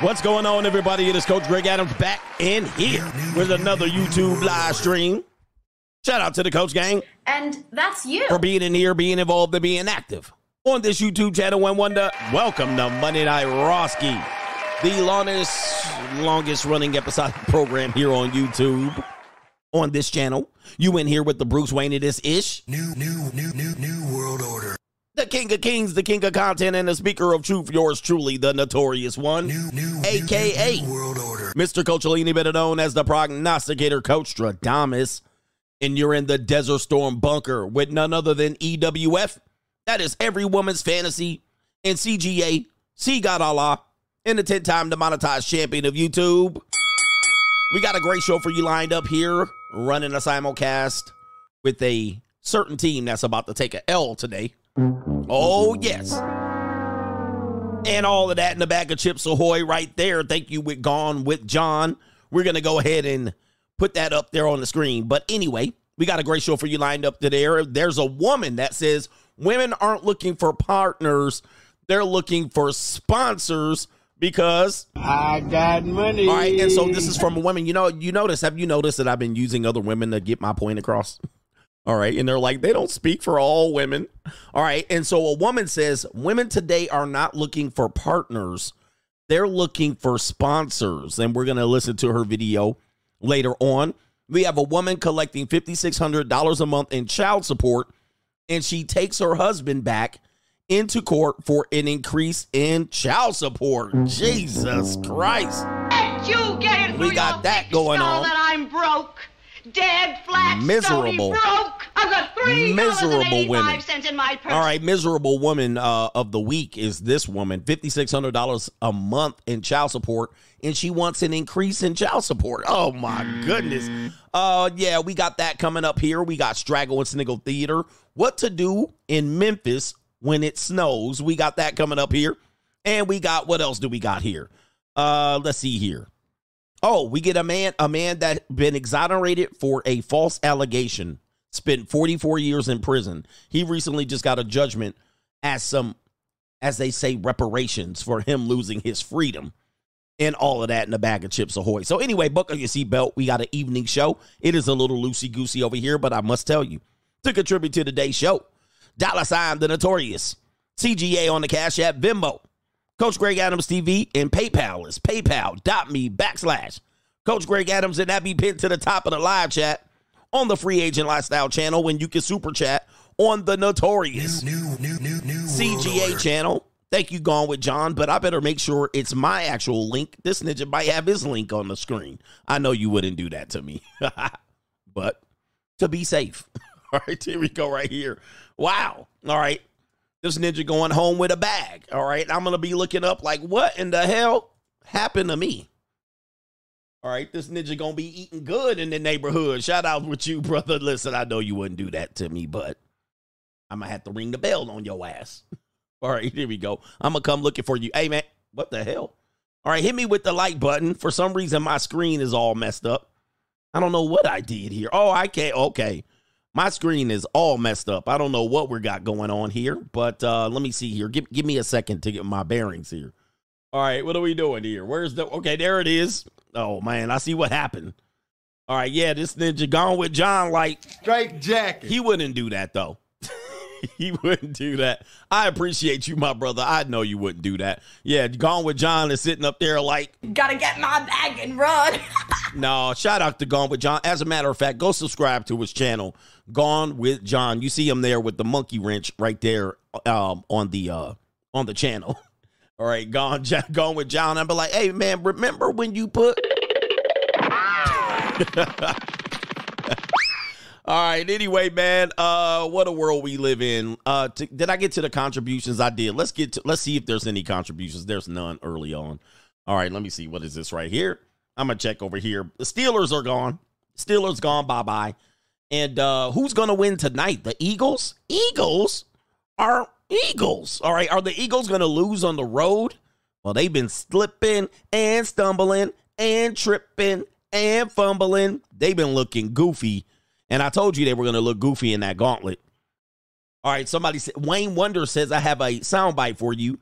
What's going on, everybody? It is Coach Greg Adams back in here with another YouTube live stream. Shout out to the Coach Gang And that's you. for being in here, being involved, and being active on this YouTube channel. And wonder, welcome to Monday Night Roski, the longest, longest running episodic program here on YouTube. On this channel, you in here with the Bruce Wayne of this ish, New, new, new, new, new world order. The King of Kings, the King of Content, and the Speaker of Truth. Yours truly, the Notorious One. New, new, AKA. new, world order. Mr. Coachellini, better known as the prognosticator Coach Stradamus, and you're in the Desert Storm bunker with none other than EWF. That is every woman's fantasy and CGA, See God Allah, and the 10 time demonetized champion of YouTube. We got a great show for you lined up here, running a simulcast with a certain team that's about to take a L today. Oh, yes. And all of that in the bag of chips ahoy right there. Thank you with gone with john. We're gonna go ahead and put that up there on the screen. But anyway we got a great show for you lined up today. there's a woman that says women aren't looking for partners. They're looking for sponsors because I got money. all right and so this is from a woman. You know you notice have you noticed that i've been using other women to get my point across all right. And they're like, they don't speak for all women. All right. And so a woman says, women today are not looking for partners, they're looking for sponsors. And we're going to listen to her video later on. We have a woman collecting $5,600 a month in child support, and she takes her husband back into court for an increase in child support. Mm-hmm. Jesus Christ. You get it We got your that thick going on. That I'm broke, dead, flat, Miserable. broke. I've got three Miserable women. cents in my purse. All right, miserable woman uh, of the week is this woman, fifty six hundred dollars a month in child support, and she wants an increase in child support. Oh my goodness! Uh, yeah, we got that coming up here. We got Straggle and Sniggle Theater. What to do in Memphis when it snows? We got that coming up here, and we got what else do we got here? Uh, let's see here. Oh, we get a man, a man that been exonerated for a false allegation, spent 44 years in prison. He recently just got a judgment as some, as they say, reparations for him losing his freedom and all of that in a bag of chips ahoy. So anyway, buckle your seatbelt. We got an evening show. It is a little loosey goosey over here, but I must tell you, to contribute to today's show, dollar sign the notorious CGA on the Cash App Venmo. Coach Greg Adams TV and PayPal is paypal.me backslash Coach Greg Adams, and that be pinned to the top of the live chat on the Free Agent Lifestyle channel when you can super chat on the Notorious New, new, new, CGA channel. Thank you, Gone with John, but I better make sure it's my actual link. This ninja might have his link on the screen. I know you wouldn't do that to me, but to be safe. All right, here we go right here. Wow. All right. This ninja going home with a bag. All right. I'm going to be looking up like, what in the hell happened to me? All right. This ninja going to be eating good in the neighborhood. Shout out with you, brother. Listen, I know you wouldn't do that to me, but I'm going to have to ring the bell on your ass. All right. Here we go. I'm going to come looking for you. Hey, man. What the hell? All right. Hit me with the like button. For some reason, my screen is all messed up. I don't know what I did here. Oh, I can't. Okay. My screen is all messed up. I don't know what we got going on here, but uh, let me see here. Give, give me a second to get my bearings here. All right, what are we doing here? Where's the okay? There it is. Oh man, I see what happened. All right, yeah, this ninja gone with John. Like straight jacket. he wouldn't do that though. he wouldn't do that. I appreciate you, my brother. I know you wouldn't do that. Yeah, gone with John is sitting up there like Gotta get my bag and run. no, shout out to Gone with John. As a matter of fact, go subscribe to his channel, Gone with John. You see him there with the monkey wrench right there um, on the uh, on the channel. All right, gone, John, gone with John. I'm be like, hey man, remember when you put? All right. Anyway, man, uh, what a world we live in. Uh, to, did I get to the contributions? I did. Let's get to. Let's see if there's any contributions. There's none early on. All right. Let me see. What is this right here? I'm gonna check over here. The Steelers are gone. Steelers gone. Bye bye. And uh, who's gonna win tonight? The Eagles. Eagles are Eagles. All right. Are the Eagles gonna lose on the road? Well, they've been slipping and stumbling and tripping and fumbling. They've been looking goofy. And I told you they were going to look goofy in that gauntlet. All right, somebody said Wayne Wonder says I have a soundbite for you.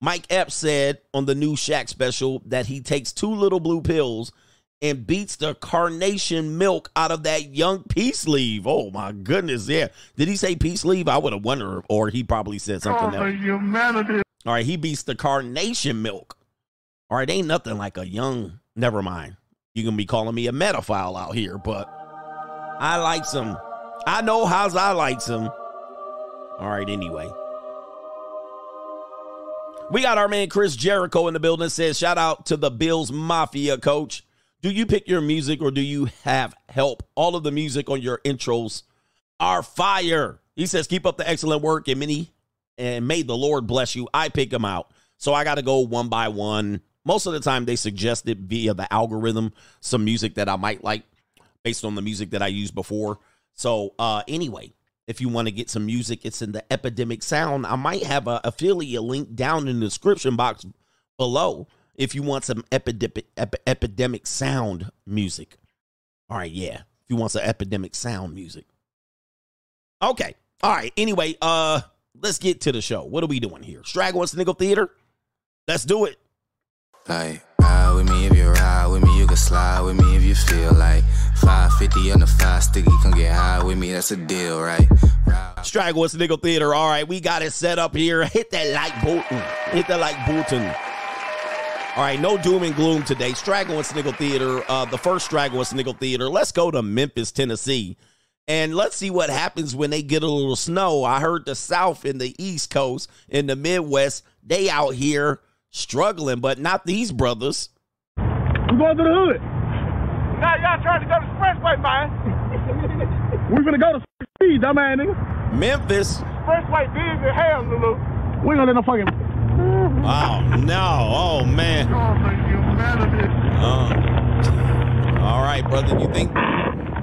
Mike Epps said on the new Shaq special that he takes two little blue pills and beats the carnation milk out of that young peace leaf. Oh my goodness, yeah. Did he say peace leaf? I would have wondered, or he probably said something oh, else. humanity. All right, he beats the carnation milk. All right, ain't nothing like a young. Never mind. You gonna be calling me a metaphile out here, but I like some. I know how's I like some. All right, anyway. We got our man Chris Jericho in the building. Says shout out to the Bills Mafia coach. Do you pick your music or do you have help? All of the music on your intros are fire. He says keep up the excellent work and many and may the Lord bless you. I pick them out. So I got to go one by one. Most of the time they suggested via the algorithm some music that I might like based on the music that I used before. So uh anyway, if you want to get some music, it's in the Epidemic Sound. I might have a affiliate link down in the description box below if you want some epidemic ep- epidemic sound music. All right, yeah. If you want some epidemic sound music. Okay. All right. Anyway, uh let's get to the show. What are we doing here? Straggle and Sniggle Theater? Let's do it. Ride with me if you ride with me, can slide with me if you feel like 550 on the five sticky, come get high with me, that's a deal, right? Ride- Straggle and Sniggle Theater. All right, we got it set up here. Hit that like button. Hit that like button. All right, no doom and gloom today. Straggle Sniggle Theater, uh, the first Straggle Sniggle Theater. Let's go to Memphis, Tennessee, and let's see what happens when they get a little snow. I heard the South and the East Coast and the Midwest, they out here struggling, but not these brothers. We going to the hood. Now y'all trying to go to Expressway, man. we finna go to speed, dumbass nigga. Memphis. Expressway big as hell, Lulu. We gonna let no fucking. Oh no! Oh man! humanity. Uh, all right, brother. You think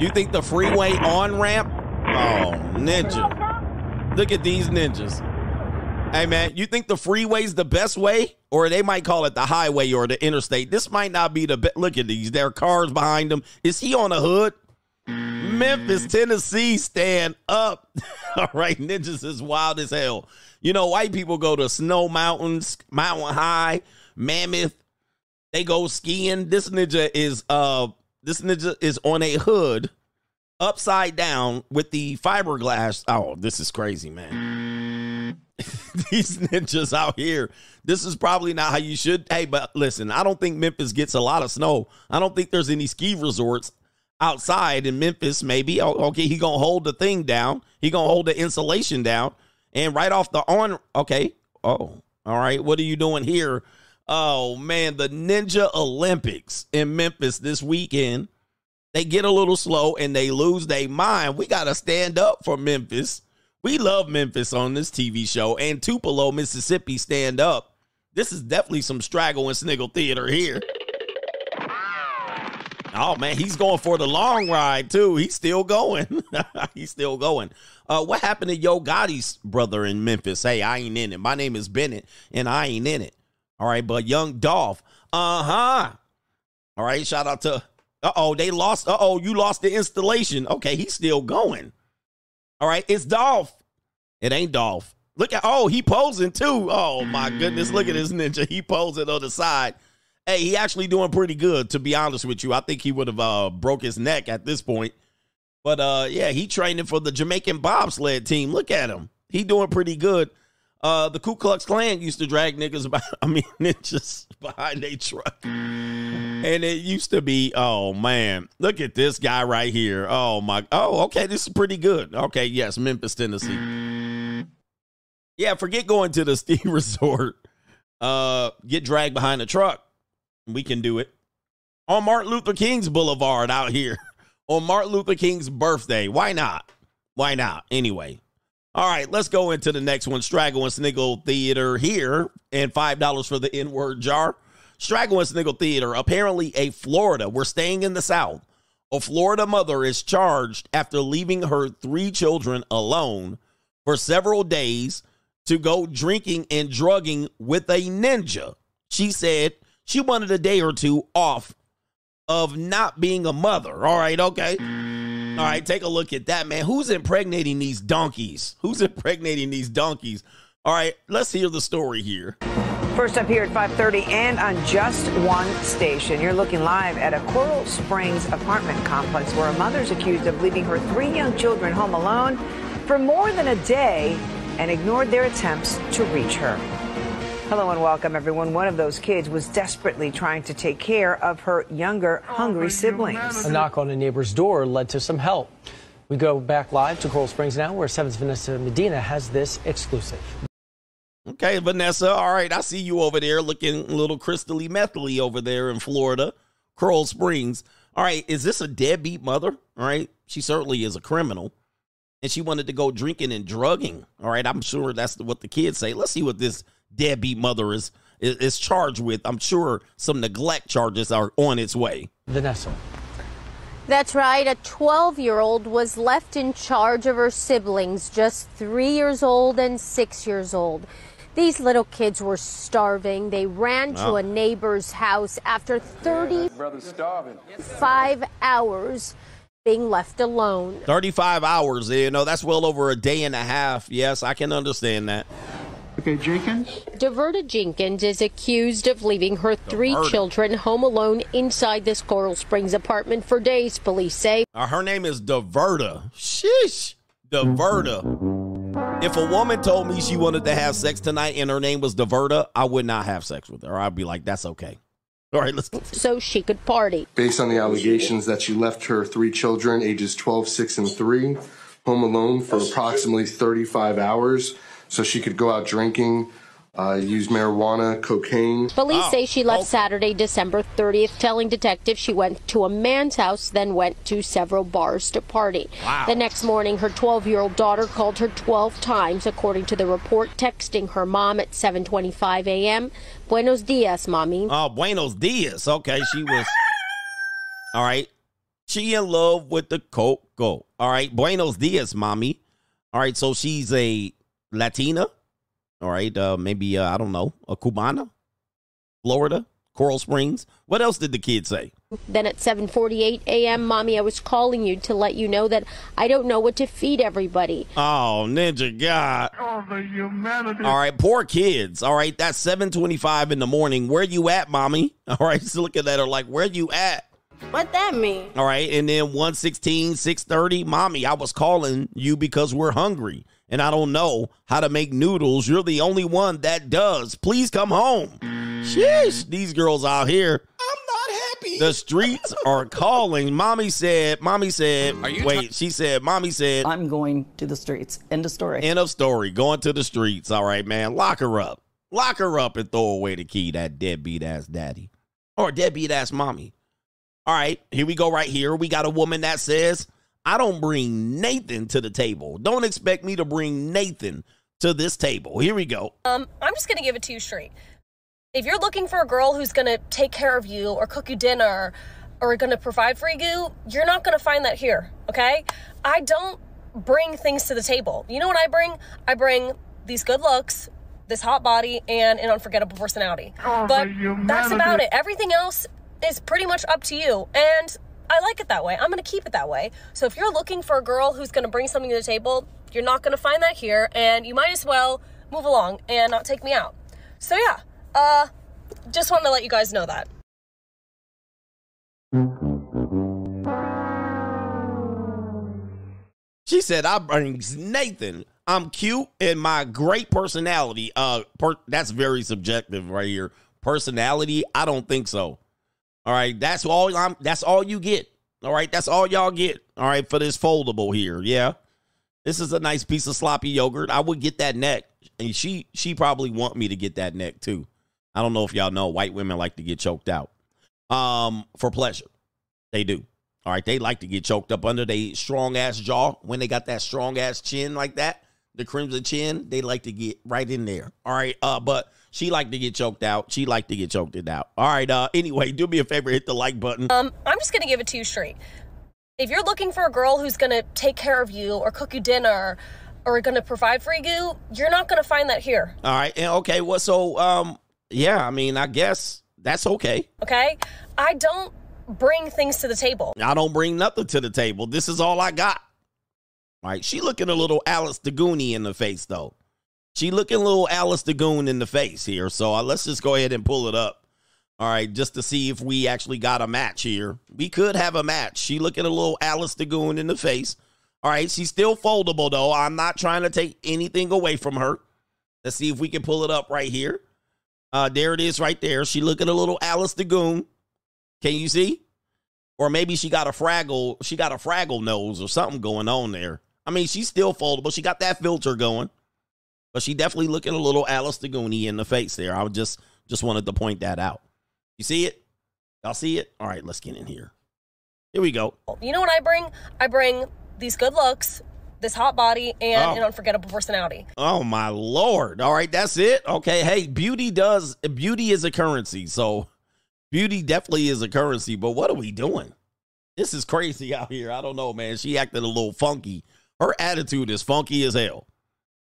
you think the freeway on ramp? Oh, ninja! Look at these ninjas. Hey man, you think the freeway's the best way, or they might call it the highway or the interstate? This might not be the best. Look at these. There are cars behind them. Is he on a hood? Memphis, Tennessee, stand up. All right, ninjas is wild as hell. You know, white people go to snow mountains, mountain high, mammoth. They go skiing. This ninja is uh this ninja is on a hood upside down with the fiberglass. Oh, this is crazy, man. These ninjas out here. This is probably not how you should. Hey, but listen, I don't think Memphis gets a lot of snow. I don't think there's any ski resorts outside in Memphis. Maybe okay, he gonna hold the thing down. He gonna hold the insulation down, and right off the on. Okay, oh, all right. What are you doing here? Oh man, the Ninja Olympics in Memphis this weekend. They get a little slow and they lose their mind. We gotta stand up for Memphis. We love Memphis on this TV show and Tupelo, Mississippi. Stand up. This is definitely some straggle and sniggle theater here. Oh man, he's going for the long ride too. He's still going. he's still going. Uh, what happened to Yo Gotti's brother in Memphis? Hey, I ain't in it. My name is Bennett, and I ain't in it. All right, but Young Dolph. Uh huh. All right, shout out to. Uh oh, they lost. Uh oh, you lost the installation. Okay, he's still going. All right, it's Dolph. It ain't Dolph. Look at. Oh, he posing too. Oh my goodness, look at this ninja. He posing on the side. Hey, he actually doing pretty good, to be honest with you. I think he would have uh, broke his neck at this point. But uh, yeah, he training for the Jamaican bobsled team. Look at him. He doing pretty good. Uh, the Ku Klux Klan used to drag niggas about, I mean, ninjas behind a truck. And it used to be, oh man, look at this guy right here. Oh my, oh, okay, this is pretty good. Okay, yes, Memphis, Tennessee. Yeah, forget going to the ski resort. Uh, get dragged behind a truck. We can do it on Martin Luther King's Boulevard out here on Martin Luther King's birthday. Why not? Why not? Anyway. All right, let's go into the next one. Straggle and Sniggle Theater here, and $5 for the N word jar. Straggle and Sniggle Theater, apparently a Florida. We're staying in the South. A Florida mother is charged after leaving her three children alone for several days to go drinking and drugging with a ninja. She said she wanted a day or two off of not being a mother. All right, okay. All right, take a look at that, man. Who's impregnating these donkeys? Who's impregnating these donkeys? All right, let's hear the story here. First up here at 5:30 and on just one station. You're looking live at a Coral Springs apartment complex where a mother's accused of leaving her three young children home alone for more than a day and ignored their attempts to reach her. Hello and welcome, everyone. One of those kids was desperately trying to take care of her younger, hungry siblings. A knock on a neighbor's door led to some help. We go back live to Coral Springs now, where 7's Vanessa Medina has this exclusive. Okay, Vanessa. All right, I see you over there looking a little crystally methily over there in Florida, Coral Springs. All right, is this a deadbeat mother? All right, she certainly is a criminal, and she wanted to go drinking and drugging. All right, I'm sure that's what the kids say. Let's see what this deadbeat mother is is, is charged with. I'm sure some neglect charges are on its way. Vanessa. That's right. A 12 year old was left in charge of her siblings, just three years old and six years old. These little kids were starving. They ran to a neighbor's house after 35 hours being left alone. 35 hours, you know, that's well over a day and a half. Yes, I can understand that. Okay, Jenkins? Diverta Jenkins is accused of leaving her three Diverta. children home alone inside this Coral Springs apartment for days, police say. Uh, her name is Diverta. Sheesh. Diverta. If a woman told me she wanted to have sex tonight and her name was Diverta, I would not have sex with her. I'd be like, that's okay. All right, let's So she could party. Based on the allegations that she left her three children, ages 12, 6, and 3, home alone for approximately 35 hours so she could go out drinking, uh, use marijuana, cocaine. Police Oh, say she left Saturday, December 30th, telling detectives she went to a man's house, then went to several bars to party. Wow. The next morning, her 12-year-old daughter called her 12 times, according to the report, texting her mom at 7:25 a.m. "Buenos dias, mommy." Oh, Buenos Dias. Okay, she was. All right. She in love with the Coco. All right. Buenos Dias, mommy. All right. So she's a Latina. All right. Uh, maybe, uh, I don't know, a Cubana, Florida, Coral Springs. What else did the kid say? Then at 7:48 a.m., "Mommy, I was calling you to let you know that I don't know what to feed everybody." Oh, Ninja God. Oh, the humanity. All right, poor kids. All right, that's 725 in the morning. Where you at, mommy? All right, just looking at her like, where you at? What that mean? All right, and then 116, 630, mommy, I was calling you because we're hungry and I don't know how to make noodles. You're the only one that does. Please come home. Sheesh, these girls out here. I'm not happy. The streets are calling. Mommy said, Mommy said, Are you wait, she said, Mommy said, I'm going to the streets. End of story. End of story. Going to the streets. All right, man. Lock her up. Lock her up and throw away the key, that deadbeat ass daddy. Or deadbeat ass mommy. All right, here we go right here. We got a woman that says, I don't bring Nathan to the table. Don't expect me to bring Nathan to this table. Here we go. Um, I'm just gonna give it to you straight. If you're looking for a girl who's gonna take care of you or cook you dinner or gonna provide for you, you're not gonna find that here, okay? I don't bring things to the table. You know what I bring? I bring these good looks, this hot body, and an unforgettable personality. Oh, but that's about it. Everything else is pretty much up to you. And I like it that way. I'm gonna keep it that way. So if you're looking for a girl who's gonna bring something to the table, you're not gonna find that here, and you might as well move along and not take me out. So yeah, uh, just wanted to let you guys know that. She said, I bring Nathan. I'm cute and my great personality. Uh, per- that's very subjective right here. Personality, I don't think so. All right, that's all. I'm. That's all you get. All right, that's all y'all get. All right, for this foldable here. Yeah, this is a nice piece of sloppy yogurt. I would get that neck, and she she probably want me to get that neck too. I don't know if y'all know white women like to get choked out, um, for pleasure. They do. All right, they like to get choked up under their strong ass jaw when they got that strong ass chin like that, the crimson chin. They like to get right in there. All right, uh, but she liked to get choked out. She liked to get choked it out. All right. Uh, anyway, do me a favor, hit the like button. Um, I'm just gonna give it to you straight. If you're looking for a girl who's gonna take care of you or cook you dinner or gonna provide for you, you're not gonna find that here. All right, and okay. Well, so um, yeah. I mean, I guess that's okay. Okay? I don't bring things to the table. I don't bring nothing to the table. This is all I got. All right. She looking a little Alice Daguni in the face though. She looking a little Alice the Goon in the face here. So uh, let's just go ahead and pull it up. All right, just to see if we actually got a match here. We could have a match. She looking a little Alice the Goon in the face. All right, she's still foldable though. I'm not trying to take anything away from her. Let's see if we can pull it up right here. Uh, there it is right there. She looking a little Alice the Goon. Can you see? Or maybe she got a fraggle, she got a fraggle nose or something going on there. I mean, she's still foldable. She got that filter going. But she definitely looking a little Alice Goonie in the face there. I just just wanted to point that out. You see it? Y'all see it? All right, let's get in here. Here we go. You know what I bring? I bring these good looks, this hot body, and Oh. an unforgettable personality. Oh my lord. All right, that's it. Okay. Hey, beauty does beauty is a currency. So beauty definitely is a currency, but what are we doing? This is crazy out here. I don't know, man. She acted a little funky. Her attitude is funky as hell.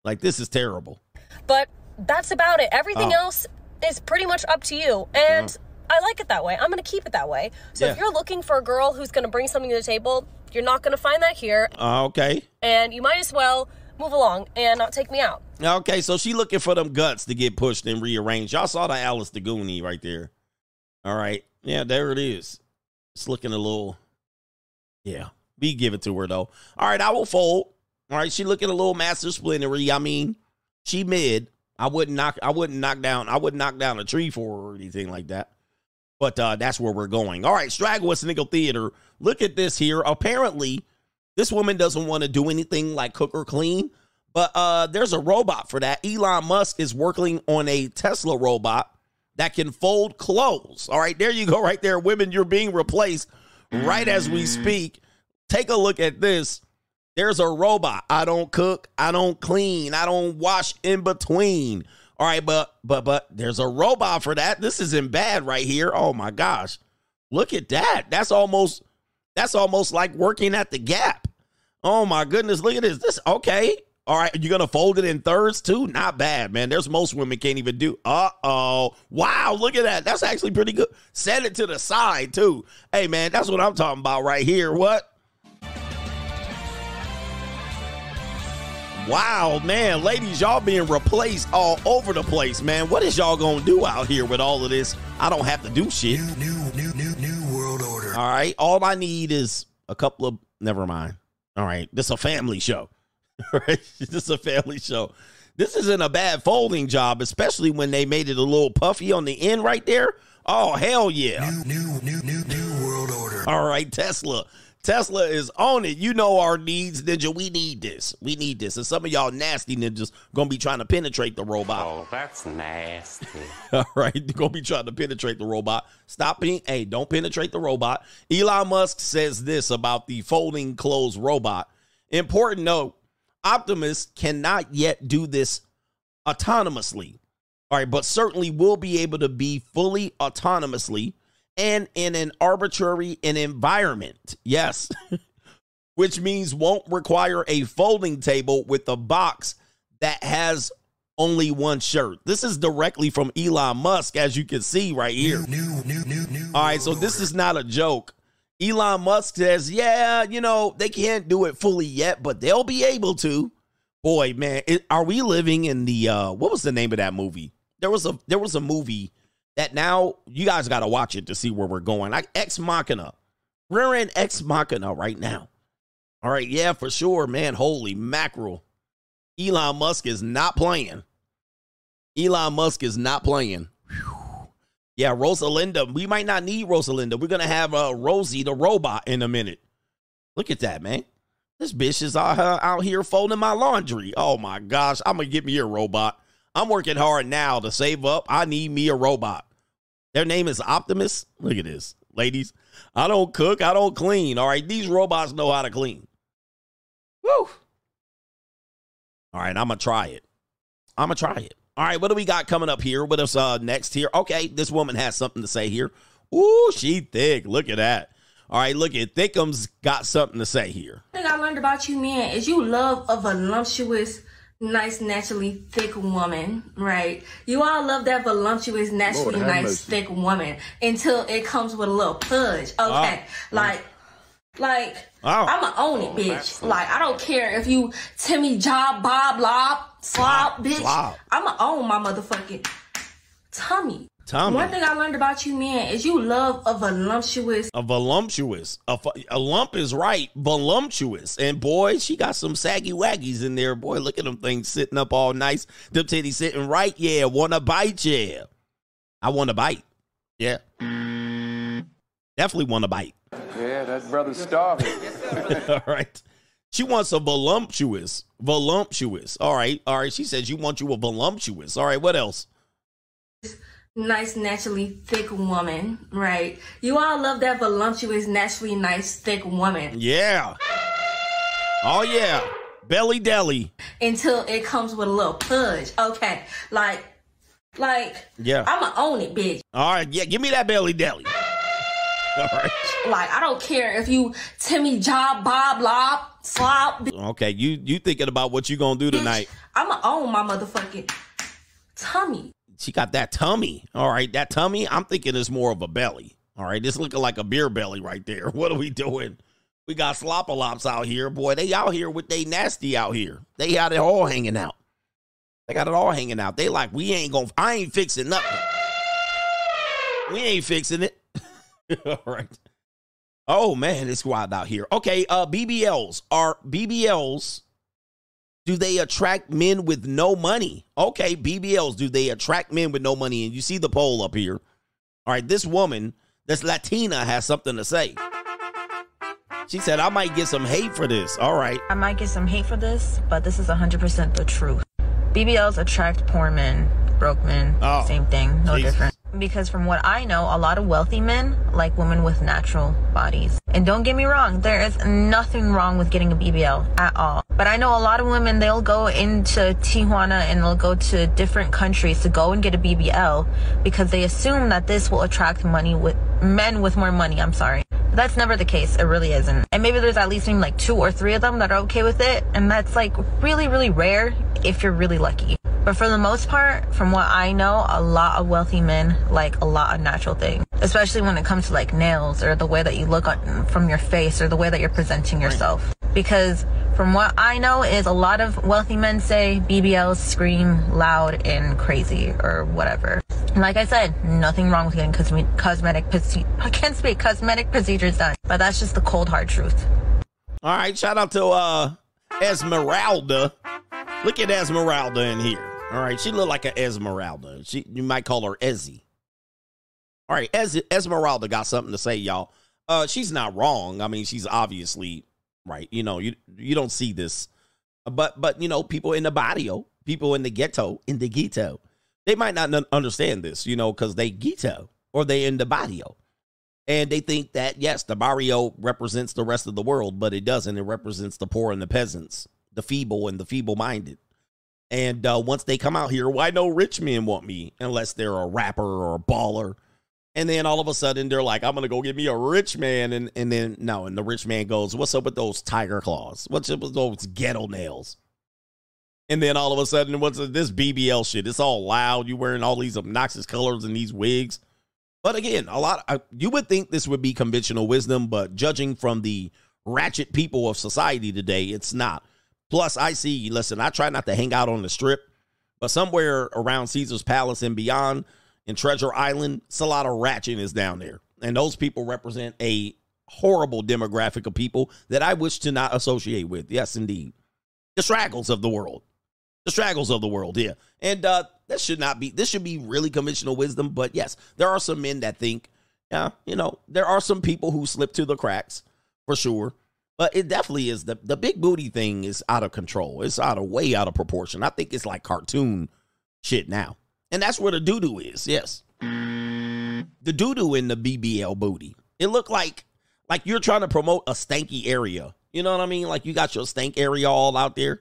Like this is terrible. But that's about it. Everything Oh. else is pretty much up to you. And I like it that way. I'm going to keep it that way. So if you're looking for a girl who's going to bring something to the table, you're not going to find that here. Uh, okay. And you might as well move along and not take me out. Okay, so she looking for them guts to get pushed and rearranged. Y'all saw the Alice the Goonie right there. All right. Yeah, there it is. It's looking a little. Yeah. We give it to her though. All right, I will fold. All right, she looking a little master splintery. I mean, she mid. I wouldn't knock I wouldn't knock down I wouldn't knock down a tree for her or anything like that. But uh that's where we're going. All right, Straggle Sniggle Theater. Look at this here. Apparently, this woman doesn't want to do anything like cook or clean, but uh there's a robot for that. Elon Musk is working on a Tesla robot that can fold clothes. All right, there you go, right there. Women, you're being replaced right as we speak. Take a look at this. There's a robot. I don't cook, I don't clean, I don't wash in between. All right, but but but there's a robot for that. This isn't bad right here. Oh my gosh. Look at that. That's almost that's almost like working at the Gap. Oh my goodness, look at this. This okay. All right, you're gonna fold it in thirds too? Not bad, man. There's most women can't even do. Uh oh. Wow, look at that. That's actually pretty good. Set it to the side too. Hey man, that's what I'm talking about right here. What? Wow, man, ladies, y'all being replaced all over the place, man. What is y'all gonna do out here with all of this? I don't have to do shit. New, new, new, new world order. All right. All I need is a couple of. Never mind. All right. This is a family show. All right. This is a family show. This isn't a bad folding job, especially when they made it a little puffy on the end right there. Oh hell yeah! New, new, new, new world order. All right, Tesla. Tesla is on it. You know our needs, Ninja. We need this. We need this. And some of y'all nasty ninjas gonna be trying to penetrate the robot. Oh, that's nasty. All right, they're gonna be trying to penetrate the robot. Stop being, hey, don't penetrate the robot. Elon Musk says this about the folding clothes robot. Important note: Optimus cannot yet do this autonomously. All right, but certainly will be able to be fully autonomously and in an arbitrary an environment. Yes. Which means won't require a folding table with a box that has only one shirt. This is directly from Elon Musk, as you can see right here. New, new, new, new. All right, so this is not a joke. Elon Musk says, yeah, you know, they can't do it fully yet, but they'll be able to. Boy, man, it, are we living in the uh what was the name of that movie? There was a there was a movie that now you guys got to watch it to see where we're going. Like Ex Machina. We're in Ex Machina right now. All right, yeah, for sure, man. Holy mackerel. Elon Musk is not playing. Elon Musk is not playing. Whew. Yeah, Rosalinda. We might not need Rosalinda. We're gonna have uh, Rosie the robot in a minute. Look at that, man. This bitch is out, uh, out here folding my laundry. Oh my gosh, I'm gonna get me a robot. I'm working hard now to save up. I need me a robot. Their name is Optimus. Look at this, ladies. I don't cook. I don't clean. All right, these robots know how to clean. Woo. All right, I'm gonna try it. I'm gonna try it. All right, what do we got coming up here? What is uh next here? Okay, this woman has something to say here. Ooh, she thick. Look at that. All right, look at Thickums got something to say here. thing I learned about you men is you love a voluptuous, nice, naturally thick woman, right? You all love that voluptuous, naturally Lord nice, mercy. thick woman until it comes with a little pudge. Okay, Ah. like Like, Oh. I'ma own it, bitch. Like, I don't care if you Timmy Job, Bob, Lob, Slob, bitch. Slob. I'ma own my motherfucking tummy. Tummy. One thing I learned about you, man, is you love a voluptuous. A voluptuous. A, a lump is right. Voluptuous. And boy, she got some saggy waggies in there. Boy, look at them things sitting up all nice. Them titties sitting right. Yeah. Want to bite? Yeah. I want to bite. Yeah. Definitely want to bite. Yeah, that brother's starving. all right. She wants a voluptuous. Voluptuous. All right. All right. She says you want you a voluptuous. All right. What else? Nice, naturally thick woman, right? You all love that voluptuous, naturally nice, thick woman Yeah. Oh, yeah. Belly deli. until it comes with a little pudge. Okay, like, like, Yeah. I'ma own it, bitch. All right. Yeah. Give me that belly deli. All right. Like, I don't care if you Timmy Job, Bob, Lob, Slop. bitch. Okay. You you thinking about what you gonna do tonight? I'ma own my motherfucking tummy. She got that tummy. All right. That tummy, I'm thinking is more of a belly. All right. This looking like a beer belly right there. What are we doing? We got slopalops out here. Boy, they out here with they nasty out here. They got it all hanging out. They got it all hanging out. They like, we ain't gonna, I ain't fixing nothing. We ain't fixing it. all right. Oh man, it's wild out here. Okay, uh BBLs are BBLs. Do they attract men with no money? Okay, BBLs, do they attract men with no money? And you see the poll up here. All right, this woman, this Latina, has something to say. She said, I might get some hate for this. All right. I might get some hate for this, but this is 100% the truth. BBLs attract poor men, broke men, Oh, same thing, no different. Because from what I know, a lot of wealthy men like women with natural bodies. And don't get me wrong, there is nothing wrong with getting a BBL at all. But I know a lot of women, they'll go into Tijuana and they'll go to different countries to go and get a BBL because they assume that this will attract money with men with more money. I'm sorry. That's never the case. It really isn't. And maybe there's at least like two or three of them that are okay with it. And that's like really, really rare if you're really lucky. But for the most part, from what I know, a lot of wealthy men like a lot of natural things, especially when it comes to like nails or the way that you look on, from your face or the way that you're presenting yourself. Because from what I know is a lot of wealthy men say BBLs scream loud and crazy or whatever. Like I said, nothing wrong with getting cosme- cosmetic I can't speak cosmetic procedures done, but that's just the cold hard truth. All right, shout out to uh Esmeralda. Look at Esmeralda in here. All right, she looked like an Esmeralda. She you might call her Ezzy. All right, Ez- Esmeralda got something to say, y'all. Uh, she's not wrong. I mean, she's obviously right. You know, you you don't see this, but but you know, people in the barrio, people in the ghetto, in the ghetto, they might not understand this, you know, because they ghetto or they in the barrio, and they think that yes, the barrio represents the rest of the world, but it doesn't. It represents the poor and the peasants, the feeble and the feeble-minded. And uh, once they come out here, why no rich men want me unless they're a rapper or a baller? And then all of a sudden they're like, I'm gonna go get me a rich man, and and then no, and the rich man goes, What's up with those tiger claws? What's up with those ghetto nails? And then all of a sudden, what's this BBL shit? It's all loud. You wearing all these obnoxious colors and these wigs. But again, a lot. I, you would think this would be conventional wisdom, but judging from the ratchet people of society today, it's not. Plus, I see. Listen, I try not to hang out on the strip, but somewhere around Caesar's Palace and beyond, in Treasure Island, it's a lot of ratchetness down there, and those people represent a horrible demographic of people that I wish to not associate with. Yes, indeed, the straggles of the world, the straggles of the world. Yeah, and uh, that should not be. This should be really conventional wisdom. But yes, there are some men that think, yeah, you know, there are some people who slip to the cracks for sure. But it definitely is the the big booty thing is out of control. It's out of way out of proportion. I think it's like cartoon shit now. And that's where the doo doo is. Yes. The doo doo in the BBL booty. It looked like like you're trying to promote a stanky area. You know what I mean? Like you got your stank area all out there.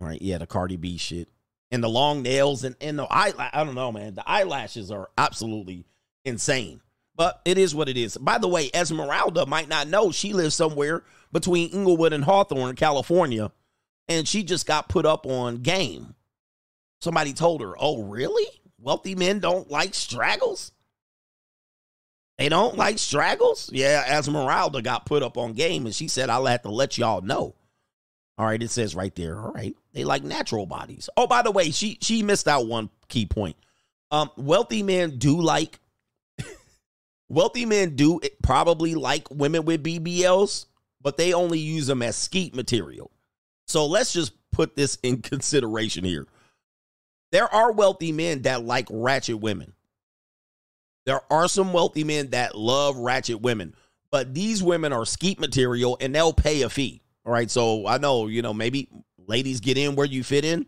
All right, yeah, the Cardi B shit. And the long nails and, and the eye I don't know, man. The eyelashes are absolutely insane. But it is what it is. By the way, Esmeralda might not know she lives somewhere between Inglewood and Hawthorne, California, and she just got put up on game. Somebody told her, "Oh, really? Wealthy men don't like straggles?" They don't like straggles? Yeah, Esmeralda got put up on game and she said, I'll have to let y'all know. All right, it says right there. All right. They like natural bodies. Oh, by the way, she she missed out one key point. Um, wealthy men do like wealthy men do probably like women with BBLs, but they only use them as skeet material. So let's just put this in consideration here. There are wealthy men that like ratchet women. There are some wealthy men that love ratchet women, but these women are skeet material and they'll pay a fee. All right. So I know, you know, maybe ladies get in where you fit in.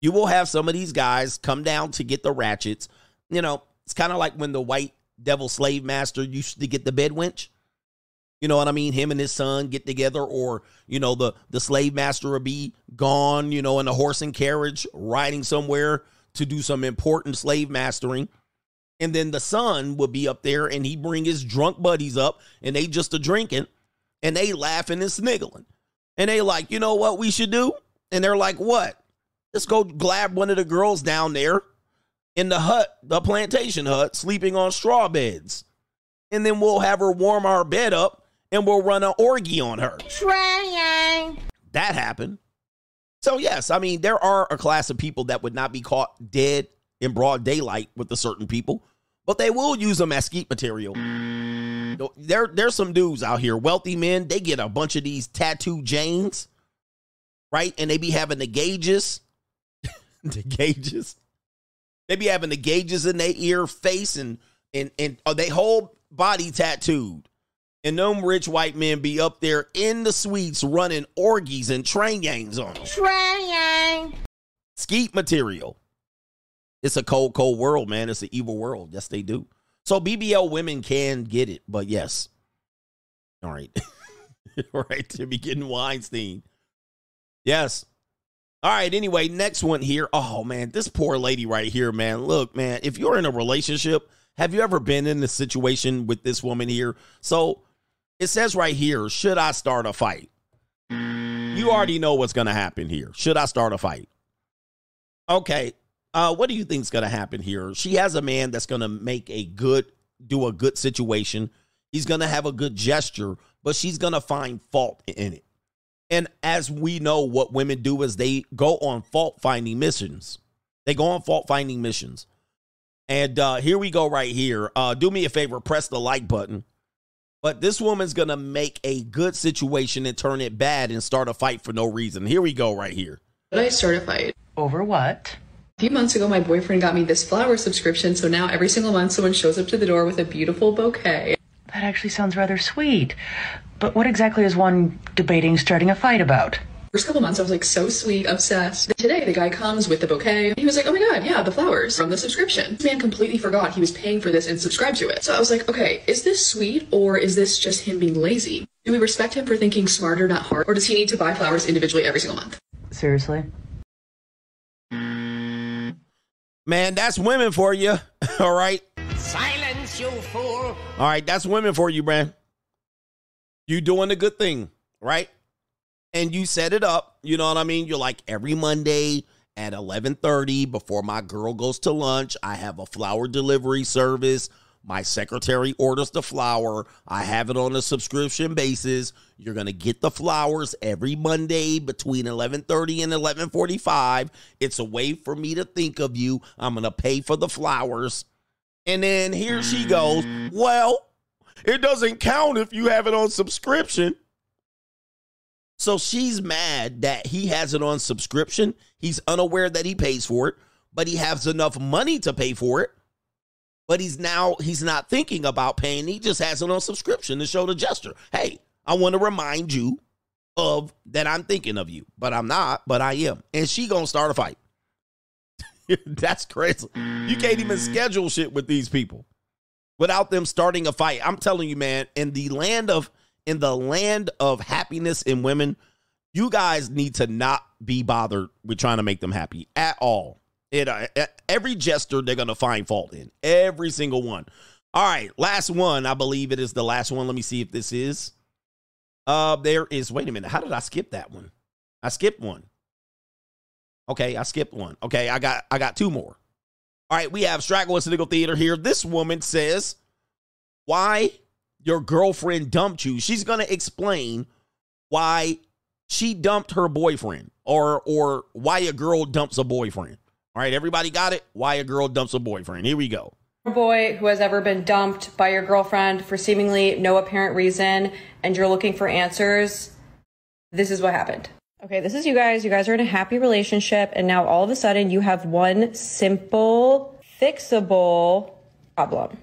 You will have some of these guys come down to get the ratchets. You know, it's kind of like when the white devil slave master used to get the bed wench. You know what I mean? Him and his son get together, or you know, the the slave master will be gone, you know, in a horse and carriage, riding somewhere to do some important slave mastering. And then the son would be up there and he bring his drunk buddies up and they just a drinking and they laughing and sniggling. And they like, you know what we should do? And they're like, what? Let's go grab one of the girls down there in the hut, the plantation hut, sleeping on straw beds. And then we'll have her warm our bed up and we'll run an orgy on her. Trying. That happened. So, yes, I mean, there are a class of people that would not be caught dead in broad daylight with a certain people, but they will use them as skeet material. There, there's some dudes out here, wealthy men, they get a bunch of these tattoo Janes, right? And they be having the gauges, the gauges. They be having the gauges in their ear, face, and and and uh, they whole body tattooed. And them rich white men be up there in the suites running orgies and train gangs on them. Trying. Skeet material. It's a cold, cold world, man. It's an evil world. Yes, they do. So BBL women can get it, but yes. All right. All right. To be getting Weinstein. Yes. All right. Anyway, next one here. Oh, man. This poor lady right here, man. Look, man, if you're in a relationship, have you ever been in a situation with this woman here? So it says right here, should I start a fight? You already know what's going to happen here. Should I start a fight? Okay. Uh, what do you think's going to happen here? She has a man that's going to make a good, do a good situation. He's going to have a good gesture, but she's going to find fault in it. And as we know, what women do is they go on fault finding missions. They go on fault finding missions. And uh, here we go, right here. Uh, do me a favor, press the like button. But this woman's going to make a good situation and turn it bad and start a fight for no reason. Here we go, right here. Did I start a fight? Over what? A few months ago, my boyfriend got me this flower subscription, so now every single month someone shows up to the door with a beautiful bouquet. That actually sounds rather sweet. But what exactly is one debating starting a fight about? First couple months, I was like so sweet, obsessed. Today, the guy comes with the bouquet. He was like, oh my god, yeah, the flowers from the subscription. This man completely forgot he was paying for this and subscribed to it. So I was like, okay, is this sweet or is this just him being lazy? Do we respect him for thinking smarter, not hard? Or does he need to buy flowers individually every single month? Seriously? Man, that's women for you. All right. Silence, you fool. All right, that's women for you, man. You doing a good thing, right? And you set it up. You know what I mean? You're like every Monday at 11:30 before my girl goes to lunch, I have a flower delivery service. My secretary orders the flower. I have it on a subscription basis. You're going to get the flowers every Monday between 11:30 and 11:45. It's a way for me to think of you. I'm going to pay for the flowers. And then here she goes, "Well, it doesn't count if you have it on subscription." So she's mad that he has it on subscription. He's unaware that he pays for it, but he has enough money to pay for it but he's now he's not thinking about paying. He just has it on subscription to show the gesture. Hey, I want to remind you of that I'm thinking of you, but I'm not, but I am. And she gonna start a fight. That's crazy. You can't even schedule shit with these people without them starting a fight. I'm telling you, man, in the land of in the land of happiness in women, you guys need to not be bothered with trying to make them happy at all. It uh, every jester they're gonna find fault in every single one. All right, last one. I believe it is the last one. Let me see if this is. Uh, there is. Wait a minute. How did I skip that one? I skipped one. Okay, I skipped one. Okay, I got I got two more. All right, we have Straggle Sniggle Theater here. This woman says, why your girlfriend dumped you. She's to explain why she dumped her boyfriend or or why a girl dumps a boyfriend. All right, everybody got it? Why a girl dumps a boyfriend. Here we go. boy who has ever been dumped by your girlfriend for seemingly no apparent reason and you're looking for answers, this is what happened. Okay, this is you guys. You guys are in a happy relationship, and now all of a sudden you have one simple, fixable problem.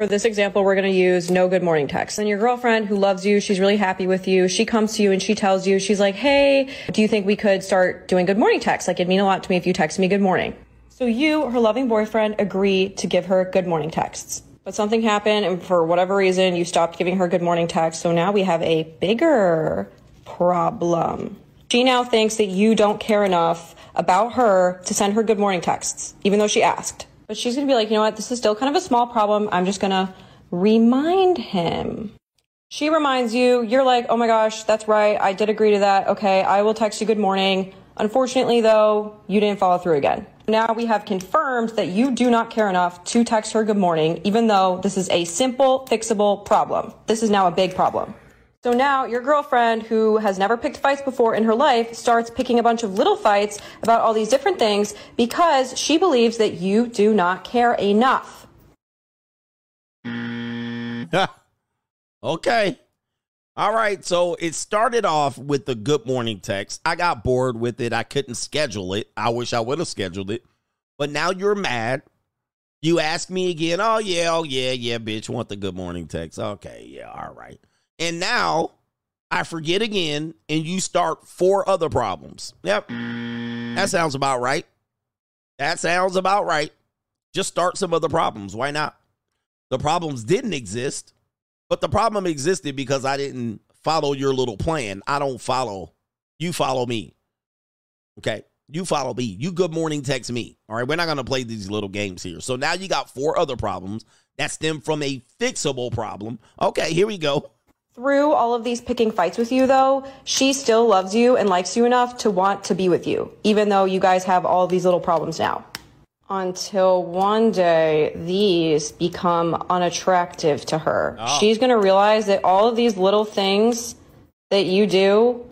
For this example, we're going to use no good morning text. And your girlfriend who loves you, she's really happy with you. She comes to you and she tells you, she's like, Hey, do you think we could start doing good morning texts? Like it'd mean a lot to me if you text me good morning. So you, her loving boyfriend, agree to give her good morning texts. But something happened and for whatever reason, you stopped giving her good morning texts. So now we have a bigger problem. She now thinks that you don't care enough about her to send her good morning texts, even though she asked. But she's gonna be like, you know what, this is still kind of a small problem. I'm just gonna remind him. She reminds you, you're like, oh my gosh, that's right, I did agree to that. Okay, I will text you good morning. Unfortunately, though, you didn't follow through again. Now we have confirmed that you do not care enough to text her good morning, even though this is a simple, fixable problem. This is now a big problem. So now your girlfriend, who has never picked fights before in her life, starts picking a bunch of little fights about all these different things because she believes that you do not care enough. okay. All right. So it started off with the good morning text. I got bored with it. I couldn't schedule it. I wish I would have scheduled it. But now you're mad. You ask me again. Oh, yeah. Oh, yeah. Yeah, bitch. Want the good morning text. Okay. Yeah. All right. And now I forget again, and you start four other problems. Yep. That sounds about right. That sounds about right. Just start some other problems. Why not? The problems didn't exist, but the problem existed because I didn't follow your little plan. I don't follow. You follow me. Okay. You follow me. You good morning text me. All right. We're not going to play these little games here. So now you got four other problems that stem from a fixable problem. Okay. Here we go. Through all of these picking fights with you, though, she still loves you and likes you enough to want to be with you, even though you guys have all these little problems now. Until one day, these become unattractive to her. Oh. She's going to realize that all of these little things that you do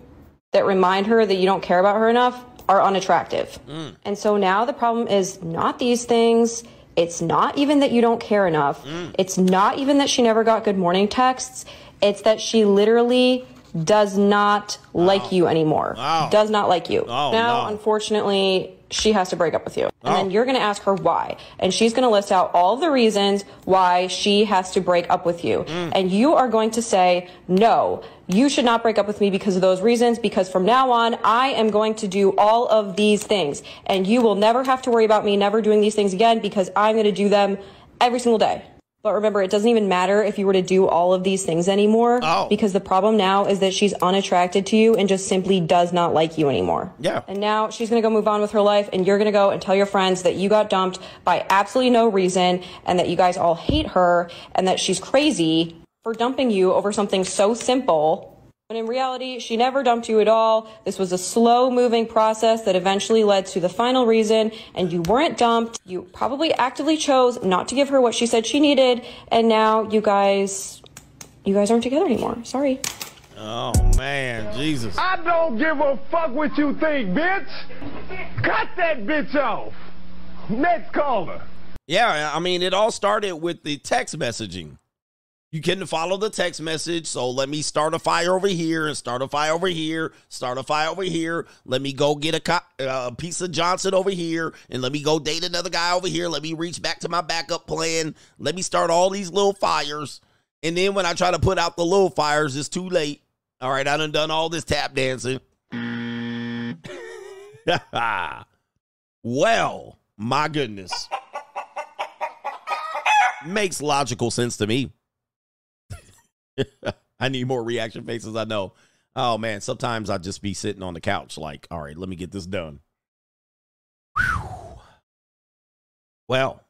that remind her that you don't care about her enough are unattractive. Mm. And so now the problem is not these things. It's not even that you don't care enough. Mm. It's not even that she never got good morning texts. It's that she literally does not like you anymore. Wow. Does not like you. Oh, now, no. unfortunately, she has to break up with you. And Oh. then you're going to ask her why. And she's going to list out all the reasons why she has to break up with you. Mm. And you are going to say, no, you should not break up with me because of those reasons. Because from now on, I am going to do all of these things. And you will never have to worry about me never doing these things again because I'm going to do them every single day. But remember, it doesn't even matter if you were to do all of these things anymore. Oh. Because the problem now is that she's unattracted to you and just simply does not like you anymore. Yeah. And now she's going to go move on with her life, and you're going to go and tell your friends that you got dumped by absolutely no reason, and that you guys all hate her, and that she's crazy for dumping you over something so simple. When in reality, she never dumped you at all. This was a slow moving process that eventually led to the final reason, and you weren't dumped. You probably actively chose not to give her what she said she needed, and now you guys, you guys aren't together anymore. Sorry. Oh, man. Jesus. I don't give a fuck what you think, bitch. Cut that bitch off. Next caller. Yeah, I mean, it all started with the text messaging. You can't follow the text message, so let me start a fire over here and start a fire over here, start a fire over here. Let me go get a co- uh, piece of Johnson over here, and let me go date another guy over here. Let me reach back to my backup plan. Let me start all these little fires, and then when I try to put out the little fires, it's too late. All right, I done done all this tap dancing. well, my goodness. Makes logical sense to me. I need more reaction faces, I know. Oh man, sometimes I just be sitting on the couch like, all right, let me get this done. Well,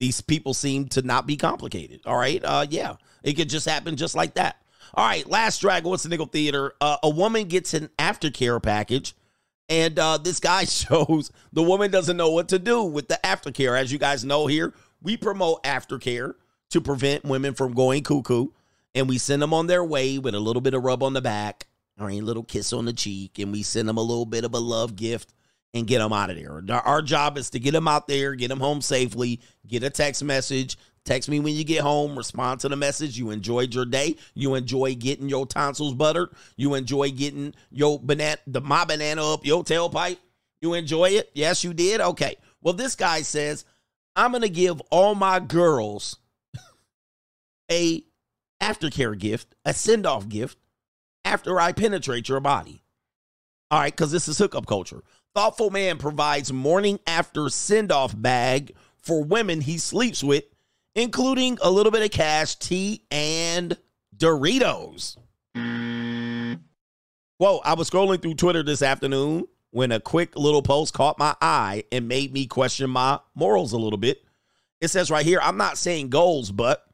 these people seem to not be complicated. All right. Uh yeah. It could just happen just like that. All right, last drag, what's the nickel theater? Uh, a woman gets an aftercare package, and uh, this guy shows the woman doesn't know what to do with the aftercare. As you guys know here, we promote aftercare to prevent women from going cuckoo. And we send them on their way with a little bit of rub on the back, or a little kiss on the cheek, and we send them a little bit of a love gift and get them out of there. Our- job is to get them out there, get them home safely, get a text message. Text me when you get home, respond to the message. You enjoyed your day. You enjoy getting your tonsils buttered. You enjoy getting your banana, the my banana up your tailpipe. You enjoy it? Yes, you did. Okay. Well, this guy says, I'm gonna give all my girls a aftercare gift, a send off gift after I penetrate your body. All right, because this is hookup culture. Thoughtful man provides morning after send off bag for women he sleeps with, including a little bit of cash, tea, and Doritos. Whoa, I was scrolling through Twitter this afternoon when a quick little post caught my eye and made me question my morals a little bit. It says right here, I'm not saying goals, but,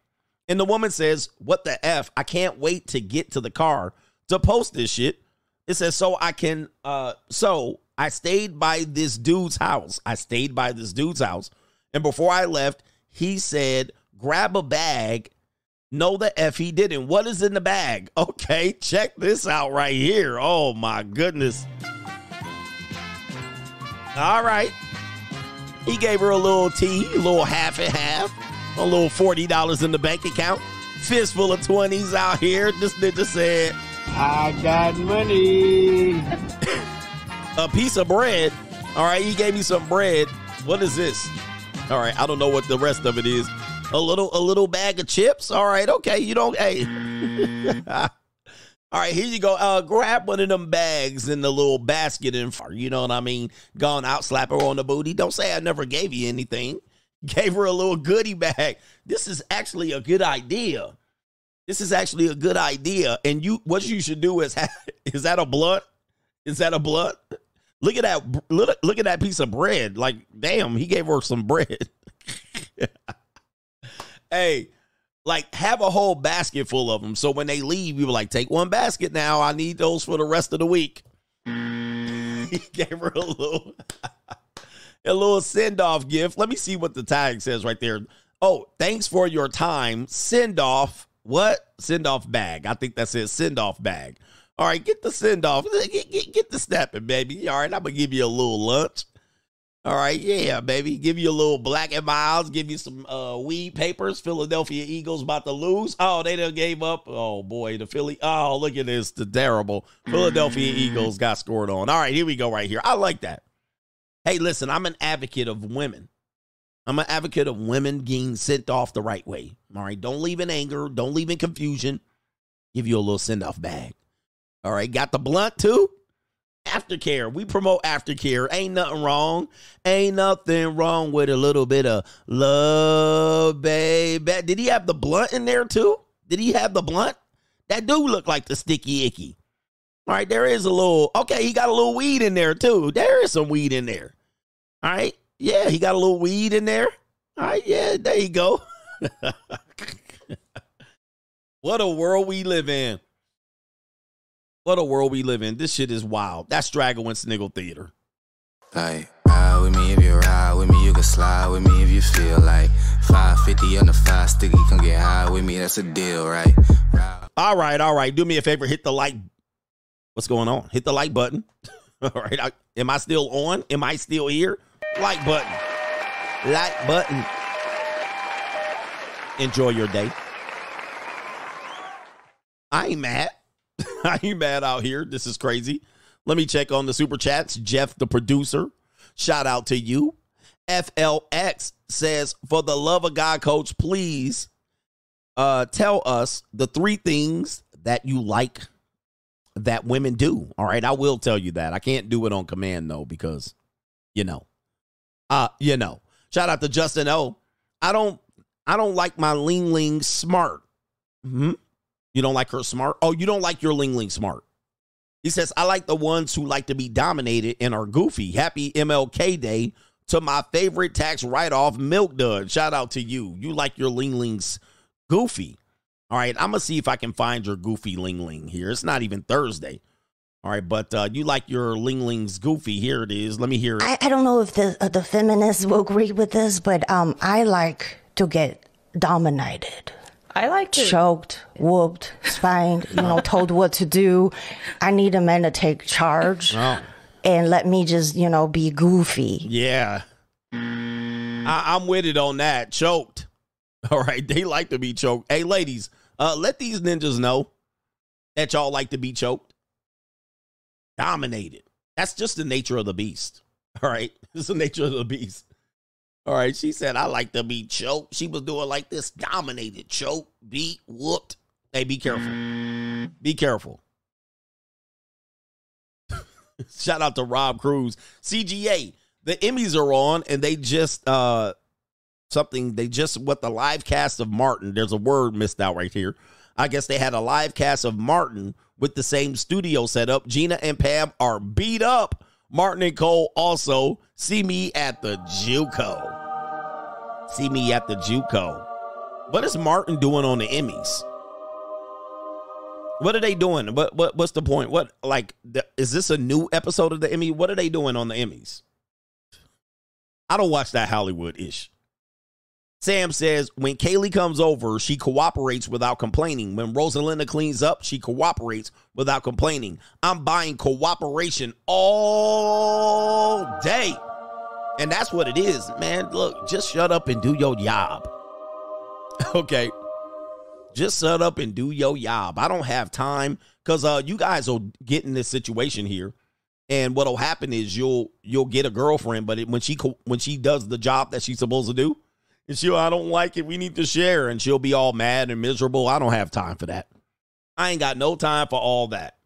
and the woman says, What the F? I can't wait to get to the car to post this shit. It says, So I can, uh, so I stayed by this dude's house. I stayed by this dude's house. And before I left, he said, Grab a bag. No, the F he didn't. What is in the bag? Okay, check this out right here. Oh my goodness. All right. He gave her a little tea, a little half and half, a little $40 in the bank account, fistful of 20s out here. This nigga said, I got money. a piece of bread. All right, he gave me some bread. What is this? All right, I don't know what the rest of it is. A little a little bag of chips. All right, okay. You don't hey. All right, here you go. Uh, grab one of them bags in the little basket and you know what I mean. Gone out, slap her on the booty. Don't say I never gave you anything. Gave her a little goodie bag. This is actually a good idea. This is actually a good idea. And you, what you should do is, have, is that a blunt? Is that a blunt? Look at that. Look, look at that piece of bread. Like, damn, he gave her some bread. hey, like have a whole basket full of them. So when they leave, you were like, take one basket now. I need those for the rest of the week. he gave her a little, a little send off gift. Let me see what the tag says right there. Oh, thanks for your time. Send off what? Send off bag. I think that says send off bag. All right, get the send off. Get, get, get the snapping, baby. All right, I'm gonna give you a little lunch. All right, yeah, baby. Give you a little Black and Milds. Give you some uh, weed papers. Philadelphia Eagles about to lose. Oh, they done gave up. Oh boy, the Philly. Oh, look at this. The terrible Philadelphia Eagles got scored on. All right, here we go. Right here. I like that. Hey, listen, I'm an advocate of women. I'm an advocate of women getting sent off the right way. All right, don't leave in anger. Don't leave in confusion. Give you a little send off bag. All right, got the blunt too aftercare. We promote aftercare. Ain't nothing wrong. Ain't nothing wrong with a little bit of love, baby. Did he have the blunt in there too? Did he have the blunt? That dude looked like the sticky icky. All right, there is a little. Okay, he got a little weed in there too. There is some weed in there. All right, yeah, he got a little weed in there. All right, yeah, there you go. what a world we live in. What a world we live in. This shit is wild. That's Straggle and Sniggle Theater. Like, ride with me if you ride with me, you can slide with me if you feel like 550 on the five sticky, come get high with me, that's a deal, right? All right, all right. Do me a favor, hit the like. What's going on? Hit the like button. all right. I, am I still on? Am I still here? Like button. Like button. Enjoy your day. I ain't mad. I ain't mad out here. This is crazy. Let me check on the super chats. Jeff, the producer, shout out to you. FLX says, For the love of God, coach, please uh, tell us the three things that you like that women do. All right. I will tell you that. I can't do it on command, though, because, you know, uh, you know, shout out to Justin O. I don't, I don't like my Ling Ling smart. Hmm. You don't like her smart? Oh, you don't like your Ling Ling smart. He says, I like the ones who like to be dominated and are goofy. Happy MLK Day to my favorite tax write off, Milk Dud. Shout out to you. You like your Ling Ling's goofy. All right, I'm going to see if I can find your goofy Ling Ling here. It's not even Thursday. All right, but uh, you like your Ling Ling's goofy. Here it is. Let me hear it. I, I don't know if the uh, the feminists will agree with this, but um, I like to get dominated. I like to- choked, whooped, spanked, you know, told what to do. I need a man to take charge Oh. and let me just, you know, be goofy. Yeah. I, I'm with it on that. Choked. All right. They like to be choked. Hey, ladies, uh, let these ninjas know that y'all like to be choked. Dominated. That's just the nature of the beast. All right. It's the nature of the beast. All right. She said, I like to be choked. She was doing like this dominated, choked, beat, whooped. Hey, be careful. Be careful. Shout out to Rob Cruz. CGA. The Emmys are on and they just uh something they just what the live cast of Martin. There's a word missed out right here. I guess they had a live cast of Martin with the same studio setup. Gina and Pam are beat up. Martin and Cole also see me at the JUCO. See me at the JUCO. What is Martin doing on the Emmys? What are they doing? What what what's the point? What like the, is this a new episode of the Emmy? What are they doing on the Emmys? I don't watch that Hollywood ish. Sam says when Kaylee comes over, she cooperates without complaining. When Rosalinda cleans up, she cooperates without complaining. I'm buying cooperation all day. And that's what it is, man. Look, just shut up and do your job. okay. Just shut up and do your job. I don't have time because uh, you guys will get in this situation here, and what'll happen is you'll you'll get a girlfriend, but it, when she co- when she does the job that she's supposed to do, and she'll I don't like it. We need to share, and she'll be all mad and miserable. I don't have time for that. I ain't got no time for all that.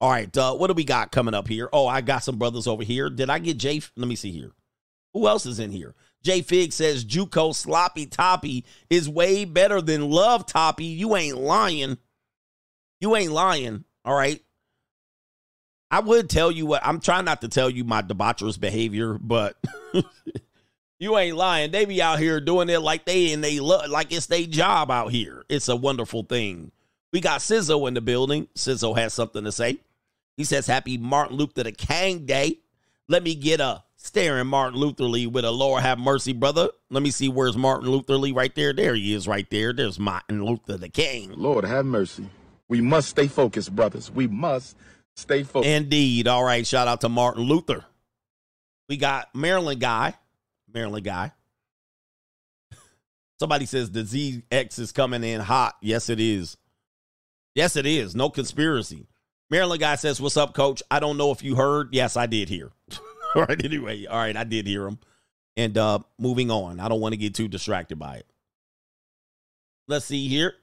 All right, uh, what do we got coming up here? Oh, I got some brothers over here. Did I get Jay? Let me see here. Who else is in here? J Fig says Juco sloppy toppy is way better than love toppy. You ain't lying. You ain't lying. All right. I would tell you what I'm trying not to tell you my debaucherous behavior, but you ain't lying. They be out here doing it like they and they look like it's their job out here. It's a wonderful thing. We got Sizzo in the building. Sizzo has something to say. He says, Happy Martin Luther the King Day. Let me get a staring Martin Luther Lee with a Lord have mercy, brother. Let me see where's Martin Luther Lee right there. There he is right there. There's Martin Luther the King. Lord have mercy. We must stay focused, brothers. We must stay focused. Indeed. All right. Shout out to Martin Luther. We got Maryland guy. Maryland guy. Somebody says the ZX is coming in hot. Yes, it is. Yes, it is. No conspiracy. Maryland guy says, What's up, coach? I don't know if you heard. Yes, I did hear. all right. Anyway, all right. I did hear him. And uh moving on. I don't want to get too distracted by it. Let's see here.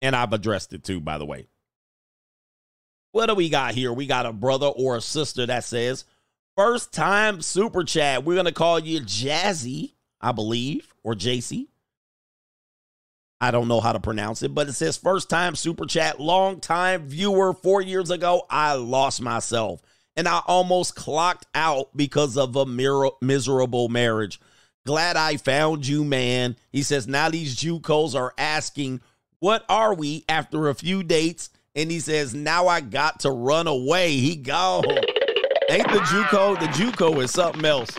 And I've addressed it too, by the way. What do we got here? We got a brother or a sister that says, First time super chat. We're going to call you Jazzy, I believe, or JC. I don't know how to pronounce it, but it says first time super chat, long time viewer. Four years ago, I lost myself and I almost clocked out because of a mir- miserable marriage. Glad I found you, man. He says now these Jucos are asking, what are we after a few dates? And he says, now I got to run away. He gone. Ain't the Juco? The Juco is something else.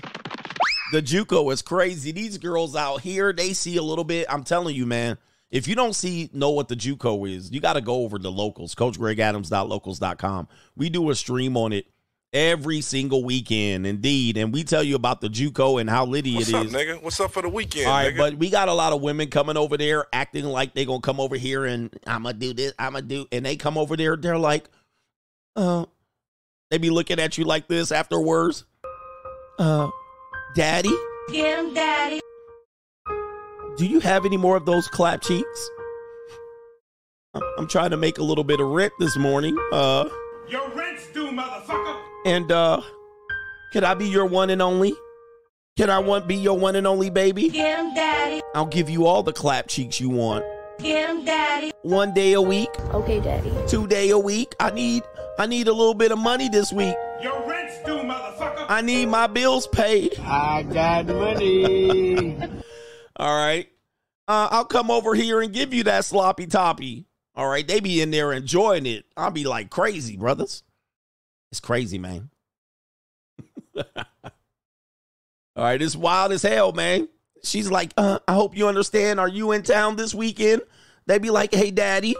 The Juco is crazy. These girls out here, they see a little bit. I'm telling you, man. If you don't see know what the JUCO is, you got to go over to locals, coachgregadams.locals.com. We do a stream on it every single weekend, indeed, and we tell you about the JUCO and how litty it is. What's it up, is. nigga? What's up for the weekend, All right, nigga? but we got a lot of women coming over there acting like they gonna come over here and I'm gonna do this, I'm gonna do, and they come over there, they're like, uh, they be looking at you like this afterwards. Uh, daddy, Get him, daddy. do you have any more of those clap cheeks? I'm- I'm trying to make a little bit of rent this morning. Uh, Your rent's due, motherfucker. and uh, can I be your one and only? Can I want be your one and only baby? Get him, daddy. I'll give you all the clap cheeks you want. Get him, daddy. One day a week, Okay, daddy. two day a week. I need I need a little bit of money this week. Your rent's due, motherfucker. I need my bills paid. I got money. All right. Uh, I'll come over here and give you that sloppy toppy. All right. They be in there enjoying it. I'll be like crazy, brothers. It's crazy, man. All right. It's wild as hell, man. she's like, uh, I hope you understand. Are you in town this weekend? They be like, Hey, daddy,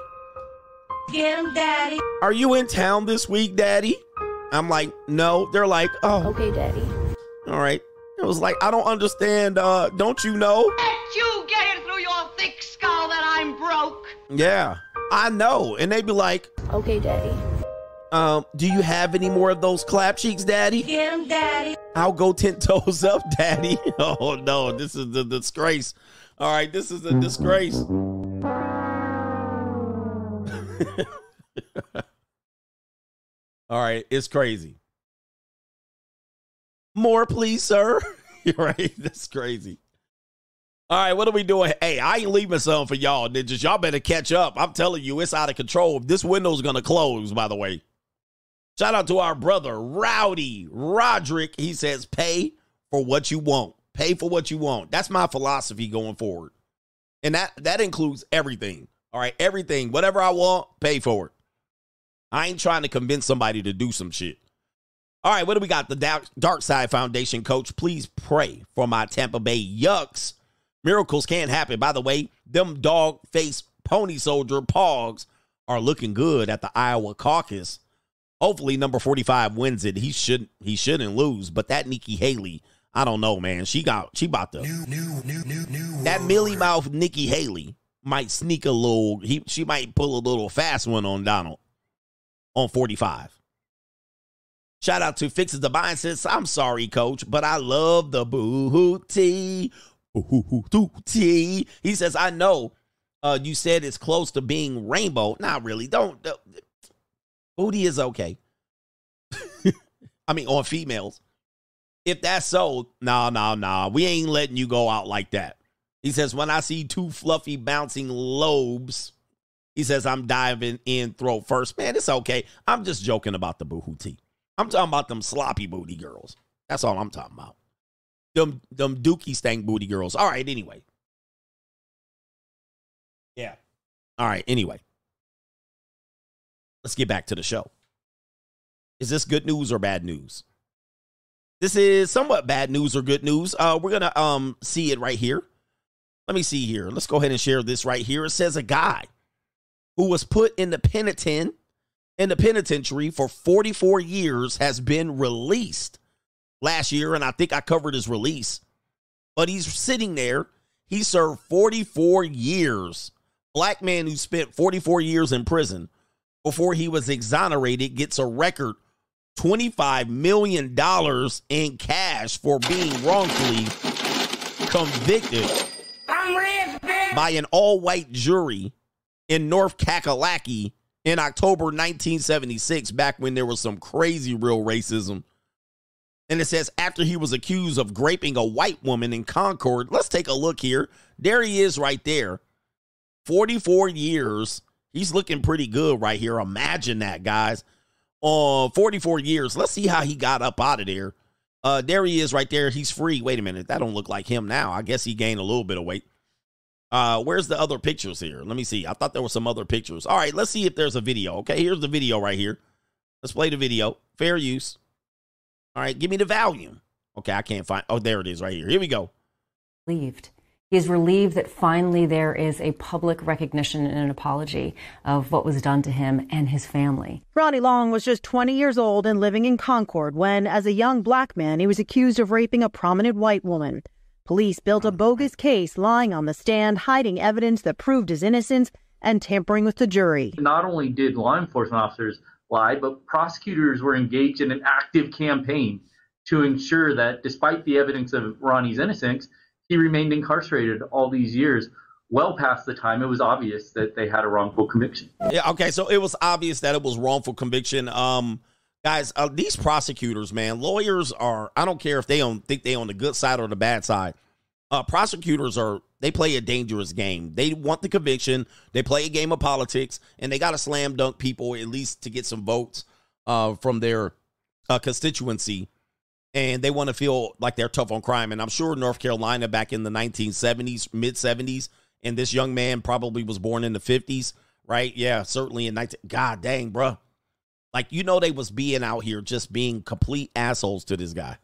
Get him, daddy. are you in town this week, daddy? I'm like, No. They're like, Oh, Okay, daddy. all right. It was like, I don't understand. Uh, don't you know? Let you get it through your thick skull that I'm broke. Yeah, I know. And they'd be like, Okay, daddy. um, do you have any more of those clap cheeks, daddy? Get him, daddy. I'll go ten toes up, daddy. Oh no, this is the disgrace. All right, this is a disgrace. All right, it's crazy. More, please, sir. Right. That's crazy. All right, what are we doing? Hey, I ain't leaving something for y'all, ninjas. Y'all better catch up. I'm telling you, it's out of control. This window's gonna close, by the way. Shout out to our brother, Rowdy Roderick. He says, pay for what you want. Pay for what you want. That's my philosophy going forward. And that that includes everything. All right, everything. Whatever I want, pay for it. I ain't trying to convince somebody to do some shit. All right, what do we got? The Dark, Dark Side Foundation coach, please pray for my Tampa Bay Yucks. Miracles can't happen. By the way, them dog face pony soldier pogs are looking good at the Iowa caucus. Hopefully, number 45 wins it. He shouldn't he shouldn't lose. But that Nikki Haley, I don't know, man. She got she about to New, new, new, new, new that Millie. Mouth Nikki Haley might sneak a little. He she might pull a little fast one on Donald on 45. Shout out to Fixes the Bind says, I'm sorry, coach, but I love the booty. Booty. He says, I know uh, you said it's close to being rainbow. Not really. Don't. don't- booty is okay. I mean, on females. If that's so, no, no, no. We ain't letting you go out like that. He says, when I see two fluffy bouncing lobes, he says, I'm diving in throat first. Man, it's okay. I'm just joking about the boohoo booty. I'm talking about them sloppy booty girls. That's all I'm talking about. Them them dookie stank booty girls. All right, anyway. Yeah. All right, anyway. Let's get back to the show. Is this good news or bad news? This is somewhat bad news or good news. Uh, we're gonna um see it right here. Let me see here. Let's go ahead and share this right here. It says a guy who was put in the penitent in the penitentiary for 44 years has been released last year, and I think I covered his release. But he's sitting there. He served 44 years. Black man who spent 44 years in prison before he was exonerated gets a record $25 million in cash for being wrongfully convicted by an all white jury in North Kakalaki in October 1976, back when there was some crazy real racism. And it says after he was accused of raping a white woman in Concord. Let's take a look here. There he is right there. 44 years. He's looking pretty good right here. Imagine that, guys. Uh, 44 years. Let's see how he got up out of there. Uh, there he is right there. He's free. Wait a minute. That don't look like him now. I guess he gained a little bit of weight. Uh, where's the other pictures here? Let me see. I thought there were some other pictures. All right, let's see if there's a video. Okay, here's the video right here. Let's play the video. Fair use. All right, give me the volume. Okay, I can't find. Oh, there it is right here. Here we go. relieved. He is relieved that finally there is a public recognition and an apology of what was done to him and his family. Ronnie Long was just 20 years old and living in Concord when, as a young black man, he was accused of raping a prominent white woman. Police built a bogus case lying on the stand, hiding evidence that proved his innocence and tampering with the jury. Not only did law enforcement officers lie, but prosecutors were engaged in an active campaign to ensure that despite the evidence of Ronnie's innocence, he remained incarcerated all these years, well past the time it was obvious that they had a wrongful conviction. Yeah, okay, so it was obvious that it was wrongful conviction. Um, guys, uh, these prosecutors, man, lawyers are. I don't care if they on think they on the good side or the bad side. Uh, prosecutors are. They play a dangerous game. They want the conviction. They play a game of politics, and they got to slam dunk people at least to get some votes uh, from their uh, constituency. And they want to feel like they're tough on crime. And I'm sure North Carolina back in the 1970s, mid 70s, and this young man probably was born in the 50s, right? Yeah, certainly in 19. God dang, bruh. Like, you know, they was being out here just being complete assholes to this guy.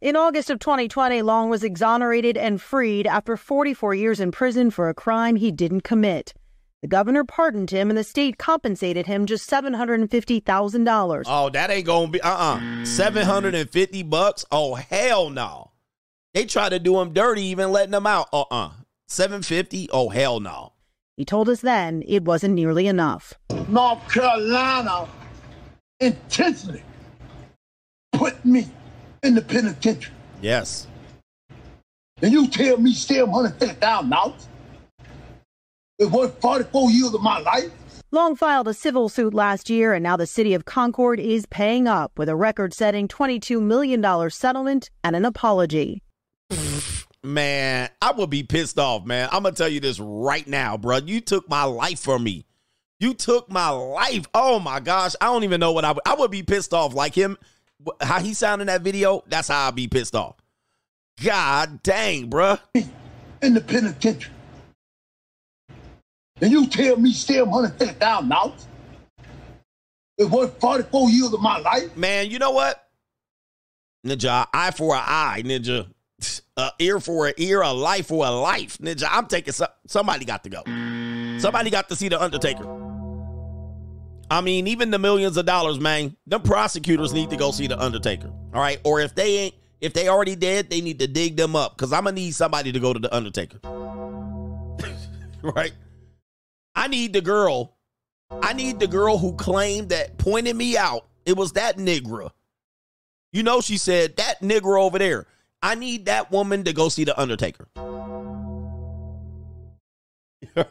In August of 2020, Long was exonerated and freed after 44 years in prison for a crime he didn't commit. The governor pardoned him and the state compensated him just $750,000. Oh, that ain't gonna be uh uh 750 bucks. Oh hell no. They tried to do him dirty, even letting him out. Uh uh 750. Oh hell no. He told us then it wasn't nearly enough. North Carolina intentionally put me in the penitentiary. Yes. And you tell me still $150,000? It worth 44 years of my life? Long filed a civil suit last year, and now the city of Concord is paying up with a record setting $22 million settlement and an apology. Man, I would be pissed off, man. I'm gonna tell you this right now, bro. You took my life from me. You took my life. Oh my gosh, I don't even know what I would. I would be pissed off like him. How he sounded in that video. That's how I'd be pissed off. God dang, bro. In the penitentiary. And you tell me still $150,000? It worth 44 years of my life? Man, you know what? Ninja, eye for an eye, ninja. A ear for an ear, a life for a life. Ninja, I'm taking some, somebody got to go. Somebody got to see the Undertaker. I mean, even the millions of dollars, man, the prosecutors need to go see the Undertaker. All right. Or if they ain't, if they already dead, they need to dig them up. Cause I'm gonna need somebody to go to the Undertaker. right? I need the girl. I need the girl who claimed that pointed me out. It was that nigger. You know, she said, that nigger over there. I need that woman to go see the Undertaker.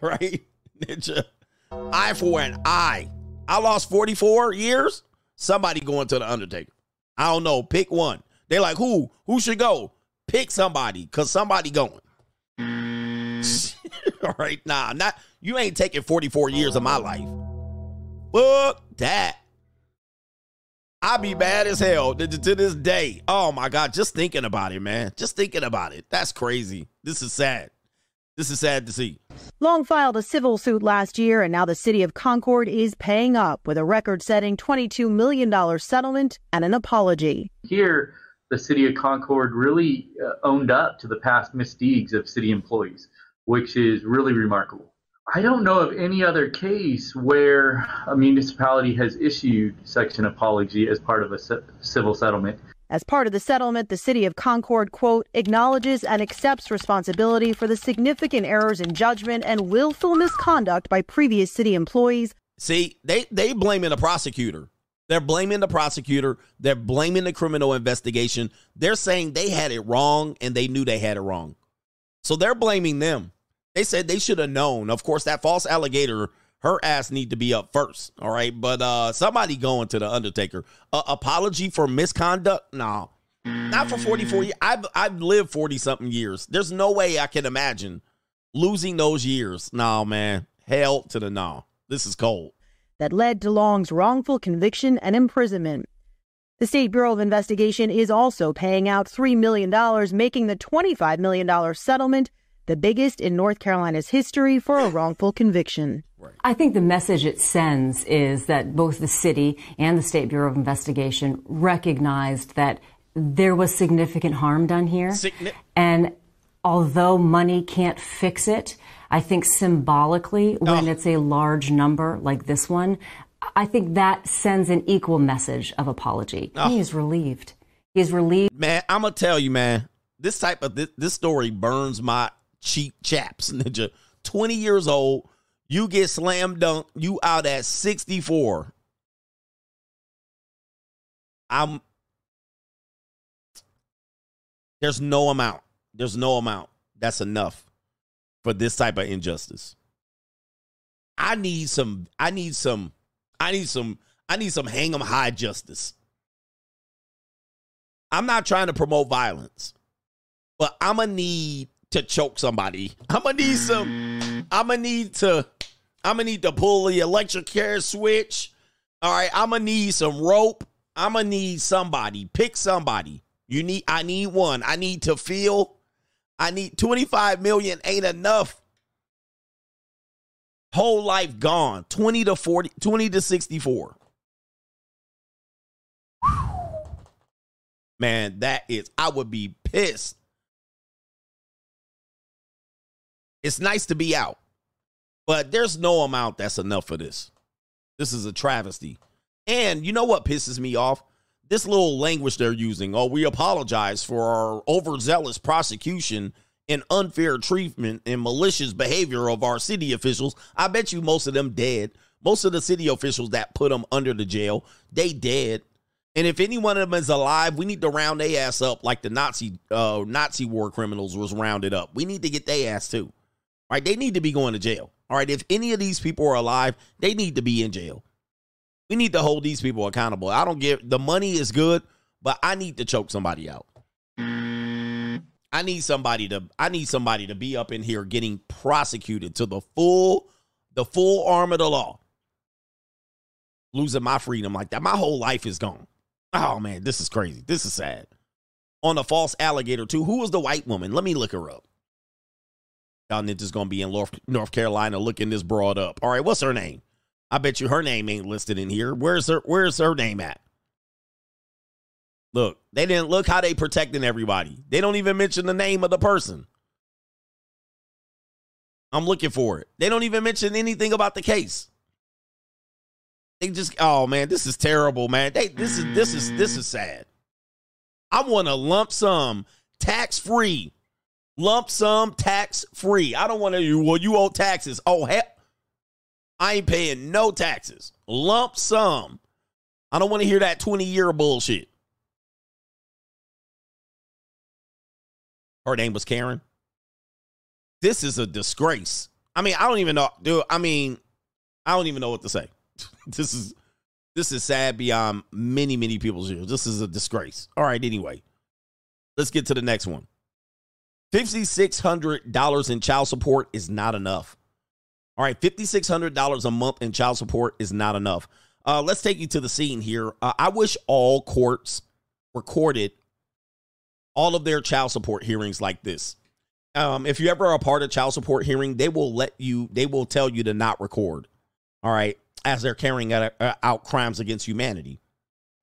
right? Ninja. Eye for an eye. I lost 44 years. Somebody going to the Undertaker. I don't know. Pick one. They like, who? Who should go? Pick somebody, cause somebody going. All right, nah, not you ain't taking 44 years of my life. Fuck that. I be bad as hell to, to this day. Oh my God, just thinking about it, man. Just thinking about it. That's crazy. This is sad. This is sad to see. Long filed a civil suit last year, and now the city of Concord is paying up with a record setting $22 million settlement and an apology. Here, the city of Concord really uh, owned up to the past misdeeds of city employees, which is really remarkable. I don't know of any other case where a municipality has issued such an apology as part of a civil settlement. As part of the settlement, the city of Concord, quote, acknowledges and accepts responsibility for the significant errors in judgment and willful misconduct by previous city employees. See, they they blaming the prosecutor. They're blaming the prosecutor. They're blaming the criminal investigation. They're saying they had it wrong and they knew they had it wrong. So they're blaming them. They said they should have known. Of course, that false alligator, her ass need to be up first. All right. But uh somebody going to the Undertaker. Uh, apology for misconduct? No. Not for 44 years. I've I've lived 40 something years. There's no way I can imagine losing those years. No, man. Hell to the no. This is cold. That led to Long's wrongful conviction and imprisonment. The State Bureau of Investigation is also paying out $3 million, making the $25 million settlement the biggest in North Carolina's history for a wrongful conviction. I think the message it sends is that both the city and the State Bureau of Investigation recognized that there was significant harm done here. Signi- and although money can't fix it, I think symbolically, when it's a large number like this one, I think that sends an equal message of apology. Oh. He is relieved. He is relieved. Man, I'm gonna tell you, man. This type of this, this story burns my cheap chaps, ninja. 20 years old, you get slam dunk, you out at 64. I'm there's no amount. There's no amount that's enough for this type of injustice. I need some, I need some, I need some, I need some hang 'em high justice. I'm not trying to promote violence, but I'm gonna need to choke somebody. I'm gonna need some. I'm gonna need to. I'm gonna need to pull the electric chair switch. All right. I'm gonna need some rope. I'm gonna need somebody. Pick somebody. You need. I need one. I need to feel. I need 25 million. Ain't enough. Whole life gone. 20 to 40. 20 to 64. Man, that is, I would be pissed. It's nice to be out, but there's no amount that's enough for this. This is a travesty. And you know what pisses me off? This little language they're using. Oh, we apologize for our overzealous prosecution and unfair treatment and malicious behavior of our city officials. I bet you most of them dead. Most of the city officials that put them under the jail, they dead. And if any one of them is alive, we need to round their ass up like the Nazi uh, Nazi war criminals was rounded up. We need to get their ass too. Right, they need to be going to jail. All right, if any of these people are alive, they need to be in jail. We need to hold these people accountable. I don't give the money is good, but I need to choke somebody out. I need somebody to I need somebody to be up in here getting prosecuted to the full the full arm of the law. Losing my freedom like that. My whole life is gone. Oh man, this is crazy. This is sad. On a false alligator too. Who was the white woman? Let me look her up. Y'all ninjas gonna be in North North Carolina looking this broad up. All right, what's her name? I bet you her name ain't listed in here. Where's her Where's her name at? Look, they didn't look how they protecting everybody. They don't even mention the name of the person. I'm looking for it. They don't even mention anything about the case. They just oh man, this is terrible, man. They this is this is this is sad. I want a lump sum, tax free. Lump sum tax free. I don't want to well, you owe taxes. Oh hell. I ain't paying no taxes. Lump sum. I don't want to hear that 20 year bullshit. Her name was Karen. This is a disgrace. I mean, I don't even know, dude. I mean, I don't even know what to say. this is this is sad beyond many, many people's ears. This is a disgrace. All right, anyway. Let's get to the next one. $5,600 in child support is not enough. All right, $5,600 a month in child support is not enough. Uh, let's take you to the scene here. Uh, I wish all courts recorded all of their child support hearings like this. Um, if you ever are a part of child support hearing, they will let you, they will tell you to not record. All right, as they're carrying out, uh, out crimes against humanity.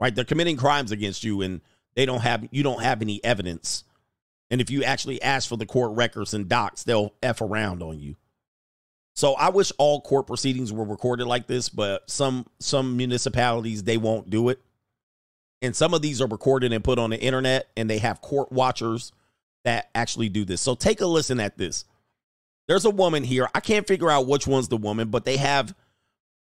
Right, they're committing crimes against you, and they don't have, you don't have any evidence. And if you actually ask for the court records and docs, they'll f around on you. So I wish all court proceedings were recorded like this, but some some municipalities they won't do it. And some of these are recorded and put on the internet and they have court watchers that actually do this. So take a listen at this. There's a woman here. I can't figure out which one's the woman, but they have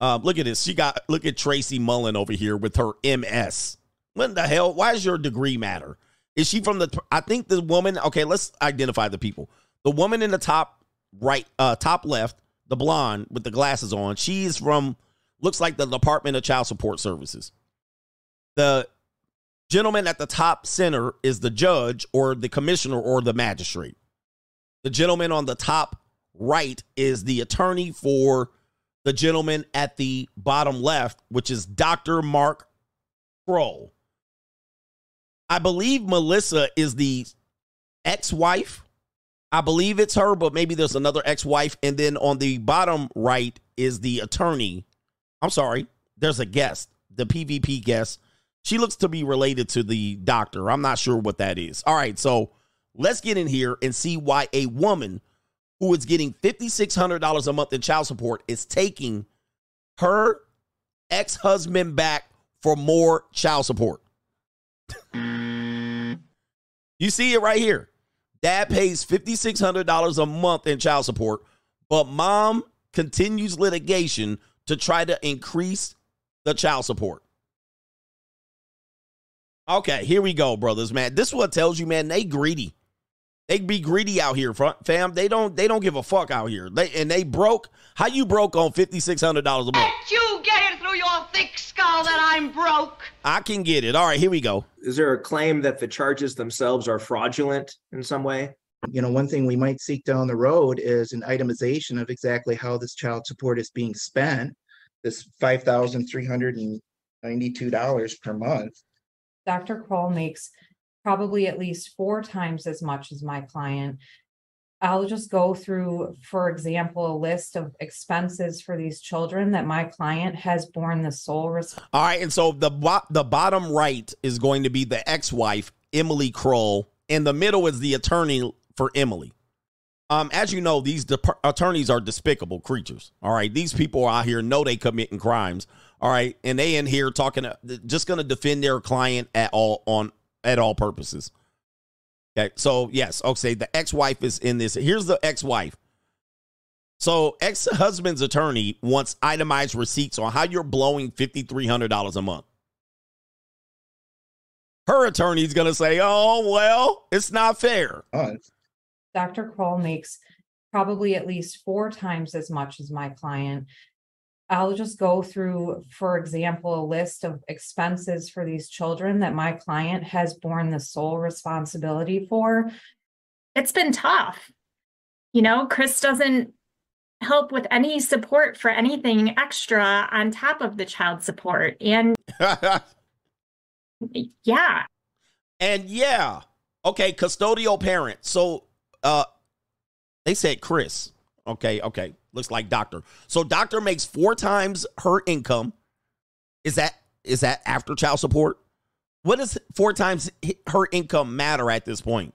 uh, look at this. She got look at Tracy Mullen over here with her MS. What the hell? Why does your degree matter? Is she from the I think the woman, okay, let's identify the people. The woman in the top right uh top left the blonde with the glasses on, she's from looks like the Department of Child Support Services. The gentleman at the top center is the judge or the commissioner or the magistrate. The gentleman on the top right is the attorney for the gentleman at the bottom left, which is Dr. Mark Kroll. I believe Melissa is the ex wife I believe it's her, but maybe there's another ex wife. And then on the bottom right is the attorney. I'm sorry, there's a guest, the PVP guest. She looks to be related to the doctor. I'm not sure what that is. All right, so let's get in here and see why a woman who is getting $5,600 a month in child support is taking her ex husband back for more child support. you see it right here. Dad pays $5,600 a month in child support, but mom continues litigation to try to increase the child support. Okay, here we go, brothers, man. This is what tells you, man, they greedy. They be greedy out here, fam. They don't they don't give a fuck out here. They and they broke. How you broke on fifty six hundred dollars a month? Can't you get it through your thick skull that I'm broke? I can get it. All right, here we go. Is there a claim that the charges themselves are fraudulent in some way? You know, one thing we might seek down the road is an itemization of exactly how this child support is being spent. This five thousand three hundred and ninety-two dollars per month. Dr. Kroll makes probably at least four times as much as my client. I'll just go through, for example, a list of expenses for these children that my client has borne the sole responsibility. All right, and so the bo- the bottom right is going to be the ex-wife Emily Kroll. In the middle is the attorney for Emily. Um, as you know, these dep- attorneys are despicable creatures. All right, these people out here know they committing crimes. All right, and they in here talking, uh, just going to defend their client at all on at all purposes. Okay, so yes, okay, the ex-wife is in this. Here's the ex-wife. So ex-husband's attorney wants itemized receipts on how you're blowing fifty three hundred dollars a month. Her attorney's going to say, "Oh well, it's not fair." Dr. Kroll makes probably at least four times as much as my client. I'll just go through, for example, a list of expenses for these children that my client has borne the sole responsibility for. It's been tough. You know, Chris doesn't help with any support for anything extra on top of the child support. And yeah. And yeah. Okay, custodial parent. So uh they said Chris. Okay, okay. Looks like doctor. So doctor makes four times her income. Is that is that after child support? What does four times her income matter at this point?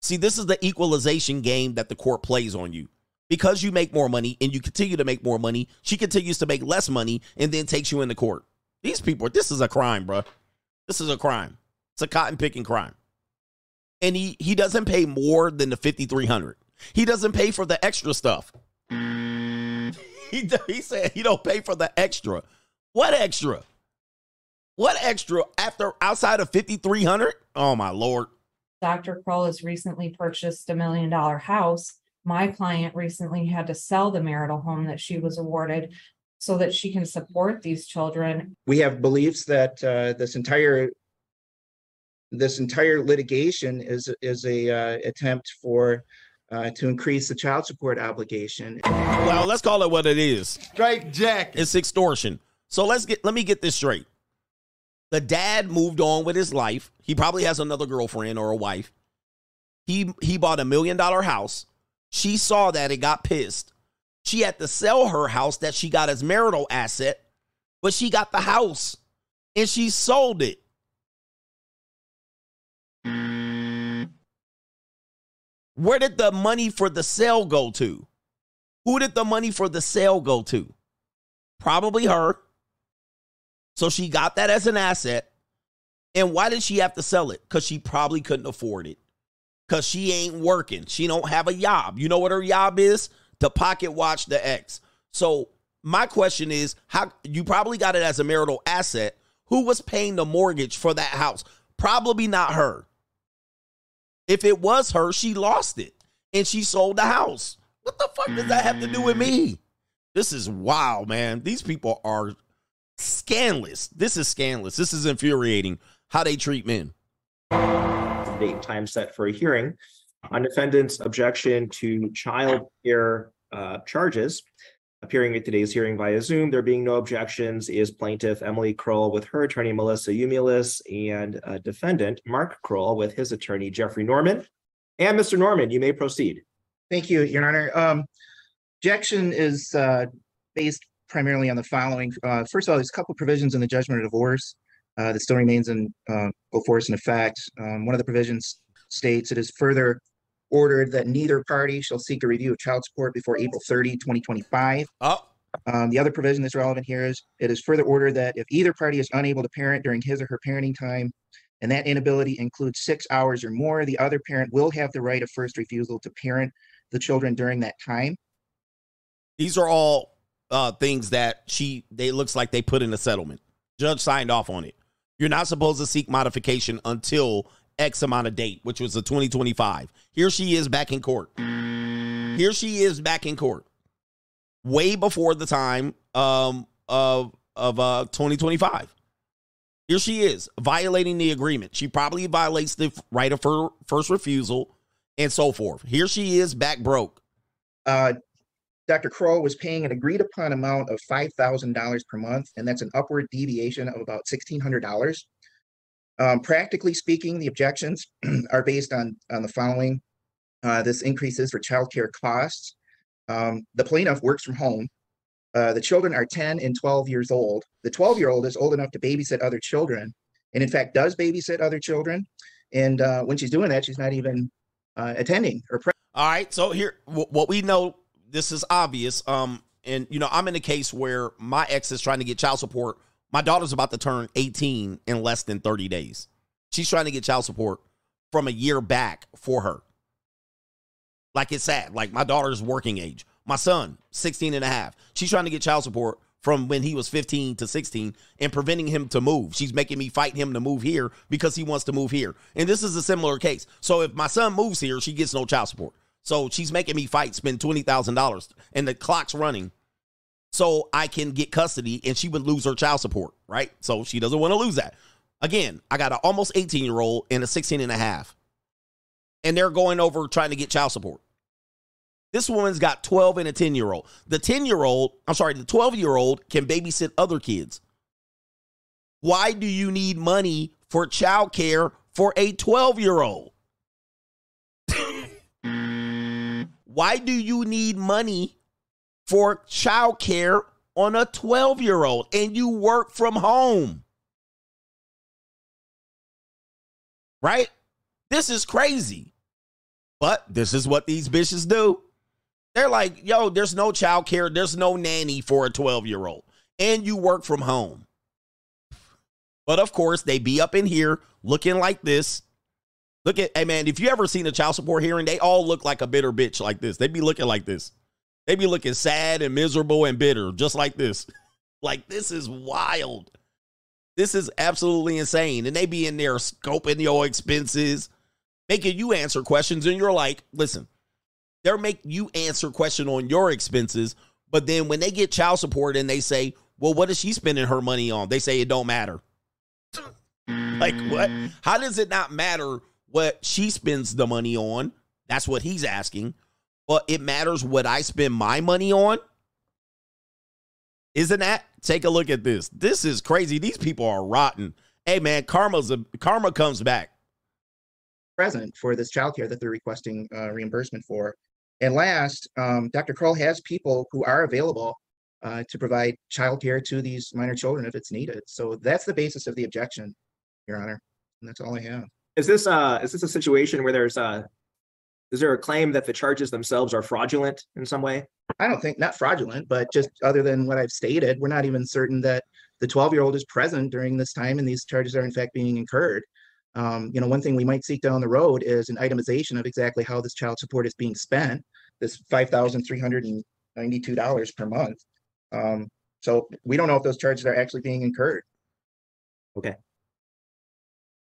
See, this is the equalization game that the court plays on you. Because you make more money and you continue to make more money, she continues to make less money and then takes you into court. These people, this is a crime, bro. This is a crime. It's a cotton picking crime. And he he doesn't pay more than the 5300. He doesn't pay for the extra stuff. He he said he don't pay for the extra. What extra? What extra after outside of 5300? Oh my lord. Dr. Kroll has recently purchased a million dollar house. My client recently had to sell the marital home that she was awarded so that she can support these children. We have beliefs that uh, this entire this entire litigation is is a uh, attempt for uh, to increase the child support obligation. Well, let's call it what it is. Straight jack. It's extortion. So let's get let me get this straight. The dad moved on with his life. He probably has another girlfriend or a wife. He he bought a million dollar house. She saw that and got pissed. She had to sell her house that she got as marital asset, but she got the house and she sold it. Where did the money for the sale go to? Who did the money for the sale go to? Probably her. So she got that as an asset. And why did she have to sell it? Because she probably couldn't afford it. Because she ain't working. She don't have a job. You know what her job is? To pocket watch the ex. So my question is, how you probably got it as a marital asset. Who was paying the mortgage for that house? Probably not her. If it was her, she lost it and she sold the house. What the fuck does that have to do with me? This is wild, man. These people are scandalous. This is scandalous. This is infuriating how they treat men. Date time set for a hearing on defendant's objection to child care uh, charges. Appearing at today's hearing via Zoom, there being no objections, is plaintiff Emily Kroll with her attorney Melissa Umulis and uh, defendant Mark Kroll with his attorney Jeffrey Norman. And Mr. Norman, you may proceed. Thank you, Your Honor. Um, objection is uh, based primarily on the following. Uh, first of all, there's a couple provisions in the judgment of divorce uh, that still remains in uh, force and effect. Um, one of the provisions states it is further ordered that neither party shall seek a review of child support before April 30, 2025. Oh. Um, the other provision that's relevant here is it is further ordered that if either party is unable to parent during his or her parenting time, and that inability includes six hours or more, the other parent will have the right of first refusal to parent the children during that time. These are all uh, things that she they looks like they put in a settlement. Judge signed off on it. You're not supposed to seek modification until X amount of date, which was the 2025. Here she is back in court. Here she is back in court. Way before the time um, of of uh 2025. Here she is violating the agreement. She probably violates the right of her first refusal and so forth. Here she is back broke. Uh, Dr. Kroll was paying an agreed upon amount of $5,000 per month, and that's an upward deviation of about $1,600. Um, practically speaking, the objections are based on, on the following. Uh, this increases for childcare costs. Um, the plaintiff works from home. Uh, the children are 10 and 12 years old. The 12 year old is old enough to babysit other children, and in fact does babysit other children. And uh, when she's doing that, she's not even uh, attending or pre- All right. So here, wh- what we know, this is obvious. Um, and you know, I'm in a case where my ex is trying to get child support. My daughter's about to turn 18 in less than 30 days. She's trying to get child support from a year back for her. Like it's sad. Like my daughter's working age. My son, 16 and a half. She's trying to get child support from when he was 15 to 16 and preventing him to move. She's making me fight him to move here because he wants to move here. And this is a similar case. So if my son moves here, she gets no child support. So she's making me fight, spend $20,000 and the clock's running so I can get custody and she would lose her child support, right? So she doesn't want to lose that. Again, I got an almost 18 year old and a 16 and a half. And they're going over trying to get child support. This woman's got 12 and a 10 year old. The 10 year old, I'm sorry, the 12 year old can babysit other kids. Why do you need money for childcare for a 12 year old? Why do you need money for childcare on a 12 year old and you work from home? Right? This is crazy. But this is what these bitches do. They're like, yo, there's no child care, there's no nanny for a 12 year old, and you work from home. But of course, they be up in here looking like this. Look at, hey man, if you ever seen a child support hearing, they all look like a bitter bitch like this. They be looking like this. They be looking sad and miserable and bitter, just like this. like, this is wild. This is absolutely insane. And they be in there scoping your expenses, making you answer questions, and you're like, listen, they're make you answer question on your expenses, but then when they get child support and they say, "Well, what is she spending her money on?" They say it don't matter. like what? How does it not matter what she spends the money on? That's what he's asking. But it matters what I spend my money on. Isn't that? Take a look at this. This is crazy. These people are rotten. Hey man, karma's a karma comes back. present for this childcare that they're requesting uh, reimbursement for. And last, um, Dr. Kroll has people who are available uh, to provide childcare to these minor children if it's needed. So that's the basis of the objection, Your Honor. And that's all I have. Is this uh is this a situation where there's uh is there a claim that the charges themselves are fraudulent in some way? I don't think, not fraudulent, but just other than what I've stated, we're not even certain that the 12-year-old is present during this time and these charges are in fact being incurred. Um, you know, one thing we might seek down the road is an itemization of exactly how this child support is being spent, this $5,392 per month. Um, so we don't know if those charges are actually being incurred. Okay.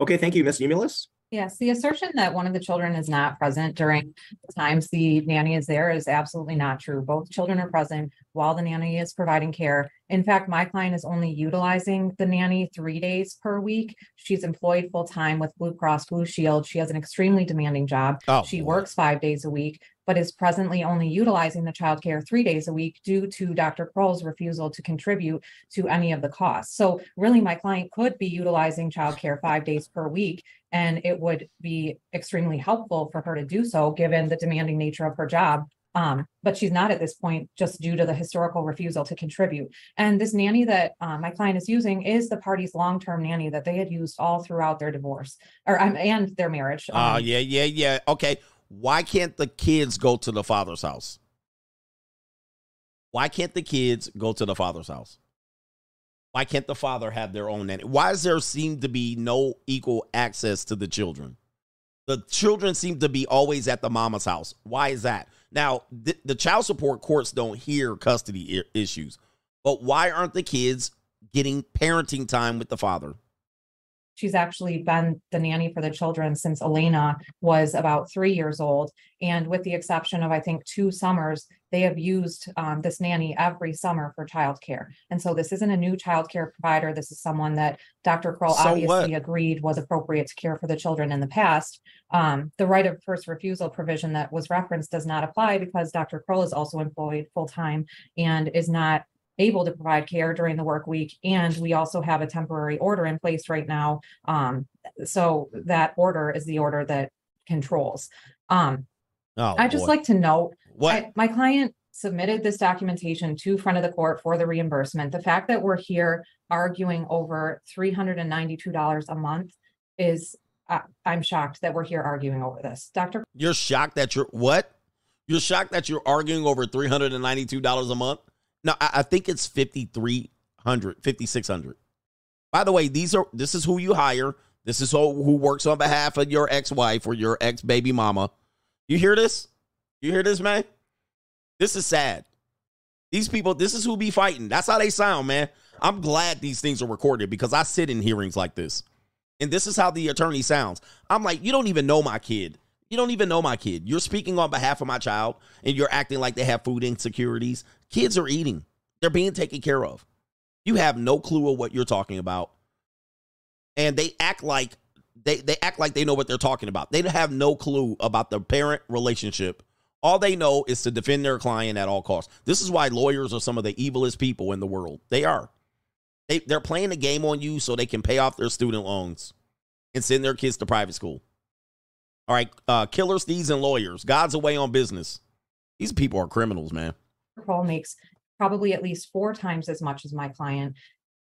Okay, thank you, Ms. Umulis. Yes, the assertion that one of the children is not present during the times the nanny is there is absolutely not true. Both children are present while the nanny is providing care. In fact, my client is only utilizing the nanny three days per week. She's employed full-time with Blue Cross Blue Shield. She has an extremely demanding job. Oh, She boy. works five days a week, but is presently only utilizing the childcare three days a week due to Dr. Kroll's refusal to contribute to any of the costs. So really, my client could be utilizing childcare five days per week, and it would be extremely helpful for her to do so, given the demanding nature of her job. Um, but she's not at this point just due to the historical refusal to contribute. And this nanny that uh, my client is using is the party's long-term nanny that they had used all throughout their divorce or um, and their marriage. Ah, Um, yeah, yeah, yeah. Okay. Why can't the kids go to the father's house? Why can't the kids go to the father's house? Why can't the father have their own nanny? Why does there seem to be no equal access to the children? The children seem to be always at the mama's house. Why is that? Now, the, the child support courts don't hear custody I- issues, but why aren't the kids getting parenting time with the father? She's actually been the nanny for the children since Elena was about three years old. And with the exception of, I think, two summers, they have used um, this nanny every summer for childcare. And so this isn't a new childcare provider. This is someone that Dr. Kroll So obviously what? agreed was appropriate to care for the children in the past. Um, the right of first refusal provision that was referenced does not apply because Dr. Kroll is also employed full-time and is not able to provide care during the work week. And we also have a temporary order in place right now. Um, so that order is the order that controls. Um, Oh, I just boy. like to note, What? I- my client submitted this documentation to front of the court for the reimbursement. The fact that we're here arguing over three hundred and ninety-two dollars a month is, I, I'm shocked that we're here arguing over this. Dr. You're shocked that you're what? You're shocked that you're arguing over $392 a month? No, I, I think it's 5300 5600 By the way, these are this is who you hire. This is who, who works on behalf of your ex-wife or your ex-baby mama. You hear this? You hear this, man? This is sad. These people, this is who be fighting. That's how they sound, man. I'm glad these things are recorded because I sit in hearings like this. And this is how the attorney sounds. I'm like, you don't even know my kid. You don't even know my kid. You're speaking on behalf of my child and you're acting like they have food insecurities. Kids are eating, they're being taken care of. You have no clue of what you're talking about. And they act like they, they act like they know what they're talking about. They have no clue about the parent relationship. All they know is to defend their client at all costs. This is why lawyers are some of the evilest people in the world. They are. They, they're playing a game on you so they can pay off their student loans and send their kids to private school. All right, uh, killers, thieves, and lawyers. God's away on business. These people are criminals, man. Paul makes probably at least four times as much as my client.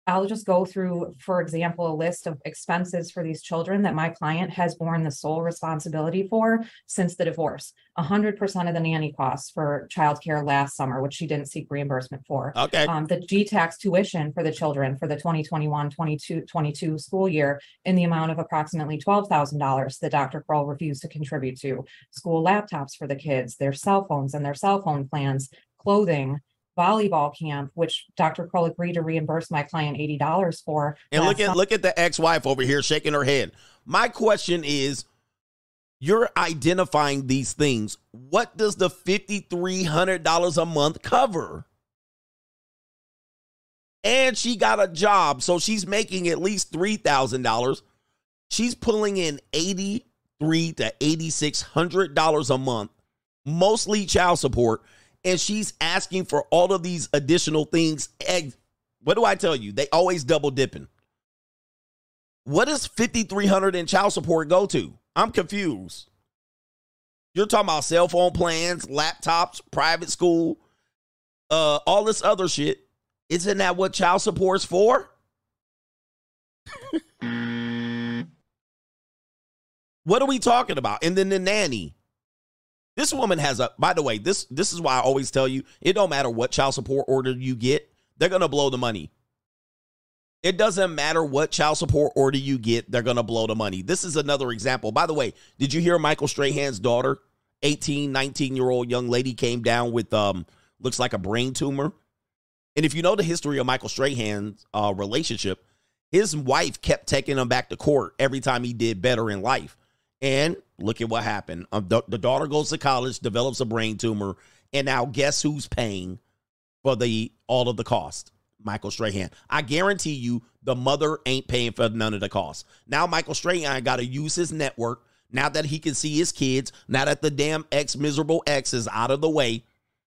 I'll just go through, for example, a list of expenses for these children that my client has borne the sole responsibility for since the divorce. hundred percent of the nanny costs for childcare last summer, which she didn't seek reimbursement for. Okay. Um, the G-tax tuition for the children for the 2021, 22, 22 school year in the amount of approximately twelve thousand dollars that Dr. Kroll refused to contribute to. School laptops for the kids, their cell phones and their cell phone plans, clothing, volleyball camp, which Dr. Kroll agreed to reimburse my client eighty dollars for. And look at summer. look at the ex-wife over here shaking her head. My question is you're identifying these things. What does the $5300 a month cover? And she got a job, so she's making at least $3,000. She's pulling in 83 to $8600 a month, mostly child support, and she's asking for all of these additional things. What do I tell you? They always double dipping. What does 5300 in child support go to? I'm confused. You're talking about cell phone plans, laptops, private school, uh, all this other shit. Isn't that what child support's for? what are we talking about? And then the nanny. This woman has a by the way, this this is why I always tell you, it don't matter what child support order you get, they're gonna blow the money. It doesn't matter what child support order you get, they're going to blow the money. This is another example. By the way, did you hear Michael Strahan's daughter, 18, 19 year old young lady, came down with, um, looks like a brain tumor? And if you know the history of Michael Strahan's uh, relationship, his wife kept taking him back to court every time he did better in life. And look at what happened. Um, the, the daughter goes to college, develops a brain tumor, and now guess who's paying for the all of the cost? Michael Strahan. I guarantee you the mother ain't paying for none of the costs. Now Michael Strahan got to use his network now that he can see his kids, now that the damn ex miserable ex is out of the way.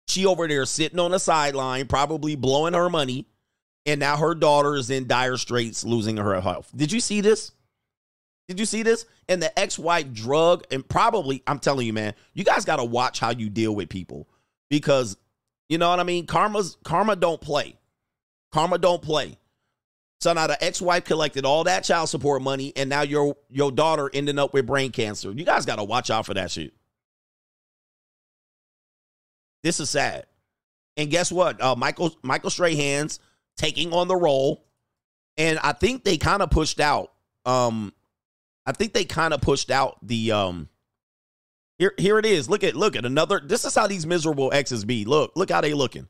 She over there sitting on the sideline, probably blowing her money, and now her daughter is in dire straits, losing her health. Did you see this? Did you see this? And the ex-wife drug and probably, I'm telling you, man, you guys got to watch how you deal with people because you know what I mean. Karma's karma don't play. Karma don't play. So now the ex-wife collected all that child support money, and now your your daughter ending up with brain cancer. You guys got to watch out for that shit. This is sad. And guess what? Uh, Michael Michael Strahan's taking on the role, and I think they kind of pushed out. Um, I think they kind of pushed out the um. Here, here it is. Look at look at another. This is how these miserable exes be. Look, look how they looking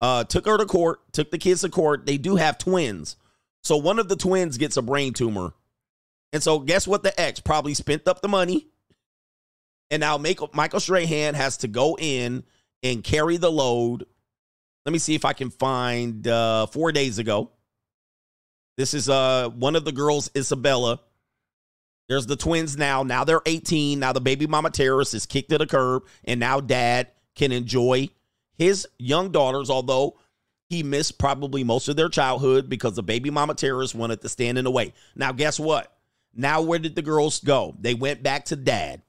uh, took her to court, took the kids to court. They do have twins. So one of the twins gets a brain tumor. And so guess what? The ex probably spent up the money. And now make, Michael Strahan has to go in and carry the load. Let me see if I can find uh, four days ago. This is uh, one of the girls, Isabella. There's the twins now. Now they're 18. Now the baby mama terrorist is kicked to the curb. And now dad can enjoy his young daughters, although he missed probably most of their childhood because the baby mama terrorists wanted to stand in the way. Now, guess what? Now, where did the girls go? They went back to dad.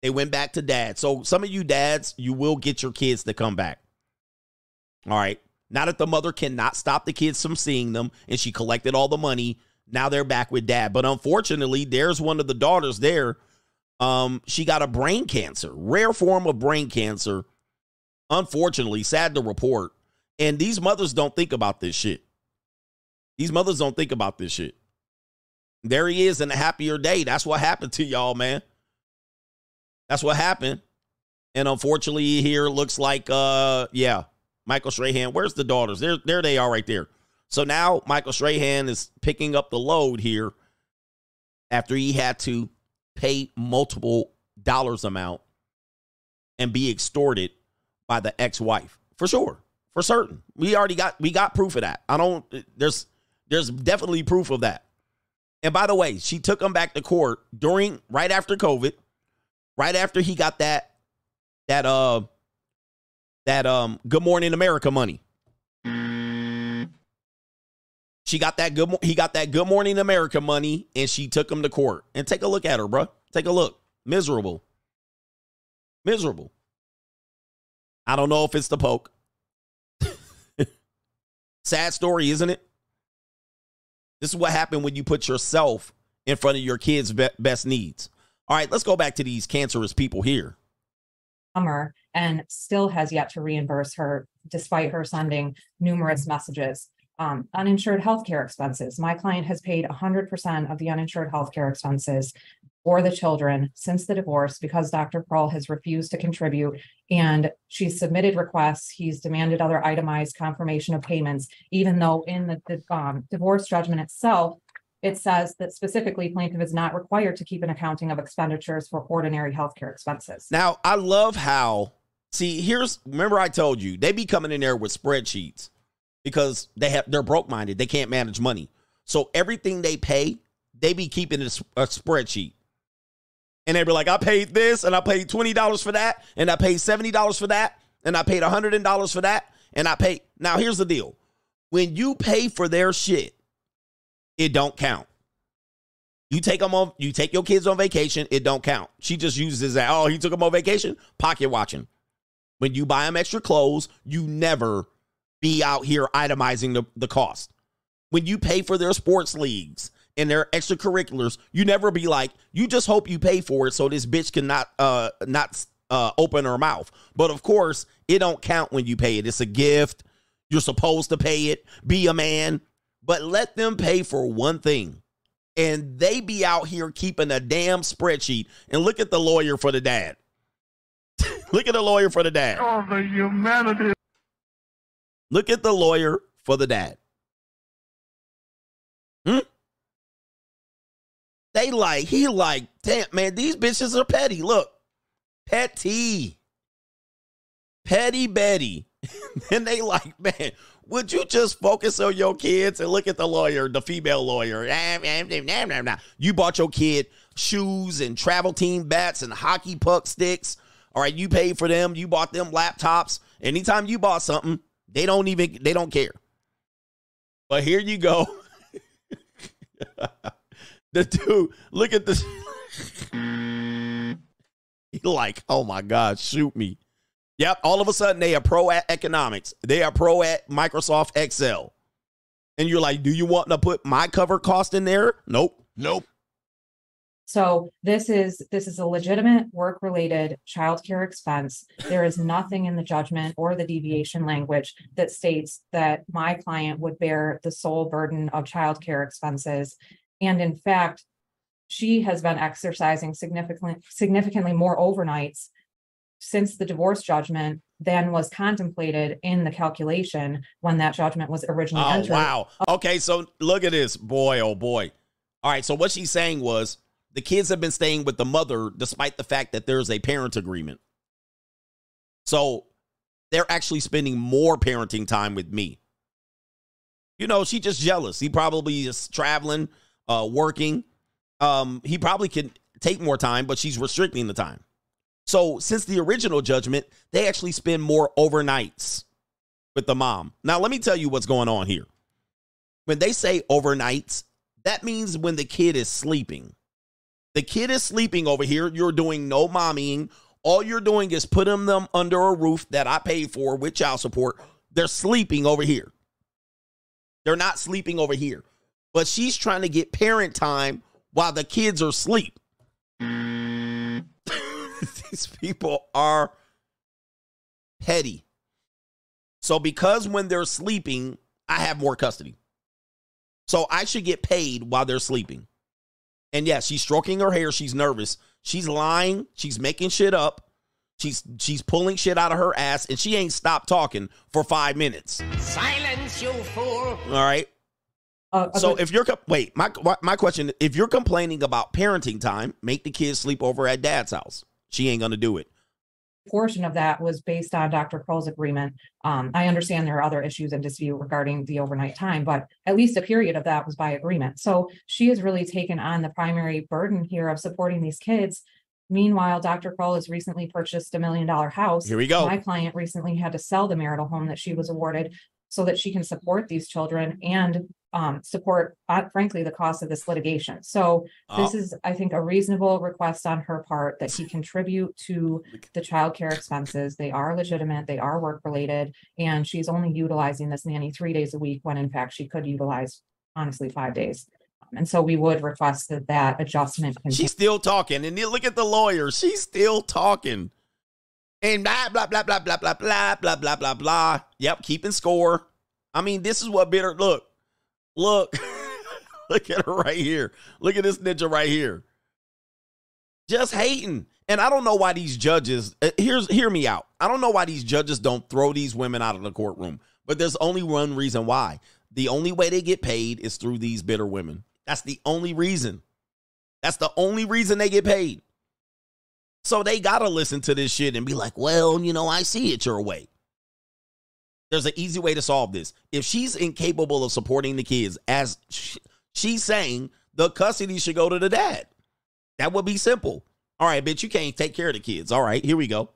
They went back to dad. So some of you dads, you will get your kids to come back. All right. Now that the mother cannot stop the kids from seeing them and she collected all the money, now they're back with dad. But unfortunately, there's one of the daughters there. Um, she got a brain cancer, rare form of brain cancer. Unfortunately, sad to report. And these mothers don't think about this shit. These mothers don't think about this shit. There he is in a happier day. That's what happened to y'all, man. That's what happened. And unfortunately, here looks like uh yeah, Michael Strahan. Where's the daughters? There, there they are right there. So now Michael Strahan is picking up the load here after he had to pay multiple dollars amount and be extorted by the ex-wife. For sure. For certain. We already got we got proof of that. I don't there's there's definitely proof of that. And by the way, she took him back to court during right after COVID, right after he got that that uh that um Good Morning America money. She got that good he got that Good Morning America money and she took him to court. And take a look at her, bro. Take a look. Miserable. Miserable. I don't know if it's the poke. Sad story, isn't it? This is what happened when you put yourself in front of your kids' best needs. All right, let's go back to these cancerous people here. Summer and still has yet to reimburse her despite her sending numerous messages. Um, uninsured healthcare expenses. My client has paid 100% of the uninsured healthcare expenses for the children since the divorce because Dr. Kroll has refused to contribute and she's submitted requests. He's demanded other itemized confirmation of payments, even though in the, the um, divorce judgment itself, it says that specifically plaintiff is not required to keep an accounting of expenditures for ordinary healthcare expenses. Now, I love how, see, here's, remember I told you, they be coming in there with spreadsheets because they have, they're broke minded. They can't manage money. So everything they pay, they be keeping a, a spreadsheet. And they be like, I paid this and I paid $20 for that and I paid $70 for that and I paid $100 for that and I paid. Now, here's the deal. When you pay for their shit, it don't count. You take them on, you take your kids on vacation, it don't count. She just uses that. Oh, he took them on vacation, pocket watching. When you buy them extra clothes, you never be out here itemizing the, the cost. When you pay for their sports leagues and their extracurriculars, you never be like, you just hope you pay for it so this bitch cannot uh not uh open her mouth. But of course, it don't count when you pay it. It's a gift. You're supposed to pay it. Be a man. But let them pay for one thing. And they be out here keeping a damn spreadsheet. And look at the lawyer for the dad. look at the lawyer for the dad. Oh, the humanity. Look at the lawyer for the dad. Hmm? They like, he like, damn, man, these bitches are petty. Look, petty. Petty Betty. and they like, man, would you just focus on your kids and look at the lawyer, the female lawyer? You bought your kid shoes and travel team bats and hockey puck sticks. All right, you paid for them. You bought them laptops. Anytime you bought something, they don't even they don't care. But here you go. the dude, look at this. He like, oh my God, shoot me. Yep, all of a sudden they are pro at economics. They are pro at Microsoft Excel. And you're like, do you want to put my cover cost in there? Nope. Nope. So this is this is a legitimate work-related childcare expense. There is nothing in the judgment or the deviation language that states that my client would bear the sole burden of childcare expenses. And in fact, she has been exercising significantly significantly more overnights since the divorce judgment than was contemplated in the calculation when that judgment was originally Oh, entered. wow. Okay, so look at this. Boy, oh boy. All right, so what she's saying was the kids have been staying with the mother despite the fact that there's a parent agreement. So they're actually spending more parenting time with me. You know, she just jealous. He probably is traveling, uh, working. Um, he probably can take more time, but she's restricting the time. So since the original judgment, they actually spend more overnights with the mom. Now, let me tell you what's going on here. When they say overnights, that means when the kid is sleeping. The kid is sleeping over here. You're doing no mommying. All you're doing is putting them under a roof that I paid for with child support. They're sleeping over here. They're not sleeping over here. But she's trying to get parent time while the kids are asleep. These people are petty. So because when they're sleeping, I have more custody. So I should get paid while they're sleeping. And yes, she's stroking her hair. She's nervous. She's lying. She's making shit up. She's she's pulling shit out of her ass, and she ain't stopped talking for five minutes. Silence, you fool. All right. Uh, uh, so if you're wait, my my question: If you're complaining about parenting time, make the kids sleep over at dad's house. She ain't gonna do it. Portion of that was based on Dr. Kroll's agreement. Um, I understand there are other issues in dispute regarding the overnight time, but at least a period of that was by agreement. So she has really taken on the primary burden here of supporting these kids. Meanwhile, Dr. Kroll has recently purchased a million dollar house. Here we go. My client recently had to sell the marital home that she was awarded so that she can support these children and um, support, uh, frankly, the cost of this litigation. So this Oh. is, I think, a reasonable request on her part that she contribute to the childcare expenses. They are legitimate, they are work related, and she's only utilizing this nanny three days a week when in fact she could utilize honestly five days. And so we would request that that adjustment. Continue. She's still talking, and look at the lawyer. She's still talking, and blah blah blah blah blah blah blah blah blah blah blah. Yep, keeping score. I mean, this is what bitter. Look, look, look at her right here. Look at this ninja right here. Just hating, and I don't know why these judges. uh, Here's hear me out. I don't know why these judges don't throw these women out of the courtroom. But there's only one reason why. The only way they get paid is through these bitter women. That's the only reason. That's the only reason they get paid. So they got to listen to this shit and be like, well, you know, I see it your way. There's an easy way to solve this. If she's incapable of supporting the kids, as sh- she's saying, the custody should go to the dad. That would be simple. All right, bitch, you can't take care of the kids. All right, here we go.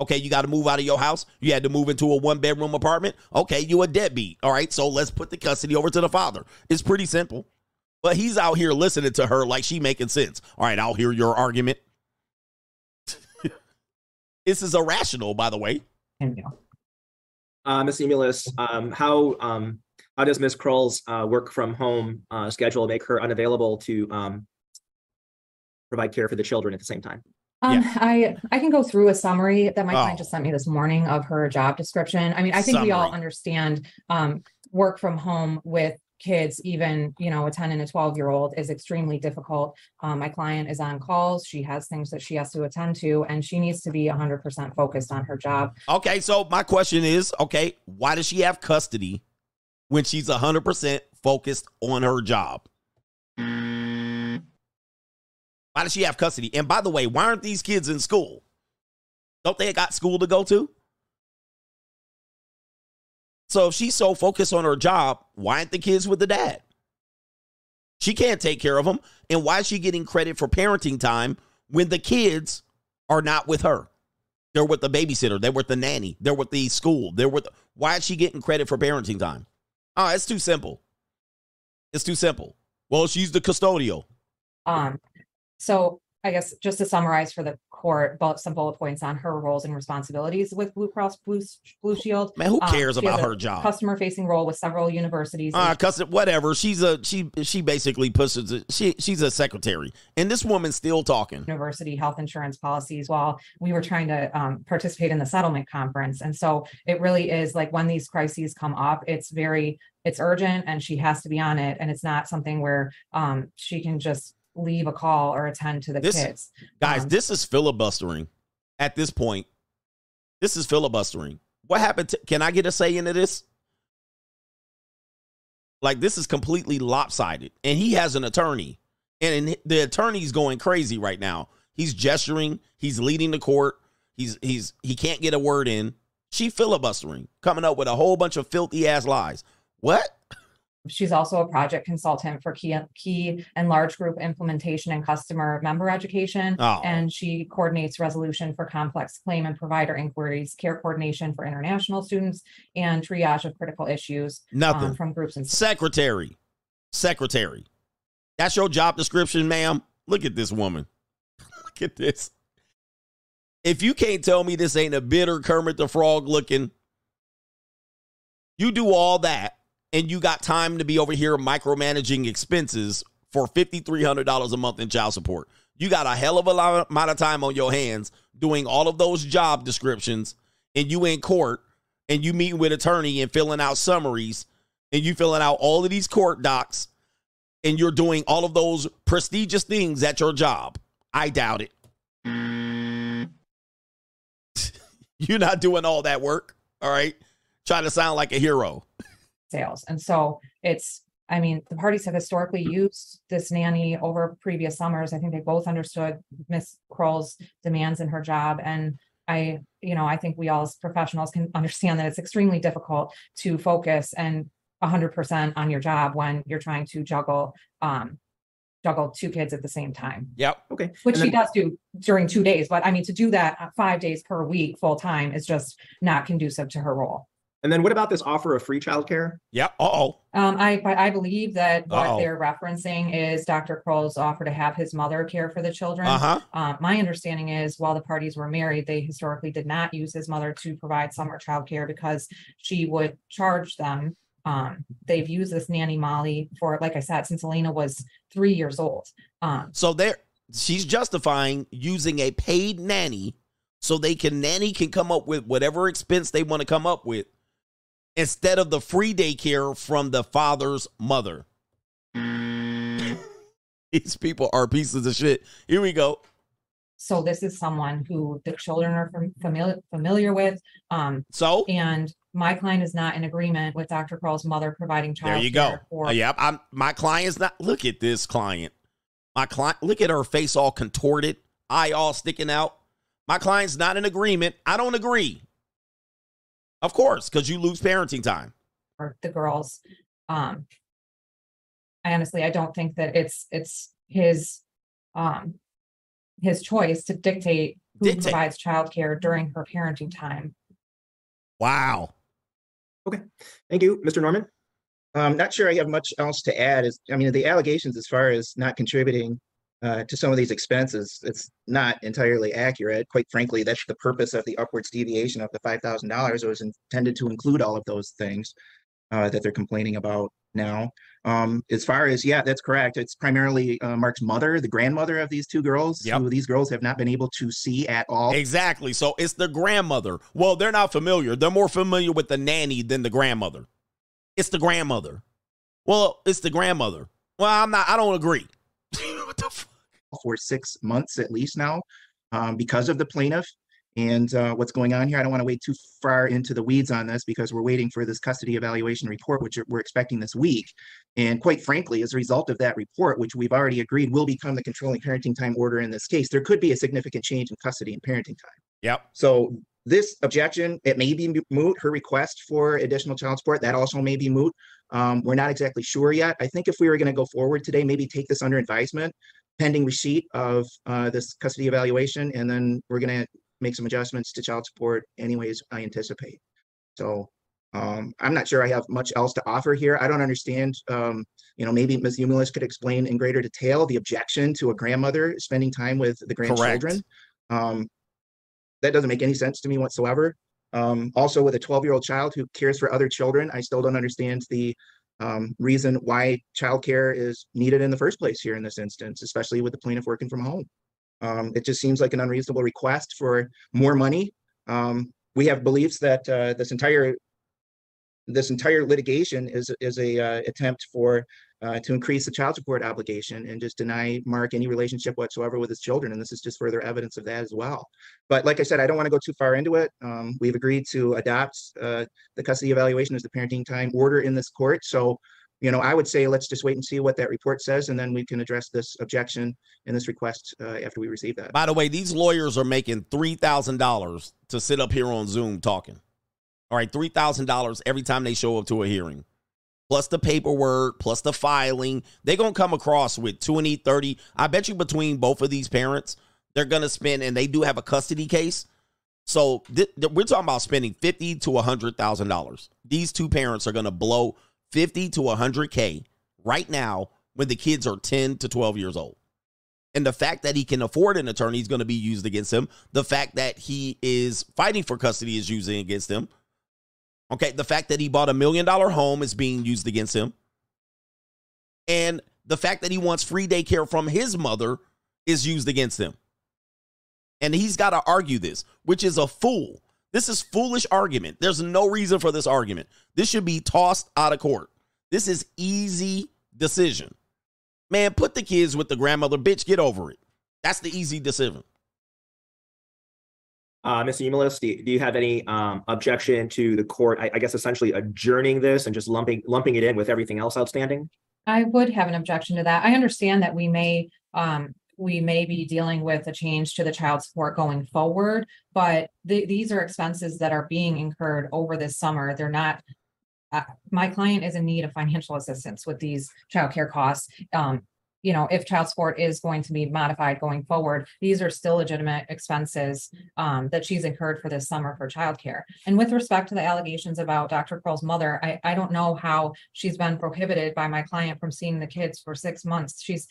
Okay, you got to move out of your house. You had to move into a one bedroom apartment. Okay, you a deadbeat. All right, so let's put the custody over to the father. It's pretty simple. But he's out here listening to her like she making sense. All right, I'll hear your argument. this is irrational, by the way. Uh, Ms. Umulis, um, how um, how does Ms. Kroll's uh, work from home uh, schedule make her unavailable to um, provide care for the children at the same time? Um, I, I can go through a summary that my Oh. client just sent me this morning of her job description. I mean, I think we all understand, um, work from home with kids, even, you know, a ten and a twelve year old is extremely difficult. Um, my client is on calls. She has things that she has to attend to, and she needs to be hundred percent focused on her job. Okay, so my question is okay, why does she have custody when she's 100% focused on her job? Why does she have custody? And by the way, why aren't these kids in school? Don't they got school to go to? So if she's so focused on her job, why aren't the kids with the dad? She can't take care of them. And why is she getting credit for parenting time when the kids are not with her? They're with the babysitter. They're with the nanny. They're with the school. They're with. Why is she getting credit for parenting time? Oh, it's too simple. It's too simple. Well, she's the custodial. Um, so I guess just to summarize for the court, some bullet points on her roles and responsibilities with Blue Cross Blue, Blue Shield. Man, who Um, cares has about her job? Customer facing role with several universities. Uh, cause whatever. She's a she. She basically pushes. it- She she's a secretary, and this woman's still talking. university health insurance policies while we were trying to um, participate in the settlement conference. And so it really is like when these crises come up, it's very, it's urgent and she has to be on it. And it's not something where um, she can just leave a call or attend to the This kids. guys, um, this is filibustering. At this point, this is filibustering. What happened? To, can I get a say into this? Like this is completely lopsided, and he has an attorney, and the attorney's going crazy right now. He's gesturing. He's leading the court. He's he's he can't get a word in. She filibustering, coming up with a whole bunch of filthy ass lies. What? She's also a project consultant for key, key and large group implementation and customer member education. Oh. And she coordinates resolution for complex claim and provider inquiries, care coordination for international students, and triage of critical issues. um, Nothing. From groups and Secretary. Secretary. That's your job description, ma'am. Look at this woman. Look at this. If you can't tell me this ain't a bitter Kermit the Frog looking, you do all that and you got time to be over here micromanaging expenses for $5,300 a month in child support. You got a hell of a lot amount of time on your hands doing all of those job descriptions and you in court and you meeting with attorney and filling out summaries and you filling out all of these court docs and you're doing all of those prestigious things at your job. I doubt it. you're not doing all that work. All right. Trying to sound like a hero. sales. And so it's, I mean, the parties have historically used this nanny over previous summers. I think they both understood Miss Kroll's demands in her job. And I, you know, I think we all as professionals can understand that it's extremely difficult to focus and 100% on your job when you're trying to juggle um juggle two kids at the same time. Yep. Okay. Which And she does do during two days, but I mean to do that 5 days per week full time is just not conducive to her role. And then what about this offer of free childcare? Yep. Uh-oh. Um, I, I I believe that what Uh-oh. they're referencing is Dr. Kroll's offer to have his mother care for the children. Uh-huh. Uh, my understanding is while the parties were married, they historically did not use his mother to provide summer childcare because she would charge them. Um, they've used this nanny Molly for, like I said, since Elena was three years old. Um, So there she's justifying using a paid nanny so they can nanny can come up with whatever expense they want to come up with instead of the free daycare from the father's mother. These people are pieces of shit. Here we go. so this is someone who the children are familiar familiar with. Um, so and my client is not in agreement with Dr. Kroll's mother providing child. There you go. for Uh, yep. I'm my client's not look at this client. My client look at her face all contorted, eye all sticking out. My client's not in agreement. I don't agree. Of course, because you lose parenting time. for the girls. Um, I honestly, I don't think that it's, it's his, um, his choice to dictate who Dictate. provides childcare during her parenting time. Wow. Okay. Thank you, Mr. Norman. I'm not sure I have much else to add. Is I mean, the allegations as far as not contributing uh, to some of these expenses, it's not entirely accurate. Quite frankly, that's the purpose of the upwards deviation of the five thousand dollars. It was intended to include all of those things uh, that they're complaining about now. Um, as far as yeah, that's correct. It's primarily uh, Mark's mother, the grandmother of these two girls, Yep. who these girls have not been able to see at all. Exactly. So it's the grandmother. Well, they're not familiar. They're more familiar with the nanny than the grandmother. It's the grandmother. Well, it's the grandmother. Well, I'm not. I don't agree. For six months at least now um, because of the plaintiff and uh, what's going on here. I don't want to wade too far into the weeds on this because we're waiting for this custody evaluation report, which we're expecting this week. And quite frankly, as a result of that report, which we've already agreed will become the controlling parenting time order in this case, there could be a significant change in custody and parenting time. Yep. So this objection, it may be moot. Her request for additional child support, that also may be moot. Um, we're not exactly sure yet. I think if we were going to go forward today, maybe take this under advisement pending receipt of uh, this custody evaluation, and then we're going to make some adjustments to child support anyways, I anticipate. So um, I'm not sure I have much else to offer here. I don't understand, um, you know, maybe Ms. Umulis could explain in greater detail the objection to a grandmother spending time with the grandchildren. Um, that doesn't make any sense to me whatsoever. Um, also with a 12 year old child who cares for other children, I still don't understand the um, reason why childcare is needed in the first place here in this instance, especially with the plaintiff working from home. Um, it just seems like an unreasonable request for more money. Um, we have beliefs that uh, this entire this entire litigation is is a uh, attempt for uh, to increase the child support obligation and just deny Mark any relationship whatsoever with his children. And this is just further evidence of that as well. But like I said, I don't want to go too far into it. Um, we've agreed to adopt uh, the custody evaluation as the parenting time order in this court. So, you know, I would say let's just wait and see what that report says, and then we can address this objection and this request uh, after we receive that. By the way, these lawyers are making three thousand dollars to sit up here on Zoom talking. All right, three thousand dollars every time they show up to a hearing. Plus the paperwork, plus the filing. They're gonna come across with 20, 30. I bet you between both of these parents, they're gonna spend, and they do have a custody case. So th- th- we're talking about spending fifty to hundred thousand dollars. These two parents are gonna blow fifty to hundred K right now when the kids are 10 to 12 years old. And the fact that he can afford an attorney is going to be used against him. The fact that he is fighting for custody is using against him. Okay. The fact that he bought a million dollar home is being used against him. And the fact that he wants free daycare from his mother is used against him. And he's got to argue this, which is a fool. This is foolish argument. There's no reason for this argument. This should be tossed out of court. This is easy decision. Man, put the kids with the grandmother. Bitch, get over it. That's the easy decision. Uh, Mr. Umulis, do you, have any um, objection to the court, I, guess essentially adjourning this and just lumping lumping it in with everything else outstanding? I would have an objection to that. I understand that we may, um, we may be dealing with a change to the child support going forward, but the, these are expenses that are being incurred over this summer. They're not. Uh, my client is in need of financial assistance with these childcare costs. Um, you know, if child support is going to be modified going forward, these are still legitimate expenses um, that she's incurred for this summer for childcare. And with respect to the allegations about Dr. Kroll's mother, I, I don't know how she's been prohibited by my client from seeing the kids for six months. She's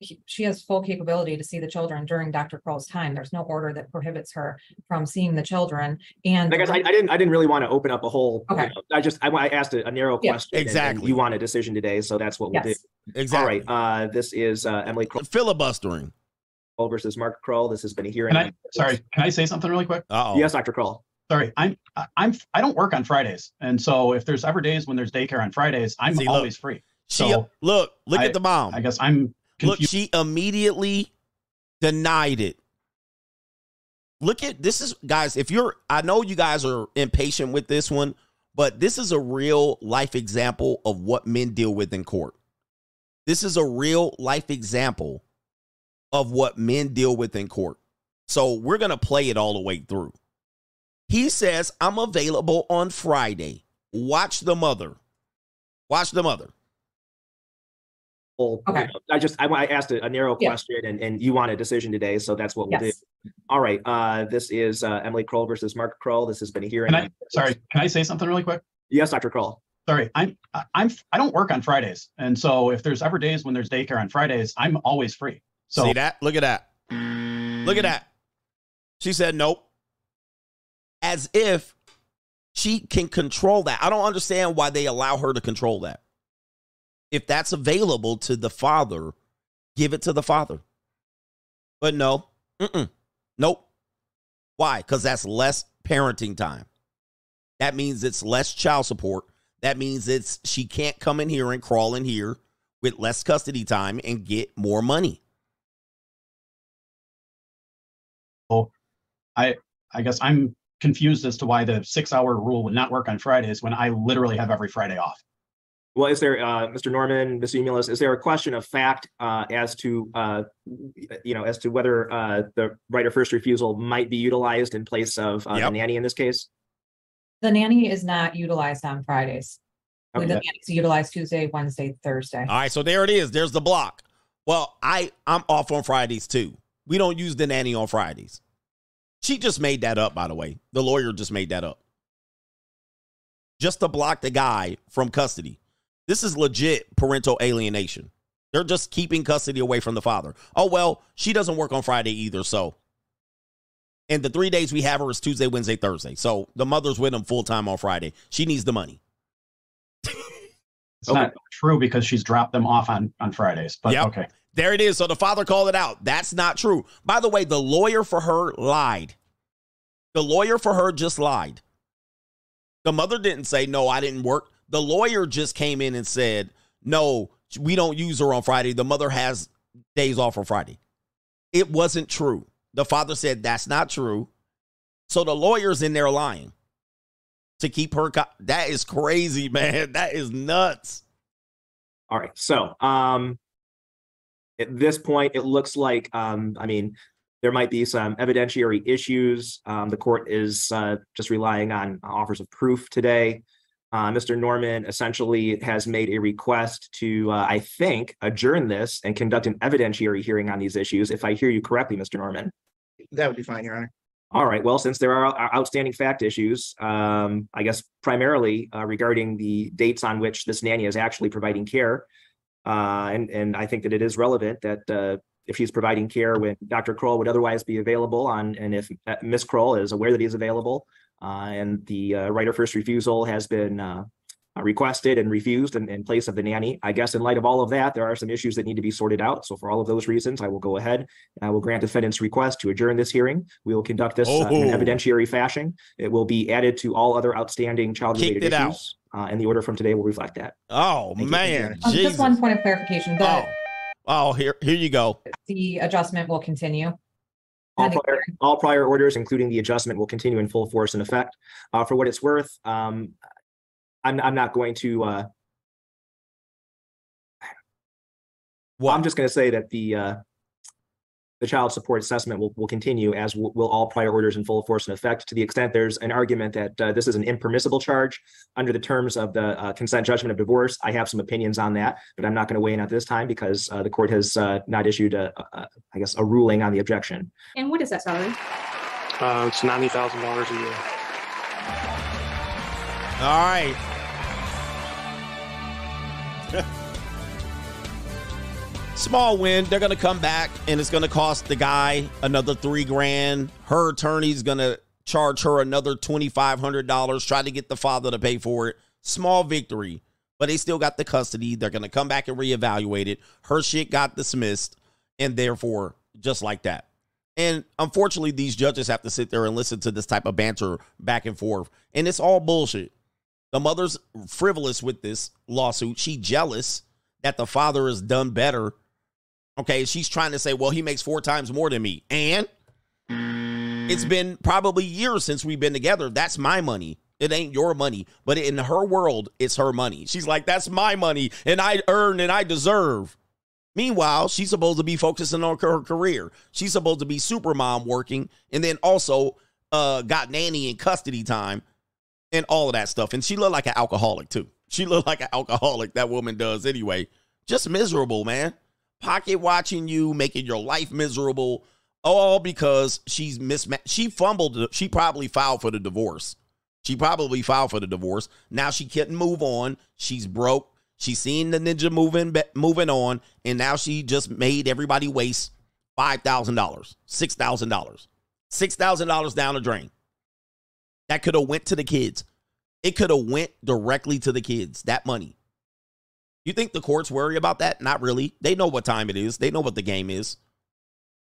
he- she has full capability to see the children during Dr. Kroll's time. There's no order that prohibits her from seeing the children. And I guess I, I didn't I didn't really want to open up a whole. you Okay. know, I just I, I asked a, a narrow Yeah. question. and- and Exactly. you want a decision today, so that's what we'll Yes. do. Exactly. All right. Uh, this is uh, Emily Kroll Filibustering. Paul versus Mark Kroll. This has been a hearing. Can I, sorry, can I say something really quick? Uh-oh. Yes, Dr. Kroll. Sorry, I'm, I'm, I don't work on Fridays. And so if there's ever days when there's daycare on Fridays, I'm See, look. always free. She So look, look I- at the mom. I guess I'm Look, she immediately denied it. Look at this is guys, if you're I know you guys are impatient with this one, but this is a real life example of what men deal with in court. This is a real life example of what men deal with in court. So we're going to play it all the way through. He says, I'm available on Friday. Watch the mother. Watch the mother. Well, you know, I just I, I asked a, a narrow Yeah. question, and, and you want a decision today, so that's what we'll Yes. do. All right. Uh, this is uh, Emily Kroll versus Mark Kroll. This has been a hearing. Can I, sorry, can I say something really quick? Yes, Dr. Kroll. Sorry, I'm, I'm, I don't work on Fridays. And so if there's ever days when there's daycare on Fridays, I'm always free. So See that? Look at that. Look at that. She said nope. As if she can control that. I don't understand why they allow her to control that. If that's available to the father, give it to the father. But no, mm-mm, nope. Why? Because that's less parenting time. That means it's less child support. That means it's she can't come in here and crawl in here with less custody time and get more money. Well, I, I guess I'm confused as to why the six hour rule would not work on Fridays when I literally have every Friday off. Well, is there, uh, Mr. Norman, Mr. Umulis, is there a question of fact uh, as to, uh, you know, as to whether uh, the right of first refusal might be utilized in place of uh, the nanny in this case? the nanny is not utilized on Fridays. The Okay. nanny's utilized Tuesday, Wednesday, Thursday. All right, so there it is. There's the block. Well, I I'm off on Fridays too. We don't use the nanny on Fridays. She just made that up, by the way. The lawyer just made that up. Just to block the guy from custody. This is legit parental alienation. They're just keeping custody away from the father. Oh well, she doesn't work on Friday either, so. And the three days we have her is Tuesday, Wednesday, Thursday. So the mother's with him full time on Friday. She needs the money. It's not true because she's dropped them off on, on Fridays, but Yep. okay. There it is. So the father called it out. That's not true. By the way, the lawyer for her lied. The lawyer for her just lied. The mother didn't say, No, I didn't work. The lawyer just came in and said, No, we don't use her on Friday. The mother has days off on Friday. It wasn't true. The father said, That's not true. So the lawyer's in there lying to keep her. Co- that is crazy, man. That is nuts. All right. So, um, at this point, it looks like, um, I mean, there might be some evidentiary issues. Um, the court is uh, just relying on offers of proof today. Uh, Mr. Norman essentially has made a request to, uh, I think, adjourn this and conduct an evidentiary hearing on these issues. If I hear you correctly, Mr. Norman. That would be fine, Your Honor. All right. Well, since there are are outstanding fact issues, um, I guess primarily uh, regarding the dates on which this nanny is actually providing care, uh, and and I think that it is relevant that uh, if she's providing care when Dr. Kroll would otherwise be available on, and if uh, Ms. Kroll is aware that he's available, uh, and the uh, right of first refusal has been uh, requested and refused in, in place of the nanny. I guess in light of all of that, there are some issues that need to be sorted out. So for all of those reasons, I will go ahead and I will grant the defendant's request to adjourn this hearing. We will conduct this uh, in an Oh. evidentiary fashion. It will be added to all other outstanding child-related Kicked it out. issues. Uh, and the order from today will reflect that. Oh Thank you. man, Um, Jesus. just one point of clarification, Oh, oh, here, here you go. the adjustment will continue. All prior, all prior orders, including the adjustment, will continue in full force and effect. Uh, for what it's worth, um, I'm, I'm not going to, uh, well, I'm just going to say that the, uh, the child support assessment will, will continue as will, will all prior orders in full force and effect to the extent there's an argument that uh, this is an impermissible charge under the terms of the uh, consent judgment of divorce. I have some opinions on that, but I'm not going to weigh in at this time because uh, the court has uh, not issued a, a, I guess, a ruling on the objection. And what is that salary? Uh, it's ninety thousand dollars a year. All right. Small win. They're going to come back and it's going to cost the guy another three grand. Her attorney's going to charge her another $2,500, try to get the father to pay for it. Small victory, but they still got the custody. They're going to come back and reevaluate it. Her shit got dismissed, and therefore, just like that. And unfortunately, these judges have to sit there and listen to this type of banter back and forth. And it's all bullshit. The mother's frivolous with this lawsuit. She jealous that the father has done better. Okay, she's trying to say, well, he makes four times more than me. And it's been probably years since we've been together. That's my money. It ain't your money. But in her world, it's her money. She's like, that's my money, and I earn and I deserve. Meanwhile, she's supposed to be focusing on her career. She's supposed to be super mom working, and then also uh, got nanny and custody time and all of that stuff. And she looked like an alcoholic too. She looked like an alcoholic. That woman does anyway. Just miserable, man. Pocket watching you, making your life miserable, all because she's mismatched. She fumbled. She probably filed for the divorce. She probably filed for the divorce. Now she couldn't move on. She's broke. She's seen the ninja moving moving on, and now she just made everybody waste five thousand dollars, six thousand dollars, six thousand dollars down the drain. That could have went to the kids. It could have went directly to the kids. That money. You think the courts worry about that? Not really. They know what time it is. They know what the game is.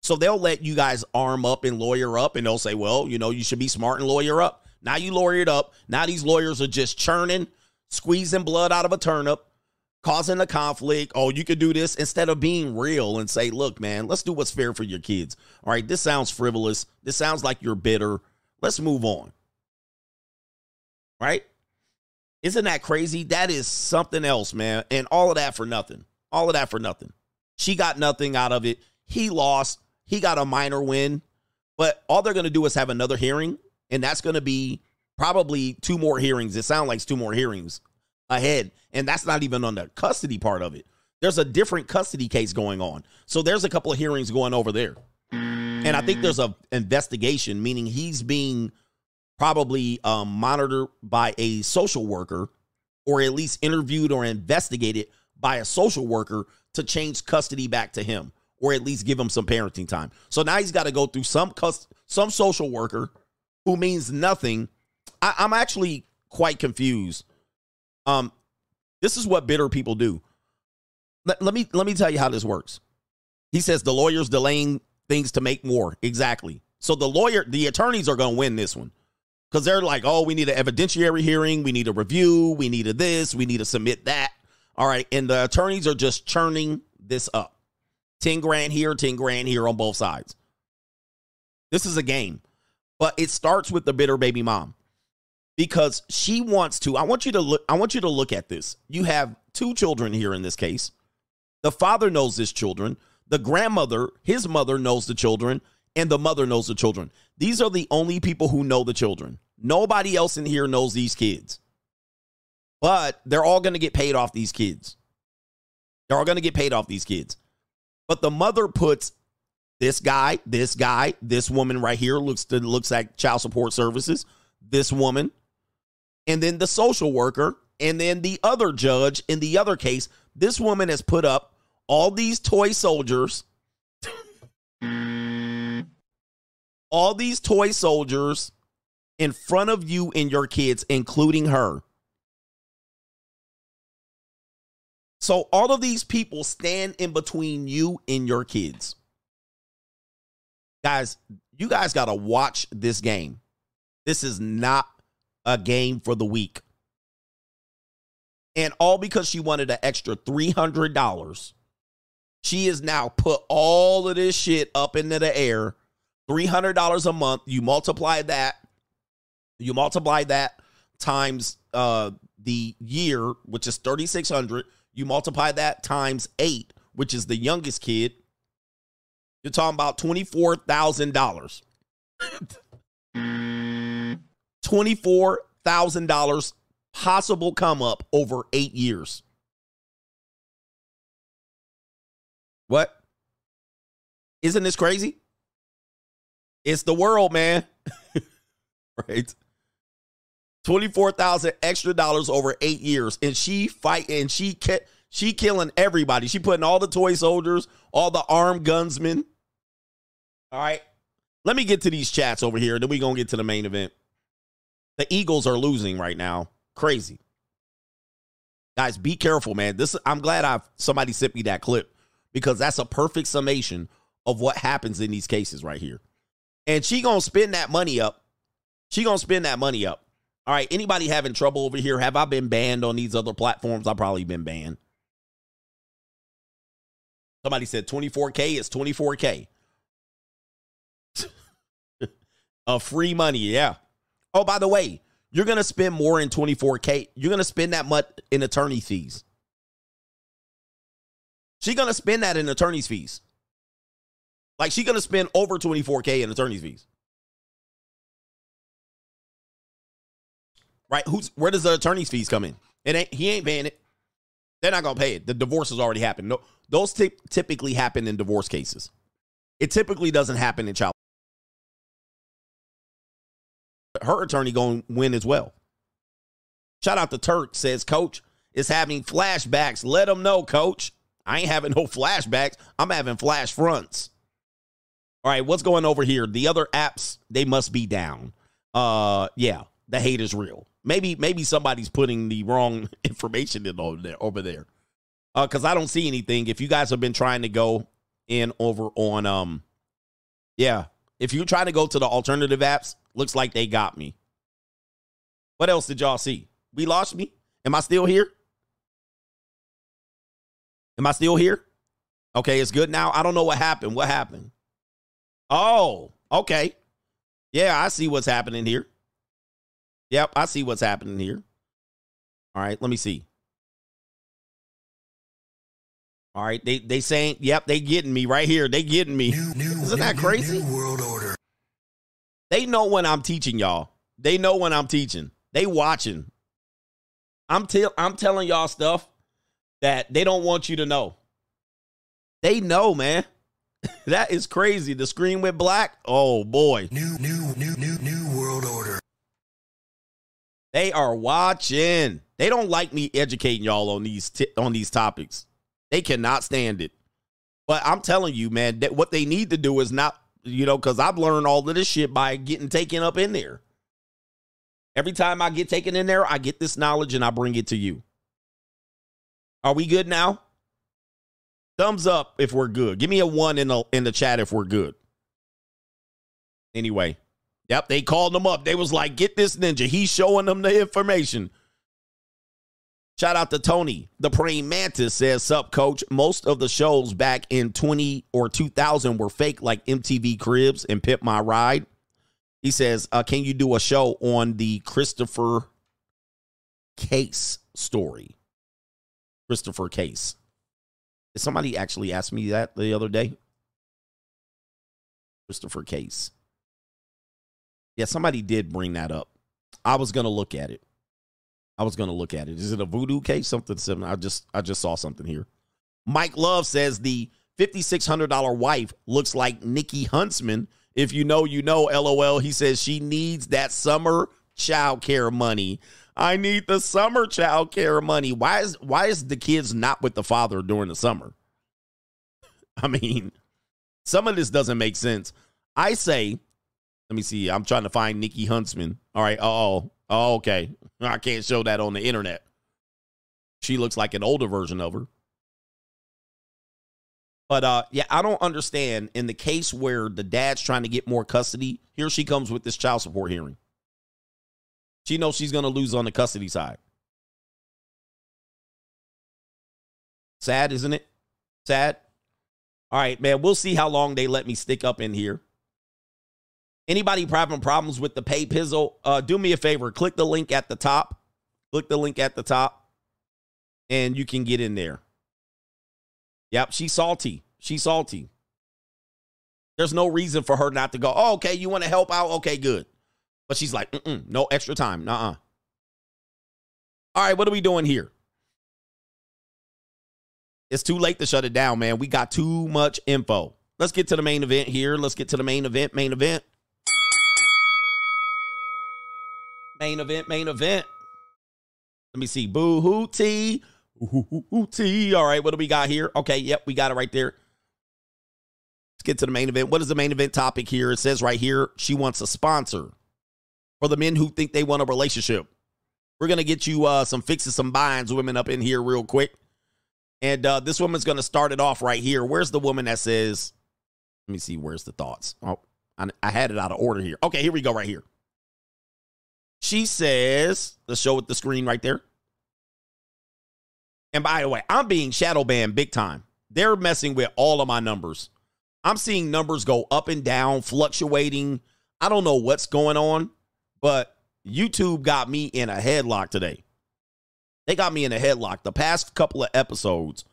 So they'll let you guys arm up and lawyer up, and they'll say, well, you know, you should be smart and lawyer up. Now you lawyered up. Now these lawyers are just churning, squeezing blood out of a turnip, causing a conflict. Oh, you could do this instead of being real and say, look, man, let's do what's fair for your kids. All right, this sounds frivolous. This sounds like you're bitter. Let's move on. Right? Isn't that crazy? That is something else, man. And all of that for nothing. All of that for nothing. She got nothing out of it. He lost. He got a minor win. But all they're going to do is have another hearing. And that's going to be probably two more hearings. It sounds like two more hearings ahead. And that's not even on the custody part of it. There's a different custody case going on. So there's a couple of hearings going over there. And I think there's a investigation, meaning he's being probably um, monitored by a social worker or at least interviewed or investigated by a social worker to change custody back to him or at least give him some parenting time. So now he's got to go through some cus- some social worker who means nothing. I- I'm actually quite confused. Um, this is what bitter people do. Let, let me let me tell you how this works. He says the lawyer's delaying things to make more. Exactly. So the lawyer, the attorneys are going to win this one because they're like, oh, we need an evidentiary hearing, we need a review, we need a this, we need to submit that. All right, and the attorneys are just churning this up. 10 grand here, 10 grand here on both sides. This is a game. But it starts with the bitter baby mom. Because she wants to I want you to look I want you to look at this. You have two children here in this case. The father knows his children. The grandmother, his mother knows the children, and the mother knows the children. These are the only people who know the children. Nobody else in here knows these kids. But they're all going to get paid off these kids. They're all going to get paid off these kids. But the mother puts this guy, this guy, this woman right here looks to, looks like child support services, this woman, and then the social worker, and then the other judge in the other case. This woman has put up all these toy soldiers all these toy soldiers in front of you and your kids, including her. So all of these people stand in between you and your kids. Guys, you guys got to watch this game. This is not a game for the weak. And all because she wanted an extra $300. She has now put all of this shit up into the air. $300 a month. You multiply that. You multiply that times uh, the year, which is 3600 You multiply that times eight, which is the youngest kid. You're talking about $24,000. $24,000 possible come up over eight years. What? Isn't this crazy? It's the world, man. right? 24,000 extra dollars over 8 years and she fight and she ke- she killing everybody. She putting all the toy soldiers, all the armed gunsmen. All right. Let me get to these chats over here then we going to get to the main event. The Eagles are losing right now. Crazy. Guys, be careful, man. This I'm glad I've somebody sent me that clip because that's a perfect summation of what happens in these cases right here. And she gonna spend that money up. She gonna spend that money up. All right. Anybody having trouble over here? Have I been banned on these other platforms? I've probably been banned. Somebody said 24K is 24K. a free money, yeah. Oh, by the way, you're going to spend more in 24K. You're going to spend that much in attorney fees. She's going to spend that in attorney's fees. Like she's to spend over 24K in attorney's fees. Right? Who's where does the attorney's fees come in? It ain't he ain't paying it. They're not gonna pay it. The divorce has already happened. No, those t- typically happen in divorce cases. It typically doesn't happen in child. Her attorney going to win as well. Shout out to Turk says, Coach is having flashbacks. Let him know, Coach. I ain't having no flashbacks. I'm having flash fronts. All right, what's going over here? The other apps they must be down. Uh, yeah, the hate is real. Maybe maybe somebody's putting the wrong information in over there over there. Uh, because I don't see anything. If you guys have been trying to go in over on um, yeah, if you try to go to the alternative apps, looks like they got me. What else did y'all see? We lost me. Am I still here? Am I still here? Okay, it's good now. I don't know what happened. What happened? Oh, okay. Yeah, I see what's happening here. Yep, I see what's happening here. All right, let me see. All right, they they saying, yep, they getting me right here. They getting me. New, new, Isn't that crazy? New world order. They know when I'm teaching y'all. They know when I'm teaching. They watching. I'm tell I'm telling y'all stuff that they don't want you to know. They know, man. That is crazy. The screen went black. Oh boy. New, new, new, new, new world order. They are watching. They don't like me educating y'all on these t- on these topics. They cannot stand it. But I'm telling you, man, that what they need to do is not, you know, because I've learned all of this shit by getting taken up in there. Every time I get taken in there, I get this knowledge and I bring it to you. Are we good now? Thumbs up if we're good. Give me a one in the in the chat if we're good. Anyway, yep, they called them up. They was like, "Get this ninja. He's showing them the information." Shout out to Tony. The praying mantis says, Sup, coach. Most of the shows back in 20 or 2000 were fake, like MTV Cribs and Pimp My Ride. He says, uh, Can you do a show on the Christopher Case story? Christopher Case. Somebody actually asked me that the other day? Christopher Case. Yeah, somebody did bring that up. I was to look at it. I was to look at it. Is it a voodoo case? Something similar. I just I just saw something here. Mike Love says the $5600 wife looks like Nikki Huntsman. If you know, you know, LOL. He says she needs that summer child care money. I need the summer child care money. Why is why is the kids not with the father during the summer? I mean, some of this doesn't make sense. I say Let me see. I'm trying to find Nikki Huntsman. All right. Oh, oh, okay. I can't show that on the internet. She looks like an older version of her. But uh yeah, I don't understand in the case where the dad's trying to get more custody, here she comes with this child support hearing. She knows she's going to lose on the custody side. Sad, isn't it? Sad. All right, man, we'll see how long they let me stick up in here. Anybody having problems with the pay pizzle, uh, do me a favor. Click the link at the top. Click the link at the top, and you can get in there. Yep, she's salty. She's salty. There's no reason for her not to go, oh, okay, you want to help out? Okay, good. But she's like, no extra time. Nuh uh. All right, what are we doing here? It's too late to shut it down, man. We got too much info. Let's get to the main event here. Let's get to the main event, main event. Main event, main event. Let me see. Boo hoo tea. Ooh, tea. All right, what do we got here? Okay, yep, we got it right there. Let's get to the main event. What is the main event topic here? It says right here, she wants a sponsor for the men who think they want a relationship. We're gonna get you uh, some fixes, some binds, women up in here real quick. And uh, this woman's gonna start it off right here. Where's the woman that says? Let me see. Where's the thoughts? Oh, I, I had it out of order here. Okay, here we go. Right here. She says, let's show it the screen right there. And by the way, I'm being shadow banned big time. They're messing with all of my numbers. I'm seeing numbers go up and down, fluctuating. I don't know what's going on, but YouTube got me in a headlock today. They got me in a headlock. The past couple of episodes,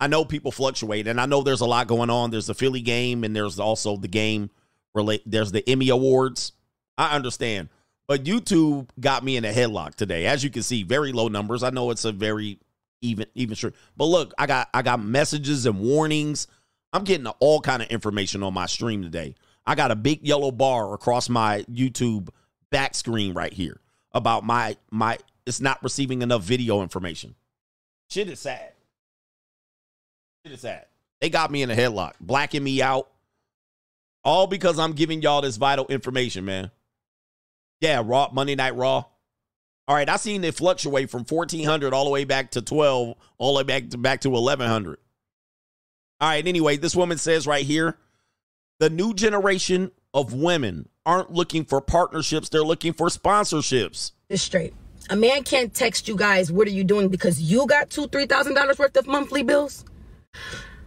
I know people fluctuate, and I know there's a lot going on. There's the Philly game, and there's also the game relate. There's the Emmy Awards. I understand. But YouTube got me in a headlock today. As you can see, very low numbers. I know it's a very even even sure. But look, I got I got messages and warnings. I'm getting all kind of information on my stream today. I got a big yellow bar across my YouTube back screen right here about my my it's not receiving enough video information. Shit is sad. Shit is sad. They got me in a headlock, blacking me out. All because I'm giving y'all this vital information, man. Yeah, Raw Monday Night Raw. All right, I seen it fluctuate from 1400 all the way back to 12, all the way back to back to 1100. All right, anyway, this woman says right here, the new generation of women aren't looking for partnerships, they're looking for sponsorships. It's straight. A man can't text you guys, what are you doing because you got two, three thousand dollars worth of monthly bills.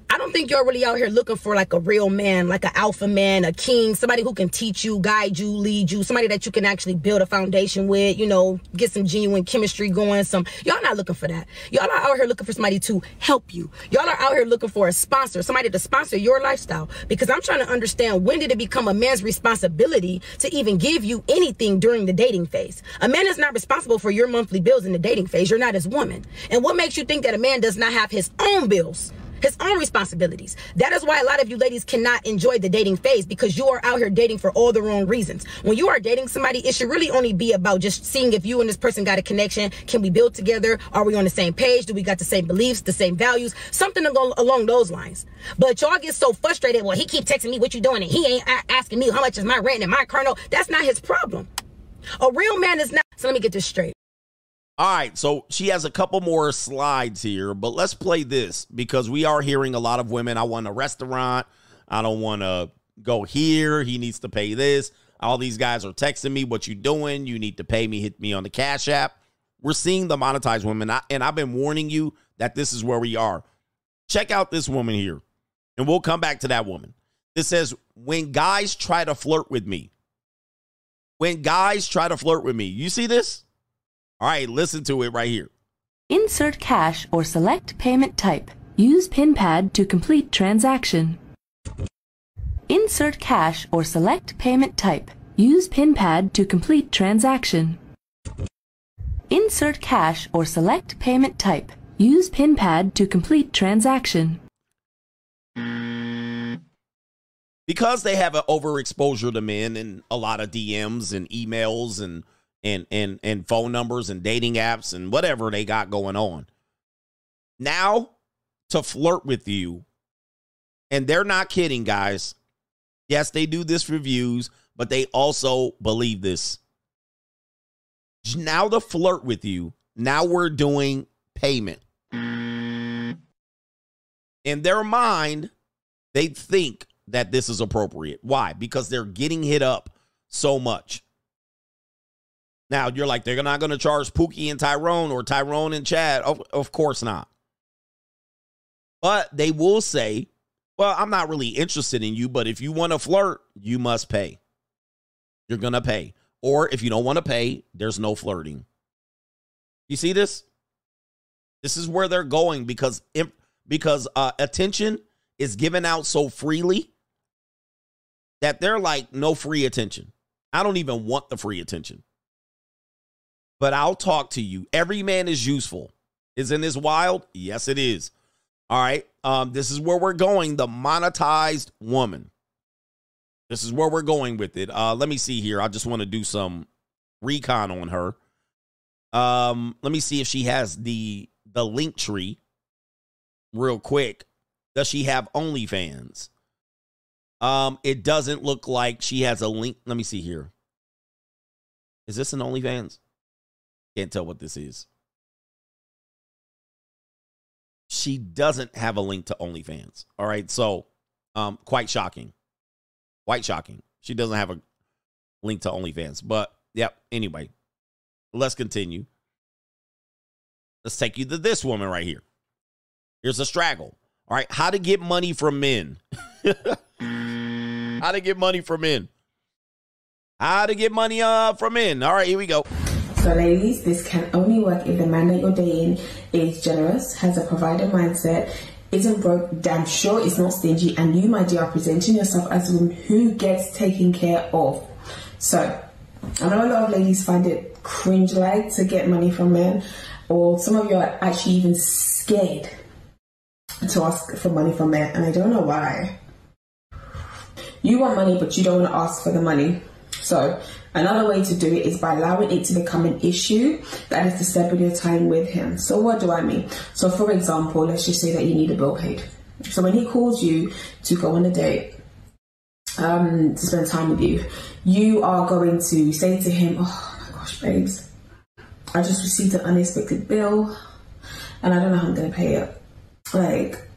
I don't think you're really out here looking for like a real man, like an alpha man, a king, somebody who can teach you, guide you, lead you, somebody that you can actually build a foundation with, you know, get some genuine chemistry going. Some y'all not looking for that. Y'all are out here looking for somebody to help you. Y'all are out here looking for a sponsor, somebody to sponsor your lifestyle. Because I'm trying to understand when did it become a man's responsibility to even give you anything during the dating phase? A man is not responsible for your monthly bills in the dating phase. You're not his woman. And what makes you think that a man does not have his own bills? His own responsibilities. That is why a lot of you ladies cannot enjoy the dating phase because you are out here dating for all the wrong reasons. When you are dating somebody, it should really only be about just seeing if you and this person got a connection. Can we build together? Are we on the same page? Do we got the same beliefs, the same values? Something along those lines. But y'all get so frustrated. Well, he keep texting me what you doing and he ain't asking me how much is my rent and my car note. That's not his problem. A real man is not. So let me get this straight. All right, so she has a couple more slides here, but let's play this because we are hearing a lot of women. I want a restaurant. I don't want to go here. He needs to pay this. All these guys are texting me, "What you doing? You need to pay me. Hit me on the Cash App." We're seeing the monetized women, and I've been warning you that this is where we are. Check out this woman here, and we'll come back to that woman. It says, "When guys try to flirt with me, when guys try to flirt with me, you see this." All right, listen to it right here. Insert cash or select payment type. Use PinPad to complete transaction. Insert cash or select payment type. Use PinPad to complete transaction. Insert cash or select payment type. Use PinPad to complete transaction. Because they have an overexposure to men and a lot of DMs and emails and and and and phone numbers and dating apps and whatever they got going on. Now to flirt with you, and they're not kidding, guys. Yes, they do this reviews, but they also believe this. Now to flirt with you, now we're doing payment. In their mind, they think that this is appropriate. Why? Because they're getting hit up so much. Now you're like, they're not going to charge Pookie and Tyrone or Tyrone and Chad. Of, of course not. But they will say, well, I'm not really interested in you, but if you want to flirt, you must pay. You're going to pay. Or if you don't want to pay, there's no flirting. You see this? This is where they're going because because uh, attention is given out so freely that they're like no free attention. I don't even want the free attention. But I'll talk to you. Every man is useful. Isn't this wild? Yes, it is. All right. Um, this is where we're going. The monetized woman. This is where we're going with it. Uh, let me see here. I just want to do some recon on her. Um, let me see if she has the the link tree real quick. Does she have OnlyFans? Um, it doesn't look like she has a link. Let me see here. Is this an OnlyFans? Can't tell what this is. She doesn't have a link to OnlyFans. All right. So, um, quite shocking. Quite shocking. She doesn't have a link to OnlyFans. But, yep. Anyway, let's continue. Let's take you to this woman right here. Here's a straggle. All right. How to get money from men. How to get money from men. How to get money uh, from men. All right. Here we go. So, ladies, this can only work if the man that you're dating is generous, has a provider mindset, isn't broke, damn sure is not stingy, and you, my dear, are presenting yourself as a woman who gets taken care of. So, I know a lot of ladies find it cringe like to get money from men, or some of you are actually even scared to ask for money from men, and I don't know why. You want money, but you don't want to ask for the money. So, another way to do it is by allowing it to become an issue that is disturbing your time with him. So, what do I mean? So, for example, let's just say that you need a bill paid. So, when he calls you to go on a date, um, to spend time with you, you are going to say to him, Oh my gosh, babes, I just received an unexpected bill and I don't know how I'm going to pay it. Like,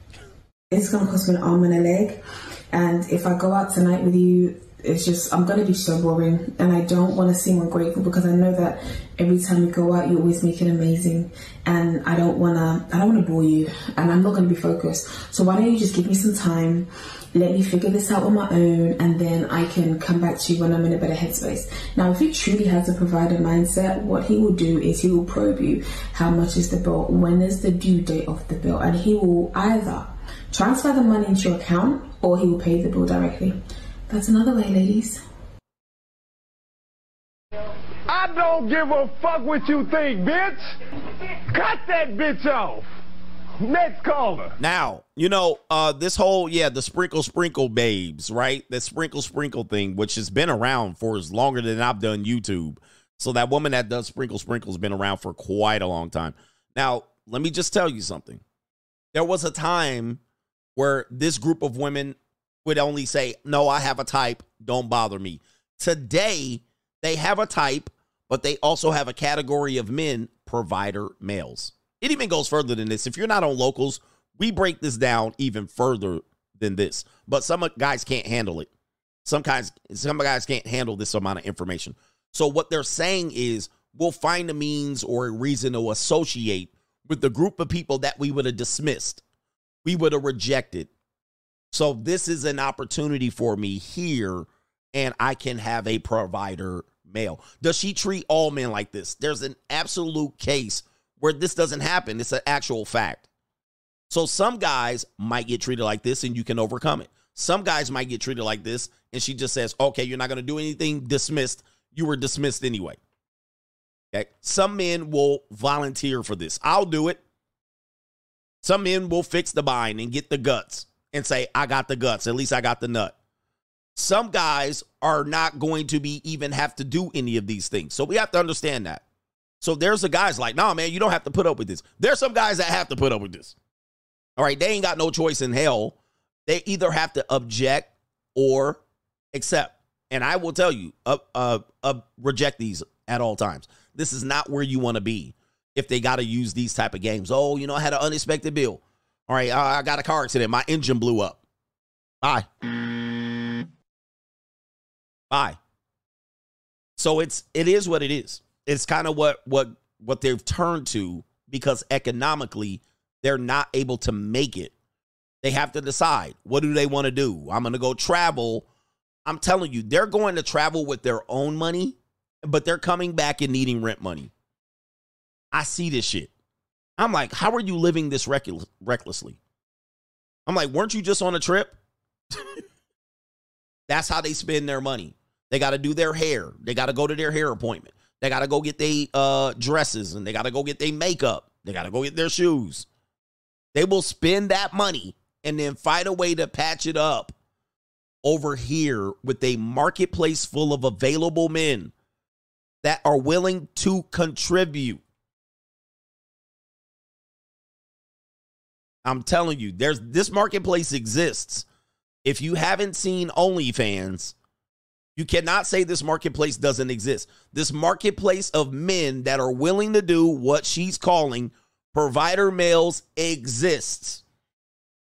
it's going to cost me an arm and a leg. And if I go out tonight with you, it's just I'm gonna be so boring, and I don't want to seem ungrateful because I know that every time you go out, you always make it amazing, and I don't wanna I don't wanna bore you, and I'm not gonna be focused. So why don't you just give me some time? Let me figure this out on my own, and then I can come back to you when I'm in a better headspace. Now, if he truly has a provider mindset, what he will do is he will probe you. How much is the bill? When is the due date of the bill? And he will either transfer the money into your account or he will pay the bill directly. That's another way, ladies. I don't give a fuck what you think, bitch. Cut that bitch off. Next caller. Now, you know, uh, this whole, yeah, the sprinkle sprinkle babes, right? The sprinkle sprinkle thing, which has been around for as longer than I've done YouTube. So that woman that does sprinkle sprinkle has been around for quite a long time. Now, let me just tell you something. There was a time where this group of women would only say, No, I have a type. Don't bother me. Today, they have a type, but they also have a category of men, provider males. It even goes further than this. If you're not on locals, we break this down even further than this. But some guys can't handle it. Some guys, some guys can't handle this amount of information. So what they're saying is we'll find a means or a reason to associate with the group of people that we would have dismissed, we would have rejected. So this is an opportunity for me here, and I can have a provider male. Does she treat all men like this? There's an absolute case where this doesn't happen. It's an actual fact. So some guys might get treated like this and you can overcome it. Some guys might get treated like this and she just says, okay, you're not going to do anything, dismissed. You were dismissed anyway. Okay. Some men will volunteer for this. I'll do it. Some men will fix the bind and get the guts and say, I got the guts. At least I got the nut. Some guys are not going to be even have to do any of these things. So we have to understand that. So there's the guys like, nah, man, you don't have to put up with this. There's some guys that have to put up with this. All right, they ain't got no choice in hell. They either have to object or accept. And I will tell you, uh, uh, uh, reject these at all times. This is not where you want to be if they got to use these type of games. Oh, you know, I had an unexpected bill. All right, I got a car accident. My engine blew up. Bye. Bye. So it's it is what it is. It's kind of what what what they've turned to because economically they're not able to make it. They have to decide what do they want to do. I'm going to go travel. I'm telling you, they're going to travel with their own money, but they're coming back and needing rent money. I see this shit. I'm like, how are you living this reckless, recklessly? I'm like, weren't you just on a trip? That's how they spend their money. They got to do their hair. They got to go to their hair appointment. They got to go get their uh, dresses and they got to go get their makeup. They got to go get their shoes. They will spend that money and then find a way to patch it up over here with a marketplace full of available men that are willing to contribute. I'm telling you, there's this marketplace exists. If you haven't seen OnlyFans, you cannot say this marketplace doesn't exist. This marketplace of men that are willing to do what she's calling provider males exists.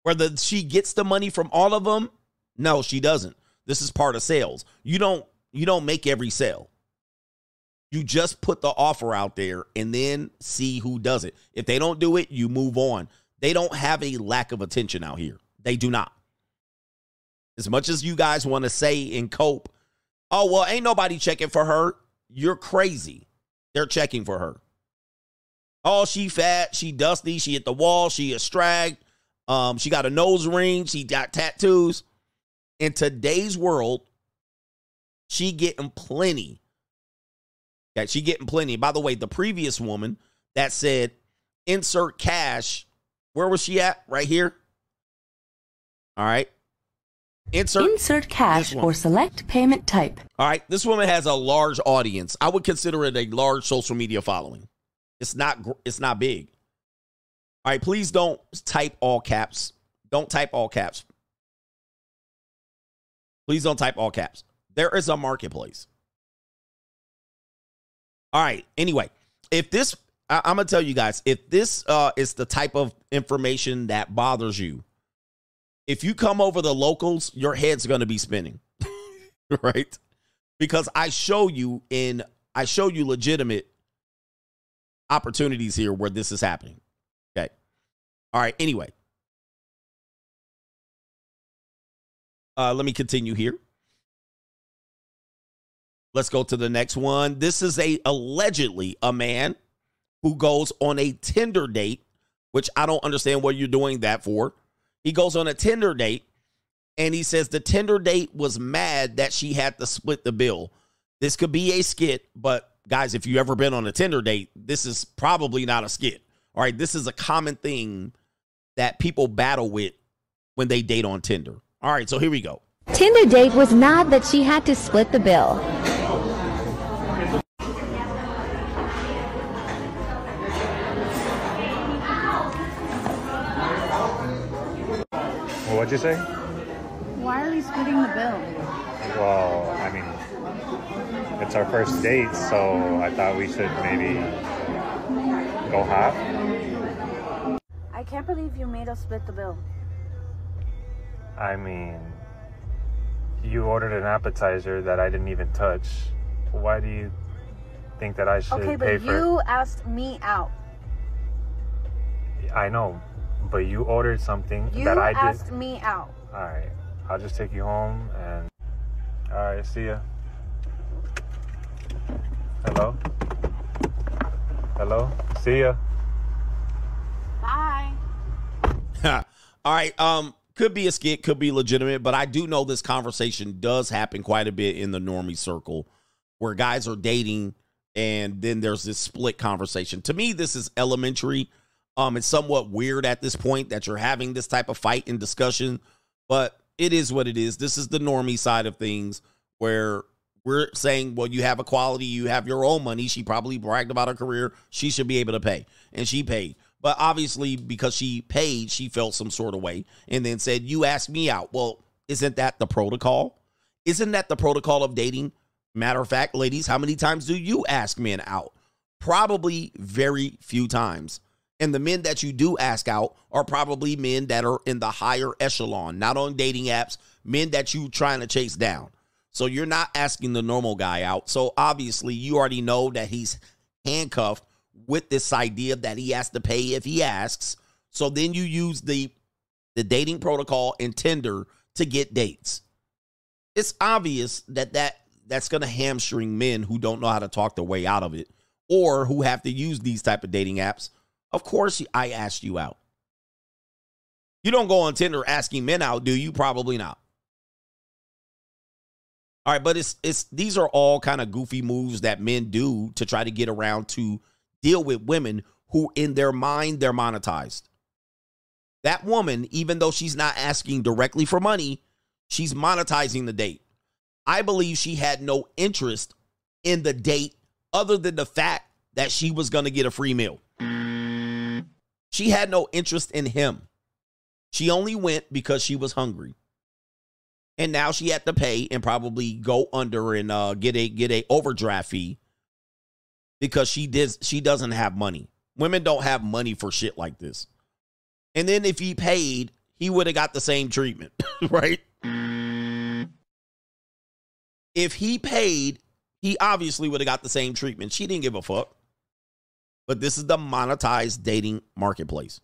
Whether she gets the money from all of them, no, she doesn't. This is part of sales. You don't you don't make every sale. You just put the offer out there and then see who does it. If they don't do it, you move on. They don't have a lack of attention out here. They do not. As much as you guys want to say and cope, oh, well, ain't nobody checking for her. You're crazy. They're checking for her. Oh, she fat, she dusty, she hit the wall, she is stragged, um, she got a nose ring, she got tattoos. In today's world, she getting plenty. Okay, she getting plenty. By the way, the previous woman that said insert cash, where was she at? Right here. All right. Insert Insert cash or select payment type. All right, this woman has a large audience. I would consider it a large social media following. It's not it's not big. All right, please don't type all caps. Don't type all caps. Please don't type all caps. There is a marketplace. All right, anyway, if this I, I'm going to tell you guys, if this uh is the type of information that bothers you, if you come over the locals, your head's to be spinning. right? Because I show you in I show you legitimate opportunities here where this is happening. Okay. All right, anyway. Uh let me continue here. Let's go to the next one. This is a allegedly a man who goes on a Tinder date, which I don't understand what you're doing that for. He goes on a Tinder date and he says the Tinder date was mad that she had to split the bill. This could be a skit, but guys, if you've ever been on a Tinder date, this is probably not a skit. All right, this is a common thing that people battle with when they date on Tinder. All right, so here we go. Tinder date was mad that she had to split the bill. What'd you say? Why are we splitting the bill? Well, I mean, it's our first date, so I thought we should maybe go half. I can't believe you made us split the bill. I mean, you ordered an appetizer that I didn't even touch. Why do you think that I should Okay, pay but for you asked me out. I know, but you ordered something You that I did. You asked did. me out. All right, I'll just take you home and. All right, see ya. Hello. Hello. See ya. Bye. All right. Um, could be a skit, could be legitimate, but I do know this conversation does happen quite a bit in the normie circle where guys are dating and then there's this split conversation. To me, this is elementary. Um, it's somewhat weird at this point that you're having this type of fight and discussion, but it is what it is. This is the normie side of things where we're saying, well, you have equality, you have your own money. She probably bragged about her career. She should be able to pay. And she paid. But obviously, because she paid, she felt some sort of way and then said, You asked me out. Well, isn't that the protocol? Isn't that the protocol of dating? Matter of fact, ladies, how many times do you ask men out? Probably very few times. And the men that you do ask out are probably men that are in the higher echelon, not on dating apps, men that you trying to chase down. So you're not asking the normal guy out. So obviously you already know that he's handcuffed with this idea that he has to pay if he asks. So then you use the the dating protocol and Tinder to get dates. It's obvious that that that's going to hamstring men who don't know how to talk their way out of it or who have to use these type of dating apps. Of course I asked you out. You don't go on Tinder asking men out, do you? Probably not. All right, but it's it's these are all kind of goofy moves that men do to try to get around to deal with women who in their mind they're monetized. That woman, even though she's not asking directly for money, she's monetizing the date. I believe she had no interest in the date other than the fact that she was going to get a free meal. She had no interest in him. She only went because she was hungry. And now she had to pay and probably go under and uh, get a get a overdraft fee because she did she doesn't have money. Women don't have money for shit like this. And then if he paid, he would have got the same treatment, right? If he paid, he obviously would have got the same treatment. She didn't give a fuck. But this is the monetized dating marketplace.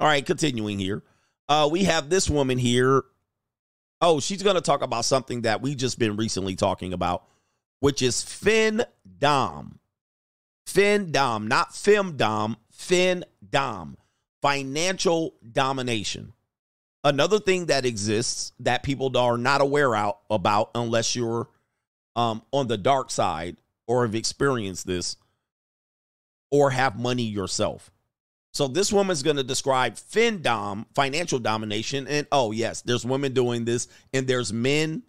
All right, continuing here. Uh, we have this woman here. Oh, she's going to talk about something that we just been recently talking about, which is Fin Dom. Fin Dom, not Femdom, Fin Dom. Financial domination. Another thing that exists that people are not aware out about unless you're um, on the dark side or have experienced this or have money yourself. So this woman's going to describe FinDom, financial domination, and oh yes, there's women doing this, and there's men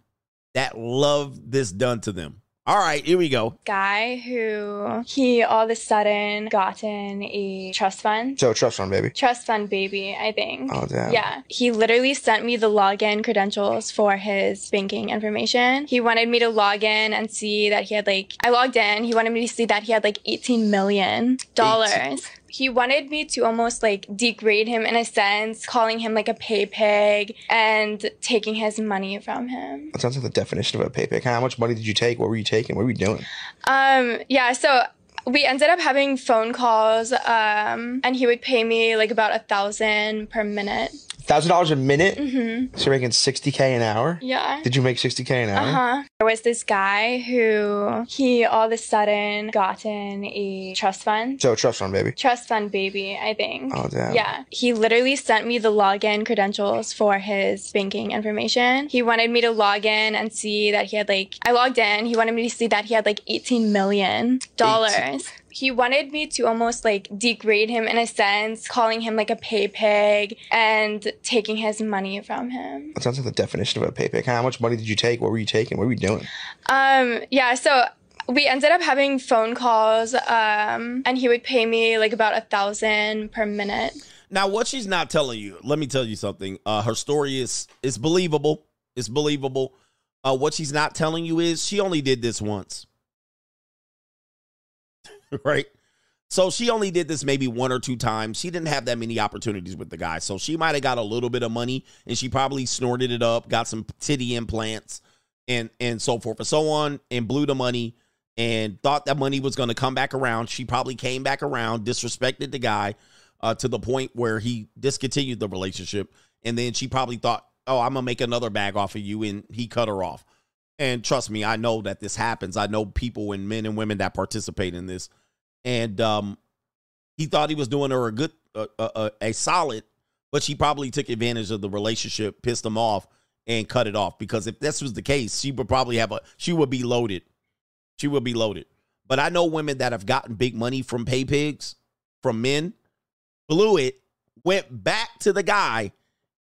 that love this done to them. All right, here we go. Guy who he all of a sudden gotten a trust fund. So trust fund baby. Trust fund baby, I think. Oh damn. Yeah. He literally sent me the login credentials for his banking information. He wanted me to log in and see that he had like I logged in, he wanted me to see that he had like 18 million dollars. He wanted me to almost like degrade him in a sense, calling him like a pay pig and taking his money from him. That sounds like the definition of a pay pig. How much money did you take? What were you taking? What were you doing? Um, yeah, so we ended up having phone calls, um, and he would pay me like about a thousand per minute. Thousand dollars a minute. Mm-hmm. So you're making sixty k an hour. Yeah. Did you make sixty k an hour? Uh huh. There was this guy who he all of a sudden gotten a trust fund. So trust fund baby. Trust fund baby, I think. Oh, damn. Yeah. He literally sent me the login credentials for his banking information. He wanted me to log in and see that he had like, I logged in. He wanted me to see that he had like $18 million. He wanted me to almost like degrade him in a sense, calling him like a pay pig and taking his money from him. That sounds like the definition of a pay pig. How much money did you take? What were you taking? What were you doing? Um, yeah, so we ended up having phone calls, um, and he would pay me like about a thousand per minute. Now, what she's not telling you, let me tell you something. Uh, her story is is believable. It's believable. Uh, what she's not telling you is she only did this once, right? So she only did this maybe one or two times. She didn't have that many opportunities with the guy. So she might have got a little bit of money and she probably snorted it up, got some titty implants and and so forth and so on, and blew the money and thought that money was going to come back around. She probably came back around, disrespected the guy uh, to the point where he discontinued the relationship, and then she probably thought, "Oh, I'm gonna make another bag off of you," and he cut her off. And trust me, I know that this happens. I know people and men and women that participate in this, and um, he thought he was doing her a good, uh, uh, a solid, but she probably took advantage of the relationship, pissed him off, and cut it off. Because if this was the case, she would probably have a, she would be loaded. She would be loaded. But I know women that have gotten big money from pay pigs, from men, blew it, went back to the guy,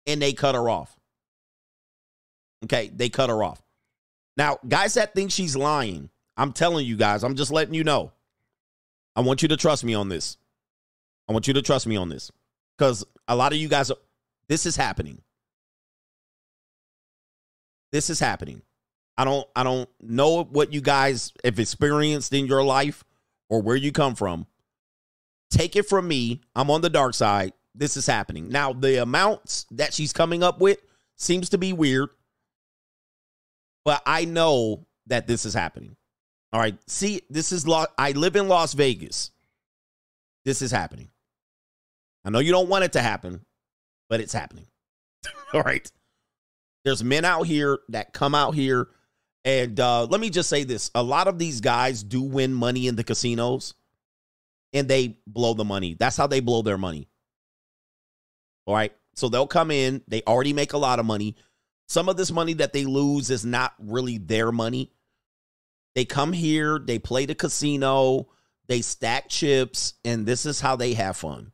and they cut her off. Okay, they cut her off. Now, guys that think she's lying, I'm telling you guys, I'm just letting you know. I want you to trust me on this. I want you to trust me on this. Because a lot of you guys, are, this is happening. This is happening. I don't I don't know what you guys have experienced in your life or where you come from. Take it from me, I'm on the dark side. This is happening. Now, the amounts that she's coming up with seems to be weird. But I know that this is happening. All right. See, this is Lo- I live in Las Vegas. This is happening. I know you don't want it to happen, but it's happening. All right. There's men out here that come out here and uh, let me just say this: a lot of these guys do win money in the casinos, and they blow the money. That's how they blow their money. All right, so they'll come in. They already make a lot of money. Some of this money that they lose is not really their money. They come here, they play the casino, they stack chips, and this is how they have fun.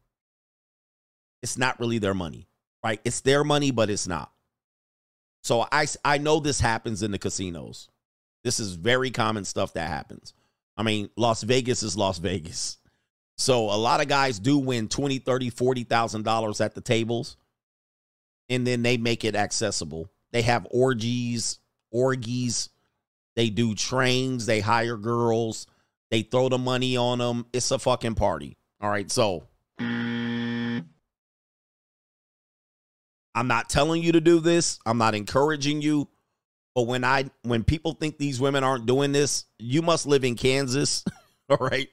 It's not really their money, right? It's their money, but it's not. So I I know this happens in the casinos. This is very common stuff that happens. I mean, Las Vegas is Las Vegas. So a lot of guys do win 20, 30, 40,000 dollars at the tables and then they make it accessible. They have orgies, orgies. They do trains, they hire girls, they throw the money on them. It's a fucking party. All right, so I'm not telling you to do this. I'm not encouraging you. But when I when people think these women aren't doing this, you must live in Kansas, all right?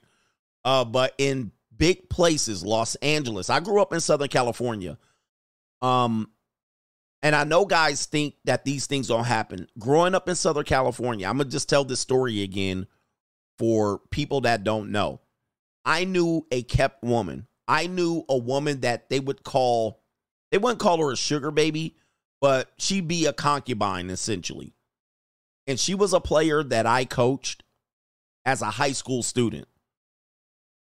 Uh, but in big places, Los Angeles. I grew up in Southern California. Um, and I know guys think that these things don't happen. Growing up in Southern California, I'm gonna just tell this story again for people that don't know. I knew a kept woman. I knew a woman that they would call they wouldn't call her a sugar baby, but she'd be a concubine essentially. And she was a player that I coached as a high school student.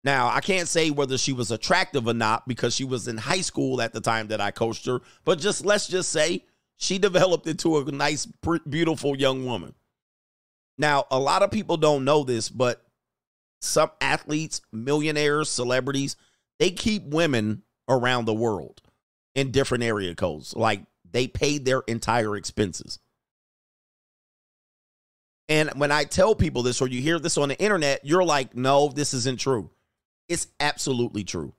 Now, I can't say whether she was attractive or not because she was in high school at the time that I coached her, but just let's just say she developed into a nice, beautiful young woman. Now, a lot of people don't know this, but some athletes, millionaires, celebrities, they keep women around the world in different area codes. Like they paid their entire expenses. And when I tell people this or you hear this on the internet, you're like, no, this isn't true. It's absolutely true.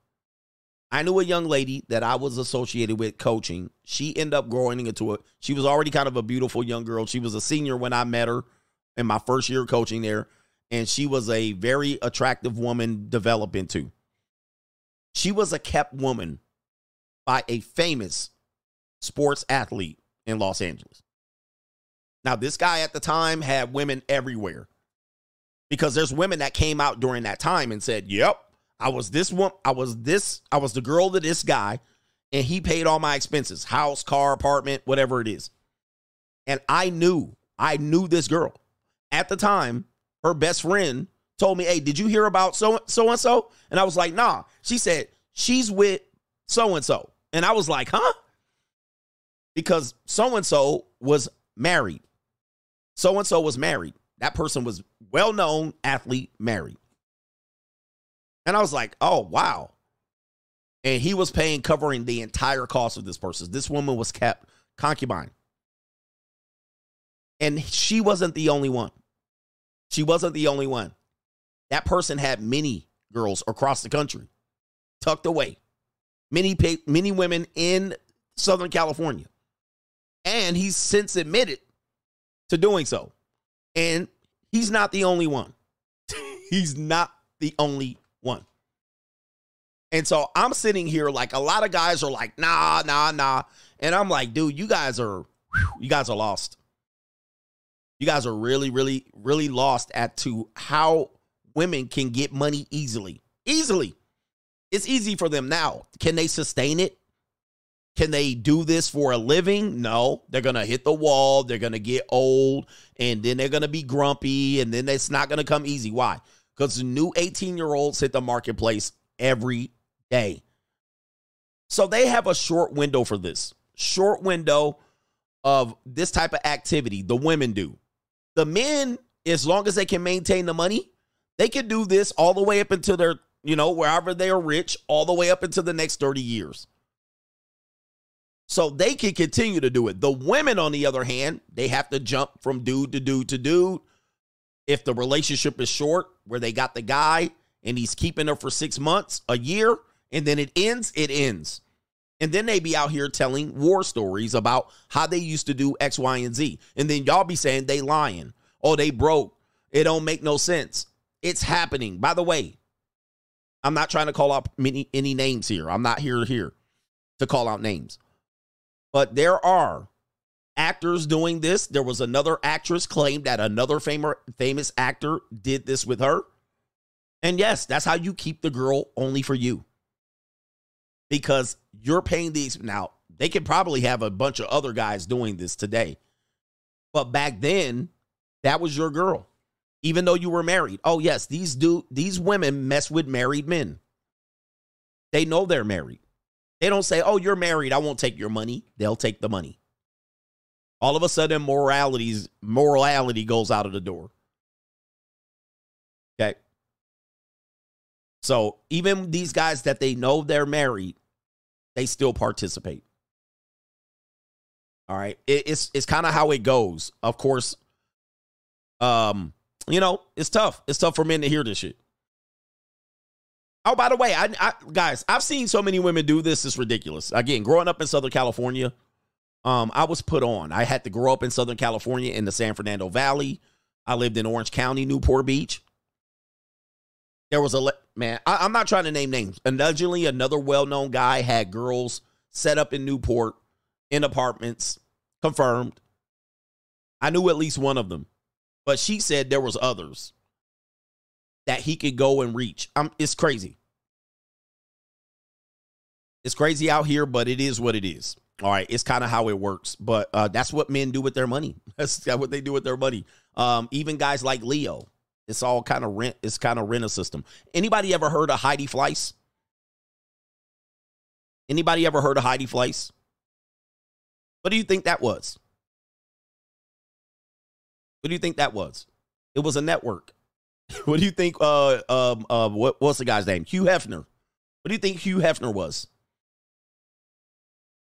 I knew a young lady that I was associated with coaching. She ended up growing into a, she was already kind of a beautiful young girl. She was a senior when I met her in my first year coaching there. And she was a very attractive woman develop into. She was a kept woman by a famous sports athlete in Los Angeles. Now, this guy at the time had women everywhere because there's women that came out during that time and said, Yep, I was this one, I was this, I was the girl to this guy, and he paid all my expenses house, car, apartment, whatever it is. And I knew, I knew this girl. At the time, her best friend told me, Hey, did you hear about so so and so? And I was like, Nah. She said, She's with so and so. And I was like, huh? Because so and so was married. So and so was married. That person was well known athlete, married. And I was like, oh, wow. And he was paying, covering the entire cost of this person. This woman was kept concubine. And she wasn't the only one. She wasn't the only one. That person had many girls across the country tucked away many many women in Southern California. And he's since admitted to doing so. And he's not the only one. he's not the only one. And so I'm sitting here like a lot of guys are like, nah, nah, nah. And I'm like, dude, you guys are, you guys are lost. You guys are really, really, really lost at to how women can get money easily. Easily. It's easy for them now. Can they sustain it? Can they do this for a living? No. They're going to hit the wall. They're going to get old and then they're going to be grumpy and then it's not going to come easy. Why? Because new 18 year olds hit the marketplace every day. So they have a short window for this. Short window of this type of activity. The women do. The men, as long as they can maintain the money, they can do this all the way up until they're you know, wherever they are rich, all the way up into the next 30 years. So they can continue to do it. The women, on the other hand, they have to jump from dude to dude to dude. If the relationship is short, where they got the guy and he's keeping her for six months, a year, and then it ends, it ends. And then they be out here telling war stories about how they used to do X, Y, and Z. And then y'all be saying they lying. Oh, they broke. It don't make no sense. It's happening. By the way, I'm not trying to call out many, any names here. I'm not here here to call out names. But there are actors doing this. There was another actress claimed that another famous famous actor did this with her. And yes, that's how you keep the girl only for you. Because you're paying these now, they could probably have a bunch of other guys doing this today. But back then, that was your girl. Even though you were married. Oh, yes, these do these women mess with married men. They know they're married. They don't say, "Oh, you're married, I won't take your money." They'll take the money. All of a sudden morality's morality goes out of the door. Okay? So, even these guys that they know they're married, they still participate. All right. It, it's it's kind of how it goes. Of course, um, you know, it's tough. It's tough for men to hear this shit. Oh, by the way, I, I guys, I've seen so many women do this. It's ridiculous. Again, growing up in Southern California, um, I was put on. I had to grow up in Southern California in the San Fernando Valley. I lived in Orange County, Newport Beach. There was a le- man. I, I'm not trying to name names. Allegedly, another well-known guy had girls set up in Newport in apartments. Confirmed. I knew at least one of them, but she said there was others that he could go and reach. Um, it's crazy. It's crazy out here, but it is what it is. All right, it's kind of how it works, but uh, that's what men do with their money. That's what they do with their money. Um, even guys like Leo, it's all kind of rent. It's kind of rent a system. Anybody ever heard of Heidi Fleiss? Anybody ever heard of Heidi Fleiss? What do you think that was? What do you think that was? It was a network. what do you think? Uh, um, uh, what, what's the guy's name? Hugh Hefner. What do you think Hugh Hefner was?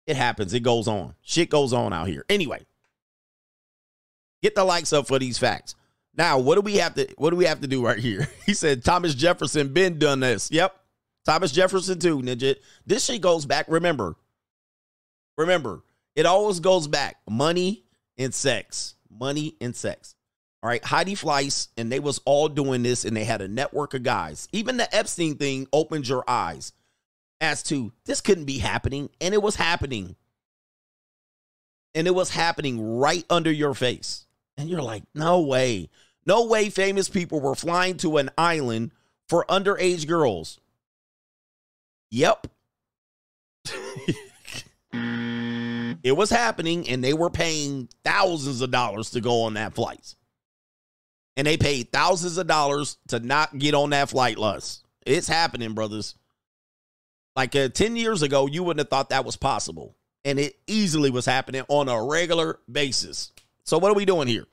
It happens. It goes on. Shit goes on out here. Anyway, get the likes up for these facts. Now, what do we have to? What do we have to do right here? He said Thomas Jefferson been done this. Yep, Thomas Jefferson too. Ninja. This shit goes back. Remember, remember, it always goes back. Money and sex. Money and sex. All right, Heidi Fleiss, and they was all doing this, and they had a network of guys. Even the Epstein thing opened your eyes as to this couldn't be happening, and it was happening. And it was happening right under your face. And you're like, no way. No way famous people were flying to an island for underage girls. Yep. it was happening, and they were paying thousands of dollars to go on that flight and they paid thousands of dollars to not get on that flight lust. It's happening, brothers. Like uh, 10 years ago, you wouldn't have thought that was possible. And it easily was happening on a regular basis. So, what are we doing here?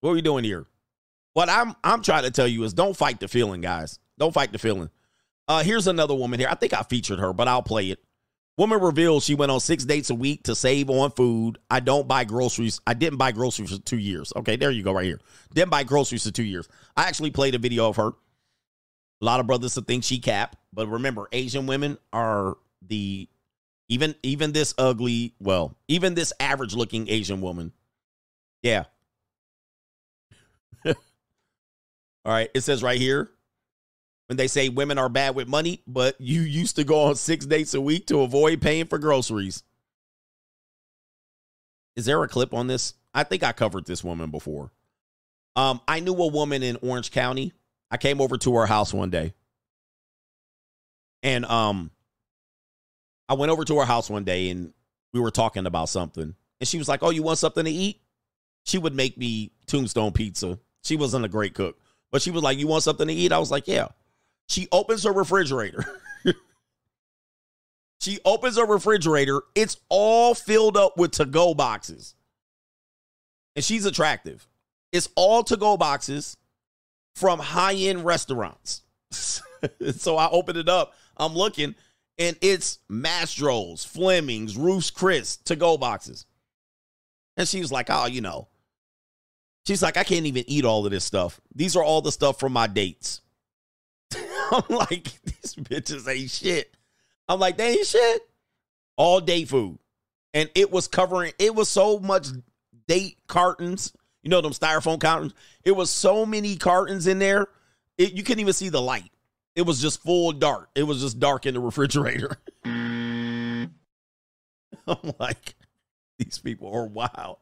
What are we doing here? What I'm I'm trying to tell you is don't fight the feeling, guys. Don't fight the feeling. Uh, here's another woman here. I think I featured her, but I'll play it. Woman reveals she went on six dates a week to save on food. I don't buy groceries. I didn't buy groceries for two years. Okay, there you go, right here. Didn't buy groceries for two years. I actually played a video of her. A lot of brothers to think she cap, but remember, Asian women are the even even this ugly, well, even this average looking Asian woman. Yeah. All right, it says right here, when they say women are bad with money, but you used to go on six dates a week to avoid paying for groceries. Is there a clip on this? I think I covered this woman before. Um, I knew a woman in Orange County. I came over to her house one day. And um I went over to her house one day and we were talking about something. And she was like, "Oh, you want something to eat?" She would make me tombstone pizza. She wasn't a great cook, but she was like, "You want something to eat?" I was like, "Yeah." She opens her refrigerator. she opens her refrigerator. It's all filled up with to go boxes. And she's attractive. It's all to go boxes from high end restaurants. so I open it up. I'm looking, And it's Mastro's, Fleming's, Ruth's Chris to go boxes. And she was like, oh, you know. She's like, I can't even eat all of this stuff. These are all the stuff from my dates. I'm like, these bitches ain't shit. I'm like, they ain't shit. All date food. And it was covering, it was so much date cartons. You know them styrofoam cartons? It was so many cartons in there. It, you couldn't even see the light. It was just full dark. It was just dark in the refrigerator. I'm like, these people are wild.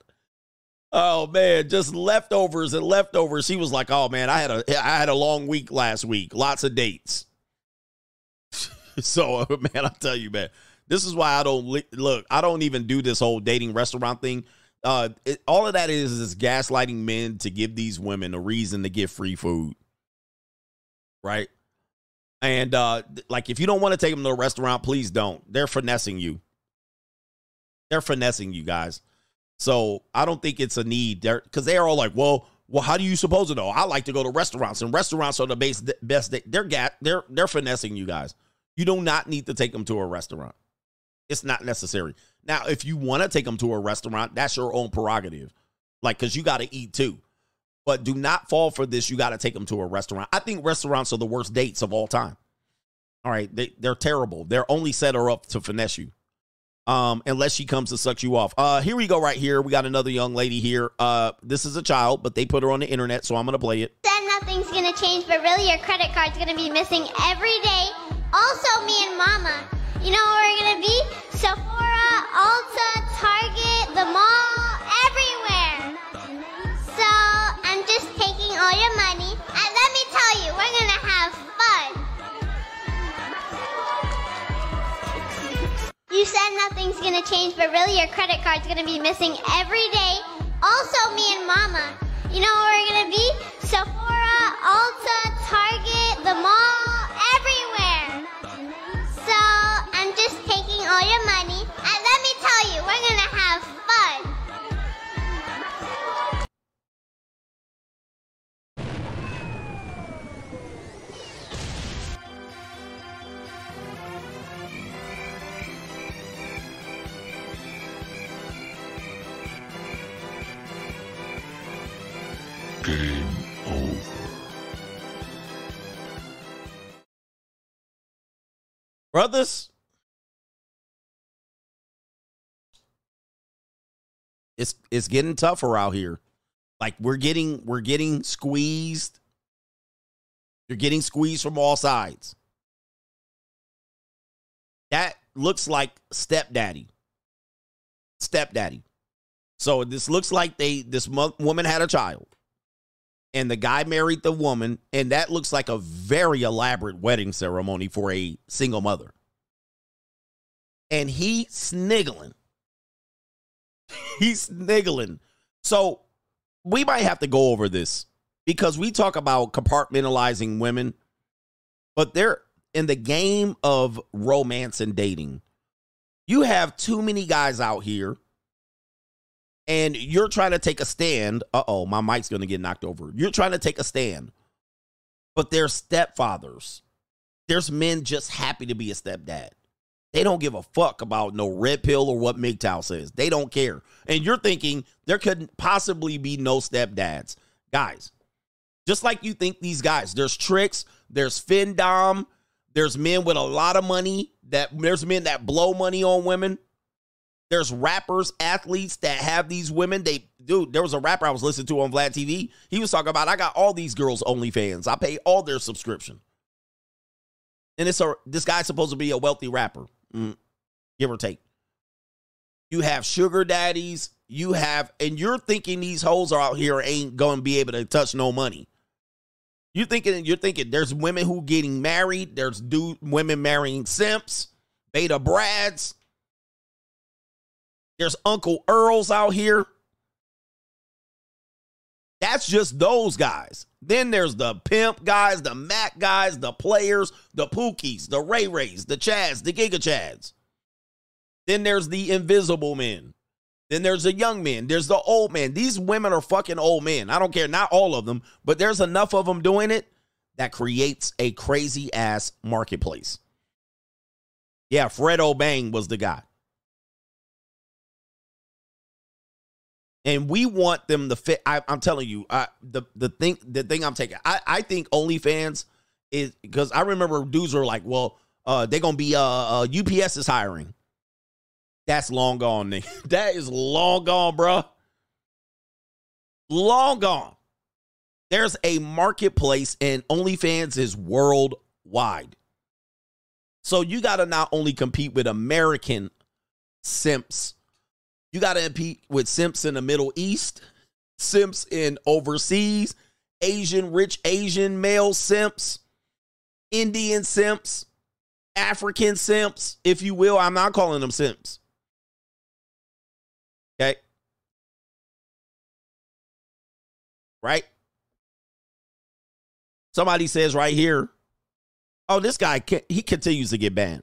Oh man, just leftovers and leftovers. He was like, "Oh man, I had a I had a long week last week. Lots of dates." so man, I tell you, man, this is why I don't look. I don't even do this whole dating restaurant thing. Uh, it, all of that is is gaslighting men to give these women a reason to get free food, right? And uh, like, if you don't want to take them to a restaurant, please don't. They're finessing you. They're finessing you guys. So I don't think it's a need there because they are all like, well, well, how do you suppose to know? I like to go to restaurants, and restaurants are the base, best. They're gat, they're they're finessing you guys. You do not need to take them to a restaurant. It's not necessary. Now, if you want to take them to a restaurant, that's your own prerogative. Like, because you got to eat too. But do not fall for this. You got to take them to a restaurant. I think restaurants are the worst dates of all time. All right, they, they're terrible. They're only set her up to finesse you um, unless she comes to suck you off. Uh, here we go, right here. We got another young lady here. Uh, this is a child, but they put her on the internet, so I'm gonna play it. Then nothing's gonna change, but really your credit card's gonna be missing every day. Also, me and Mama. You know where we're gonna be? Sephora, Ulta, Target, the mall, everywhere. So I'm just taking all your money, and let me tell you, we're gonna have fun. You said nothing's gonna change, but really your credit card's gonna be missing every day. Also, me and Mama. You know where we're gonna be? Sephora, Ulta, Target, the mall, everywhere. So I'm just taking all your money, and let me tell you, we're gonna have fun. Game over. brothers it's it's getting tougher out here. Like we're getting we're getting squeezed. You're getting squeezed from all sides. That looks like stepdaddy. Stepdaddy. So this looks like they this mo- woman had a child and the guy married the woman, and that looks like a very elaborate wedding ceremony for a single mother. And he sniggling. He's niggling. So we might have to go over this because we talk about compartmentalizing women, but they're in the game of romance and dating. You have too many guys out here and you're trying to take a stand. Uh oh, my mic's going to get knocked over. You're trying to take a stand, but they're stepfathers. There's men just happy to be a stepdad. They don't give a fuck about no red pill or what MGTOW says. They don't care. And you're thinking there couldn't possibly be no stepdads. Guys, just like you think these guys, there's tricks, there's findom, there's men with a lot of money that there's men that blow money on women. There's rappers, athletes that have these women. They dude, there was a rapper I was listening to on Vlad TV. He was talking about I got all these girls OnlyFans. I pay all their subscription. And it's a this guy's supposed to be a wealthy rapper, mm, give or take. You have sugar daddies. You have, and you're thinking these hoes are out here ain't to be able to touch no money. You're thinking, you're thinking there's women who getting married. There's dude women marrying simps, beta brads. There's Uncle Earls out here. That's just those guys. Then there's the pimp guys, the Mac guys, the players, the Pookies, the Ray Rays, the Chads, the Giga Chads. Then there's the invisible men. Then there's the young men. There's the old men. These women are fucking old men. I don't care. Not all of them, but there's enough of them doing it that creates a crazy ass marketplace. Yeah, Fred Obang was the guy. And we want them to fit. I, am telling you, I, the the thing the thing I'm taking. I, I think OnlyFans is because I remember dudes were like, well, uh, they're gonna be uh, uh UPS is hiring. That's long gone. That is long gone, bro. Long gone. There's a marketplace, and OnlyFans is worldwide. So you got to not only compete with American simps, you got to compete with simps in the Middle East, simps in overseas, Asian, rich Asian male simps, Indian simps, African simps, if you will. I'm not calling them simps. Okay. Right? Somebody says right here, oh, this guy, he continues to get banned.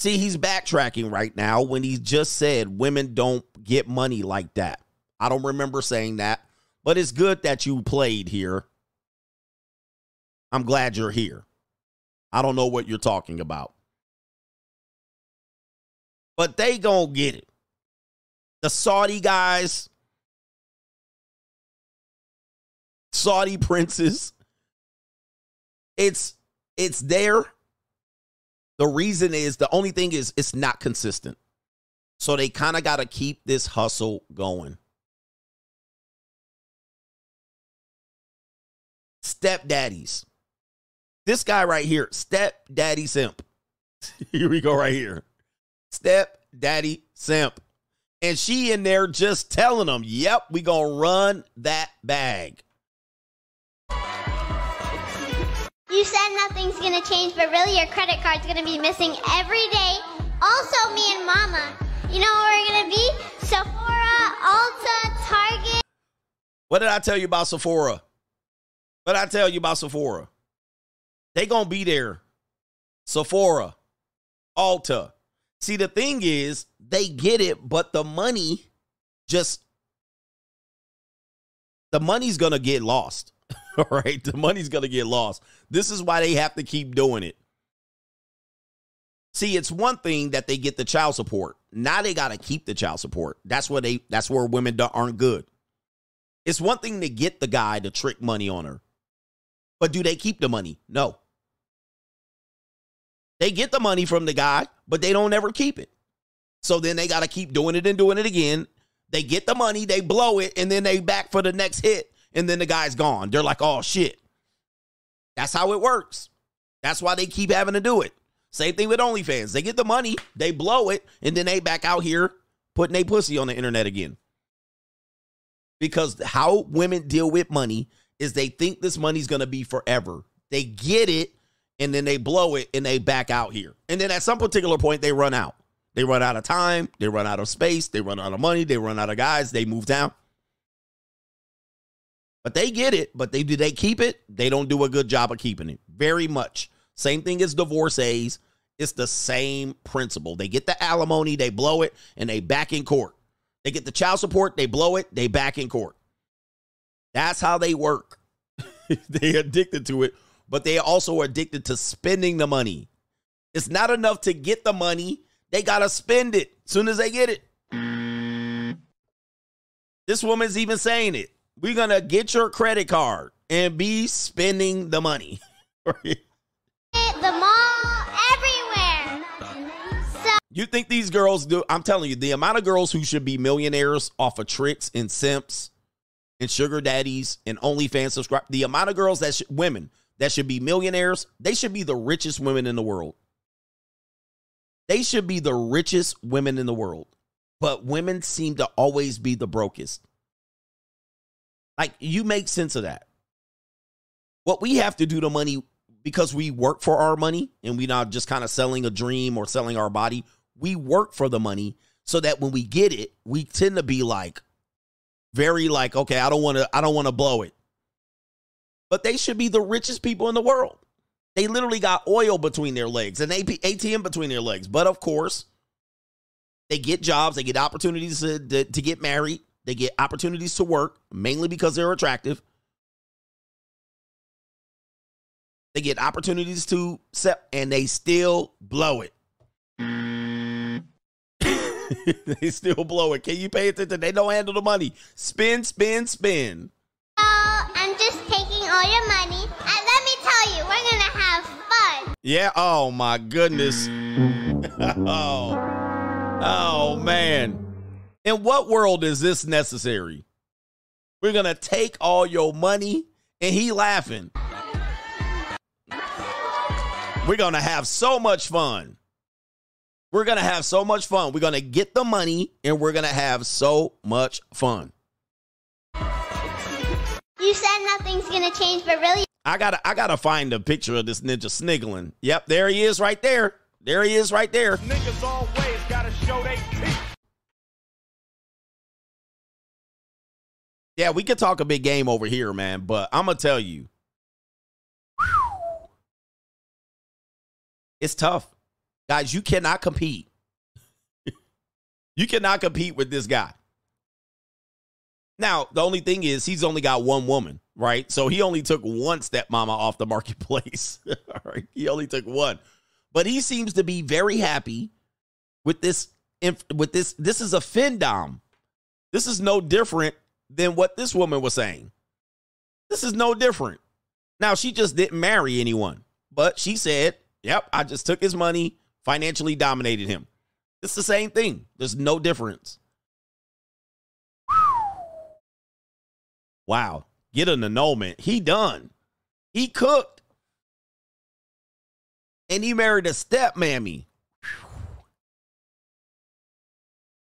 See, he's backtracking right now when he just said women don't get money like that. I don't remember saying that, but it's good that you played here. I'm glad you're here. I don't know what you're talking about. But they gonna get it. The Saudi guys, Saudi princes, it's it's there. The reason is the only thing is it's not consistent. So they kind of got to keep this hustle going. Stepdaddies. This guy right here, stepdaddy simp. here we go right here. Stepdaddy simp. And she in there just telling them, yep, we going to run that bag. You said nothing's gonna change, but really your credit card's gonna be missing every day. Also, me and Mama. You know where we're gonna be? Sephora, Ulta, Target. What did I tell you about Sephora? What did I tell you about Sephora? They gonna be there. Sephora, Ulta. See, the thing is, they get it, but the money just the money's gonna get lost. All right. The money's going to get lost. This is why they have to keep doing it. See, it's one thing that they get the child support. Now they got to keep the child support. That's where they that's where women aren't good. It's one thing to get the guy to trick money on her. But do they keep the money? No. They get the money from the guy, but they don't ever keep it. So then they got to keep doing it and doing it again. They get the money, they blow it, and then they back for the next hit and then the guy's gone. They're like, oh shit. That's how it works. That's why they keep having to do it. Same thing with OnlyFans. They get the money, they blow it, and then they back out here putting a pussy on the internet again. Because how women deal with money is they think this money's gonna be forever. They get it and then they blow it and they back out here. And then at some particular point, they run out. They run out of time, they run out of space, they run out of money, they run out of guys, they move down. But they get it, but they do they keep it? They don't do a good job of keeping it. Very much. Same thing as divorcees. It's the same principle. They get the alimony, they blow it, and they back in court. They get the child support, they blow it, they back in court. That's how they work. they addicted to it, but they also are addicted to spending the money. It's not enough to get the money. They got to spend it as soon as they get it. This woman's even saying it. We're going to get your credit card and be spending the money. the mall, everywhere. So- you think these girls do? I'm telling you, the amount of girls who should be millionaires off of tricks and simps and sugar daddies and OnlyFans subscribe, the amount of girls that sh- women that should be millionaires, they should be the richest women in the world. They should be the richest women in the world. But women seem to always be the brokest. Like you make sense of that. What we have to do to money because we work for our money and we're not just kind of selling a dream or selling our body. We work for the money so that when we get it, we tend to be like very like, okay, I don't want to I don't want to blow it. But they should be the richest people in the world. They literally got oil between their legs and ATM between their legs. But of course, they get jobs, they get opportunities to, to, to get married, they get opportunities to work, mainly because they're attractive. They get opportunities to set, and they still blow it. they still blow it. Can you pay attention? They don't handle the money. Spin, spin, spin. So I'm just taking all your money, and let me tell you, we're gonna have fun. Yeah. Oh my goodness. oh. Oh man. In what world is this necessary? We're gonna take all your money, and he laughing. We're gonna have so much fun. We're gonna have so much fun. We're gonna get the money, and we're gonna have so much fun. You said nothing's gonna change, but really, I gotta I gotta find a picture of this ninja sniggling. Yep, there he is right there. There he is right there. Niggas always gotta show they Yeah, we could talk a big game over here, man, but I'm gonna tell you. It's tough. Guys, you cannot compete. you cannot compete with this guy. Now, the only thing is he's only got one woman, right? So he only took one stepmama off the marketplace. All right. He only took one. But he seems to be very happy with this with this this is a findom. This is no different than what this woman was saying. This is no different. Now, she just didn't marry anyone, but she said, Yep, I just took his money, financially dominated him. It's the same thing. There's no difference. Wow. Get an annulment. He done. He cooked. And he married a step mammy.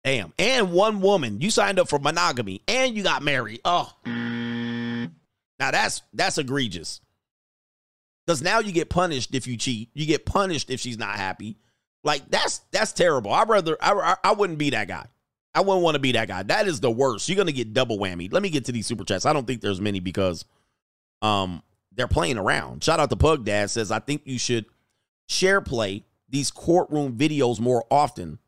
Damn. And one woman. You signed up for monogamy and you got married. Oh. Now that's that's egregious. Because now you get punished if you cheat. You get punished if she's not happy. Like that's that's terrible. I rather I, I I wouldn't be that guy. I wouldn't want to be that guy. That is the worst. You're gonna get double whammy. Let me get to these super chats. I don't think there's many because um they're playing around. Shout out to Pug Dad says I think you should share play these courtroom videos more often.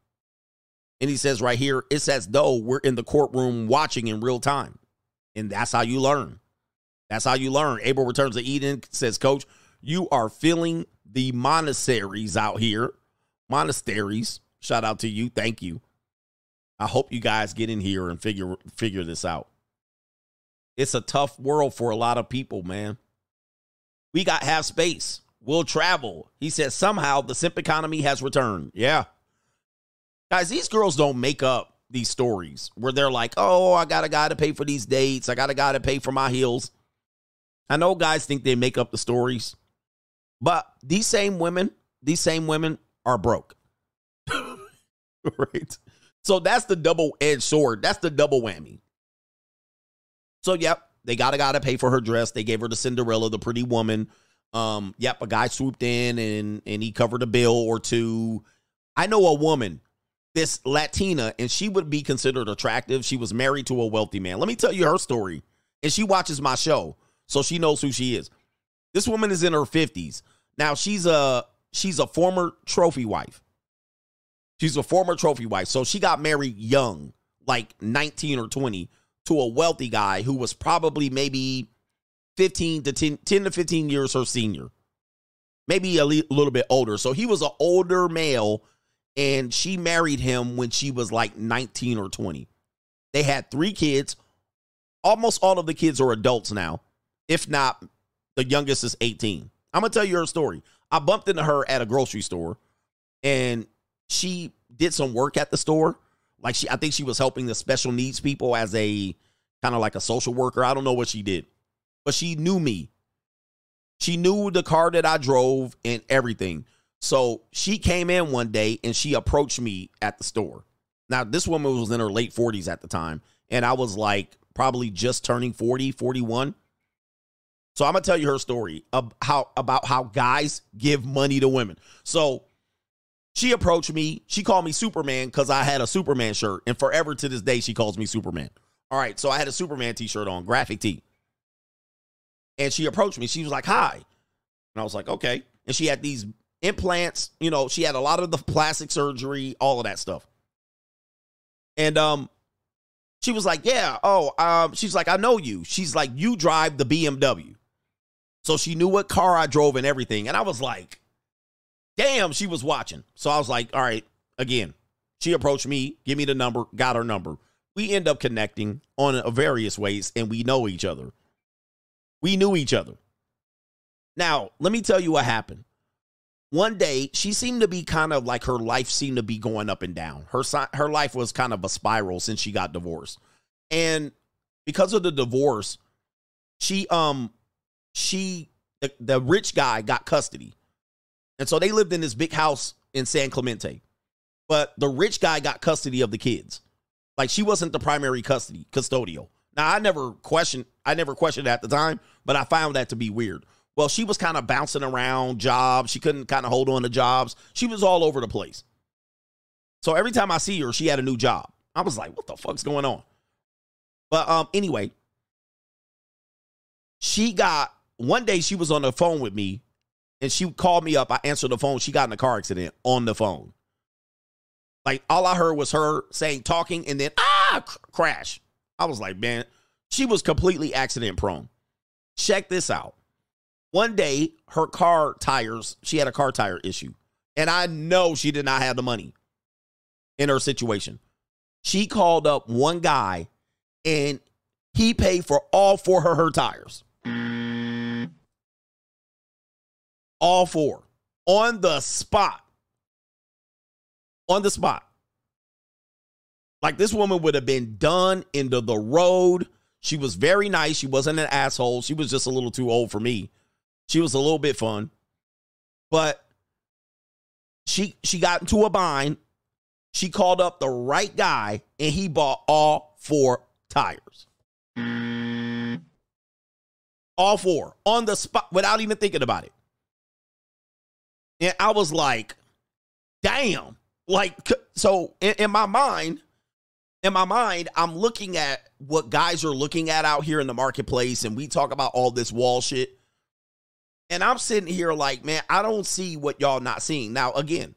And he says right here, it's as though we're in the courtroom watching in real time. And that's how you learn. That's how you learn. Abel returns to Eden, says, Coach, you are filling the monasteries out here. Monasteries. Shout out to you. Thank you. I hope you guys get in here and figure figure this out. It's a tough world for a lot of people, man. We got half space. We'll travel. He says somehow the simp economy has returned. Yeah. Guys, these girls don't make up these stories where they're like, oh, I got a guy to pay for these dates. I got a guy to pay for my heels. I know guys think they make up the stories, but these same women, these same women are broke. right? So that's the double edged sword. That's the double whammy. So, yep, they got a guy to pay for her dress. They gave her the Cinderella, the pretty woman. Um, yep, a guy swooped in and and he covered a bill or two. I know a woman, this Latina, and she would be considered attractive. She was married to a wealthy man. Let me tell you her story. And she watches my show, so she knows who she is. This woman is in her 50s. Now she's a she's a former trophy wife. She's a former trophy wife. So she got married young, like 19 or 20, to a wealthy guy who was probably maybe 15 to 10, 10 to 15 years her senior. Maybe a le- little bit older. So he was an older male and she married him when she was like 19 or 20. They had three kids. Almost all of the kids are adults now. If not, the youngest is 18. I'm going to tell you her story. I bumped into her at a grocery store and she did some work at the store. Like she I think she was helping the special needs people as a kind of like a social worker. I don't know what she did. But she knew me. She knew the car that I drove and everything. So she came in one day and she approached me at the store. Now, this woman was in her late 40s at the time, and I was like probably just turning 40, 41. So I'm gonna tell you her story of how about how guys give money to women. So she approached me. She called me Superman because I had a Superman shirt, and forever to this day she calls me Superman. All right, so I had a Superman T-shirt on, graphic tee, and she approached me. She was like, "Hi," and I was like, "Okay." And she had these implants. You know, she had a lot of the plastic surgery, all of that stuff. And um, she was like, "Yeah, oh, um," she's like, "I know you." She's like, "You drive the BMW," so she knew what car I drove and everything. And I was like, "Damn," she was watching. So I was like, "All right, again, She approached me, give me the number, got her number. We end up connecting on various ways, and we know each other. We knew each other. Now, let me tell you what happened. One day, she seemed to be kind of like her life seemed to be going up and down. Her her life was kind of a spiral since she got divorced. And because of the divorce, she um she the, the rich guy got custody. And so they lived in this big house in San Clemente. But the rich guy got custody of the kids. Like she wasn't the primary custody custodial. Now I never questioned I never questioned at the time, but I found that to be weird. Well, she was kind of bouncing around jobs. She couldn't kind of hold on to jobs. She was all over the place. So every time I see her, she had a new job. I was like, what the fuck's going on? But um anyway, she got one day she was on the phone with me and she called me up. I answered the phone. She got in a car accident on the phone. Like all I heard was her saying talking and then ah cr- crash. I was like, man, she was completely accident prone. Check this out. One day, her car tires, she had a car tire issue. And I know she did not have the money in her situation. She called up one guy and he paid for all four of her tires. All four on the spot. On the spot. Like this woman would have been done into the road. She was very nice. She wasn't an asshole. She was just a little too old for me. She was a little bit fun. But she she got into a bind. She called up the right guy and he bought all four tires. All four on the spot without even thinking about it. And I was like, damn. Like, so in, in my mind, in my mind, I'm looking at what guys are looking at out here in the marketplace, and we talk about all this wall shit. And I'm sitting here like, man, I don't see what y'all not seeing. Now, again,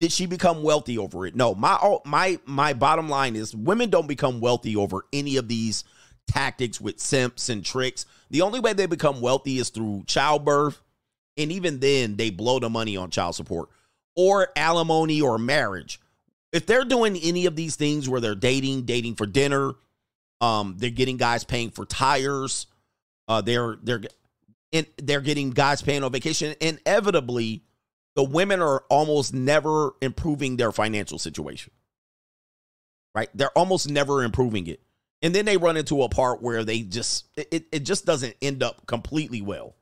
did she become wealthy over it? No. My my my bottom line is women don't become wealthy over any of these tactics with simps and tricks. The only way they become wealthy is through childbirth, and even then they blow the money on child support or alimony or marriage. If they're doing any of these things where they're dating, dating for dinner, um, they're getting guys paying for tires, uh, they're they're and they're getting guys paying on vacation. Inevitably, the women are almost never improving their financial situation. Right? They're almost never improving it. And then they run into a part where they just it, it just doesn't end up completely well.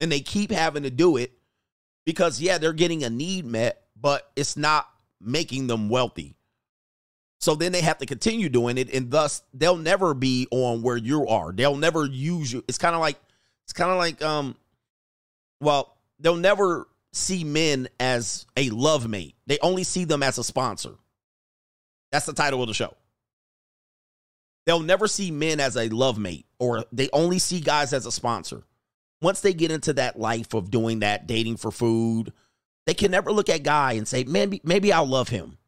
And they keep having to do it because yeah, they're getting a need met, but it's not making them wealthy. So then they have to continue doing it, and thus they'll never be on where you are. They'll never use you. It's kind of like it's kind of like um, well, they'll never see men as a love mate. They only see them as a sponsor. That's the title of the show. They'll never see men as a love mate, or they only see guys as a sponsor. Once they get into that life of doing that, dating for food, they can never look at guy and say, maybe maybe I'll love him.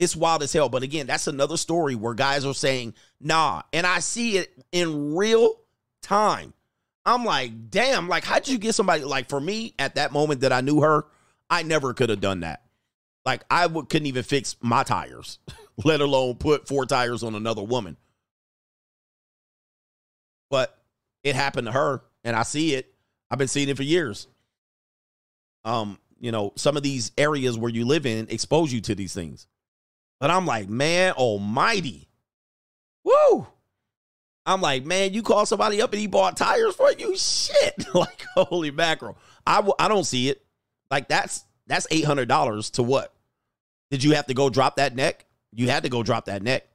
It's wild as hell. But again, that's another story where guys are saying, nah. And I see it in real time. I'm like, damn, like, how'd you get somebody like for me at that moment that I knew her? I never could have done that. Like, I couldn't even fix my tires, let alone put four tires on another woman. But it happened to her, and I see it. I've been seeing it for years. Um, you know, some of these areas where you live in expose you to these things. But I'm like, man, almighty. Woo! I'm like, man, you call somebody up and he bought tires for you? Shit. like, holy mackerel. I w- I don't see it. Like, that's that's $800 to what? Did you have to go drop that neck? You had to go drop that neck.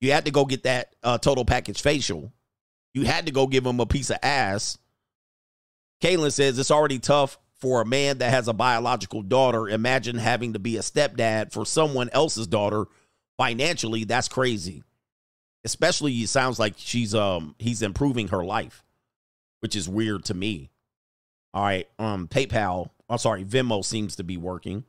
You had to go get that uh, total package facial. You had to go give him a piece of ass. Kaylin says it's already tough for a man that has a biological daughter. Imagine having to be a stepdad for someone else's daughter financially. That's crazy. Especially it sounds like she's um he's improving her life, which is weird to me. All right, um PayPal, I'm sorry, Venmo seems to be working.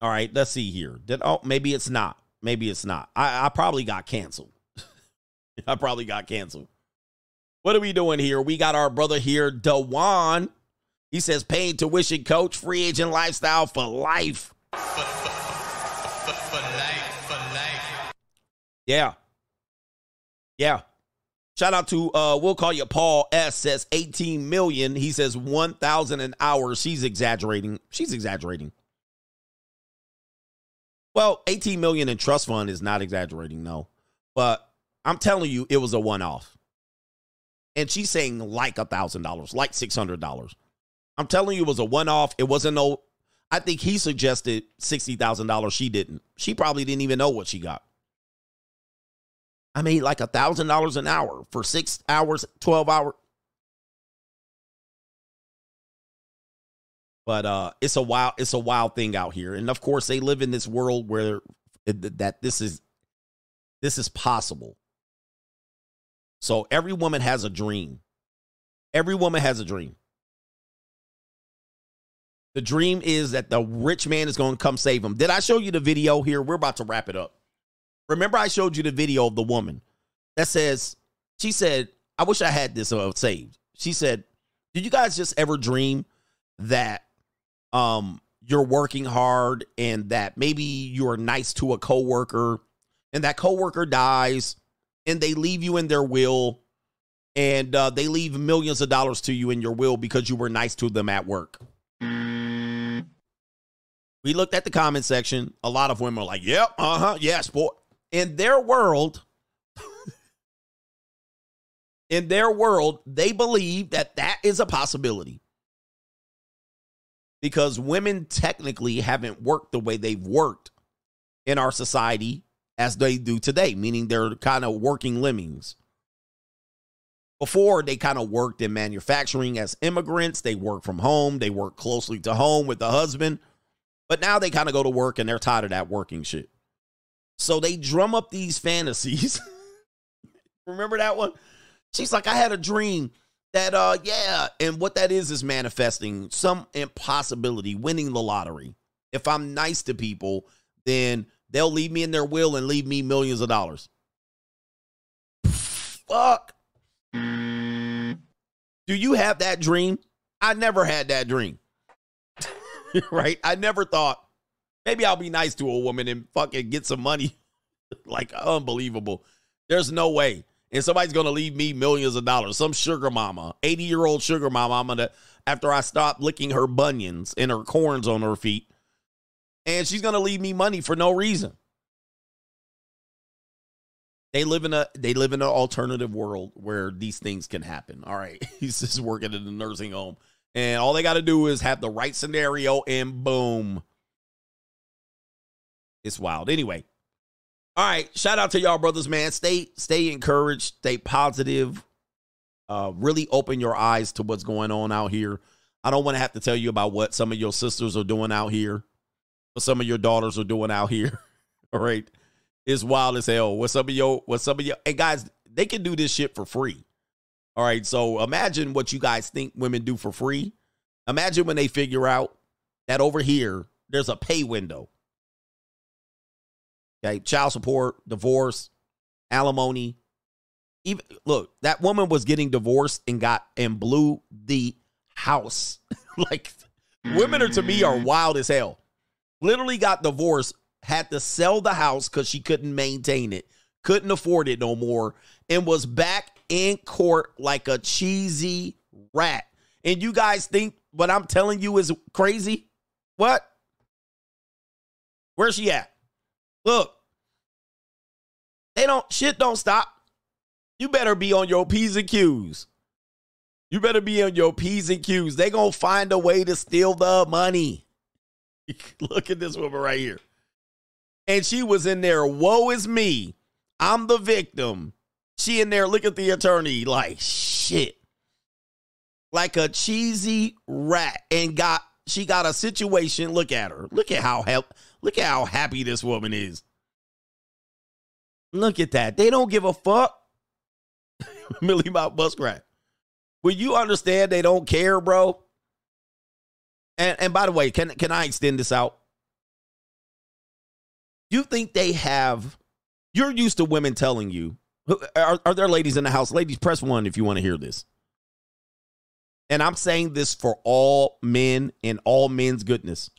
All right, let's see here. Did oh maybe it's not. Maybe it's not. I, I probably got canceled. I probably got canceled. What are we doing here? We got our brother here, Dewan. He says paying tuition, coach, free agent lifestyle for life. Yeah. Yeah. Shout out to uh we'll call you Paul S says 18 million. He says 1000 an hour. She's exaggerating. She's exaggerating. Well, 18 million in trust fund is not exaggerating, no. But I'm telling you, it was a one-off. And she's saying like a thousand dollars, like six hundred dollars. I'm telling you, it was a one-off. It wasn't no. I think he suggested sixty thousand dollars. She didn't. She probably didn't even know what she got. I made like a thousand dollars an hour for six hours, 12 hours. But uh it's a wild, it's a wild thing out here. And of course, they live in this world where that this is this is possible. So every woman has a dream. Every woman has a dream. The dream is that the rich man is going to come save them. Did I show you the video here? We're about to wrap it up. Remember, I showed you the video of the woman that says, she said, I wish I had this uh, saved. She said, Did you guys just ever dream that um you're working hard and that maybe you're nice to a coworker and that coworker dies and they leave you in their will and uh, they leave millions of dollars to you in your will because you were nice to them at work. We looked at the comment section. A lot of women are like, "Yep, uh huh, yes, boy." In their world, in their world, they believe that that is a possibility. Because women technically haven't worked the way they've worked in our society as they do today, meaning they're kind of working lemmings. Before, they kind of worked in manufacturing as immigrants. They work from home. They work closely to home with the husband. But now they kind of go to work and they're tired of that working shit. So they drum up these fantasies. Remember that one? She's like, I had a dream that, uh, yeah. And what that is is manifesting some impossibility, winning the lottery. If I'm nice to people, then they'll leave me in their will and leave me millions of dollars. Fuck. Do you have that dream? I never had that dream. right? I never thought maybe I'll be nice to a woman and fucking get some money. like unbelievable. There's no way. And somebody's gonna leave me millions of dollars. Some sugar mama, 80 year old sugar mama. I'm gonna after I stop licking her bunions and her corns on her feet, and she's gonna leave me money for no reason. They live in a they live in an alternative world where these things can happen. All right, he's just working in a nursing home, and all they got to do is have the right scenario, and boom, it's wild. Anyway, all right, shout out to y'all brothers, man. Stay stay encouraged, stay positive. Uh really open your eyes to what's going on out here. I don't want to have to tell you about what some of your sisters are doing out here, what some of your daughters are doing out here. All right. It's wild as hell. What some of your what some of your and guys, they can do this shit for free. All right. So imagine what you guys think women do for free. Imagine when they figure out that over here there's a pay window. Okay, child support, divorce, alimony. Even look, that woman was getting divorced and got and blew the house. like women are to me are wild as hell. Literally got divorced, had to sell the house because she couldn't maintain it, couldn't afford it no more, and was back in court like a cheesy rat. And you guys think what I'm telling you is crazy? What? Where's she at? Look, they don't, shit don't stop. You better be on your P's and Q's. You better be on your P's and Q's. They gonna find a way to steal the money. Look at this woman right here. And she was in there, woe is me. I'm the victim. She in there, look at the attorney, like shit. Like a cheesy rat. And got she got a situation. Look at her. Look at how help look at how happy this woman is. Look at that. They don't give a fuck. Millie Bob Muskrat. Will you understand they don't care, bro? And and by the way, can can I extend this out? You think they have you're used to women telling you are, are there ladies in the house? Ladies, press one if you want to hear this. And I'm saying this for all men and all men's goodness.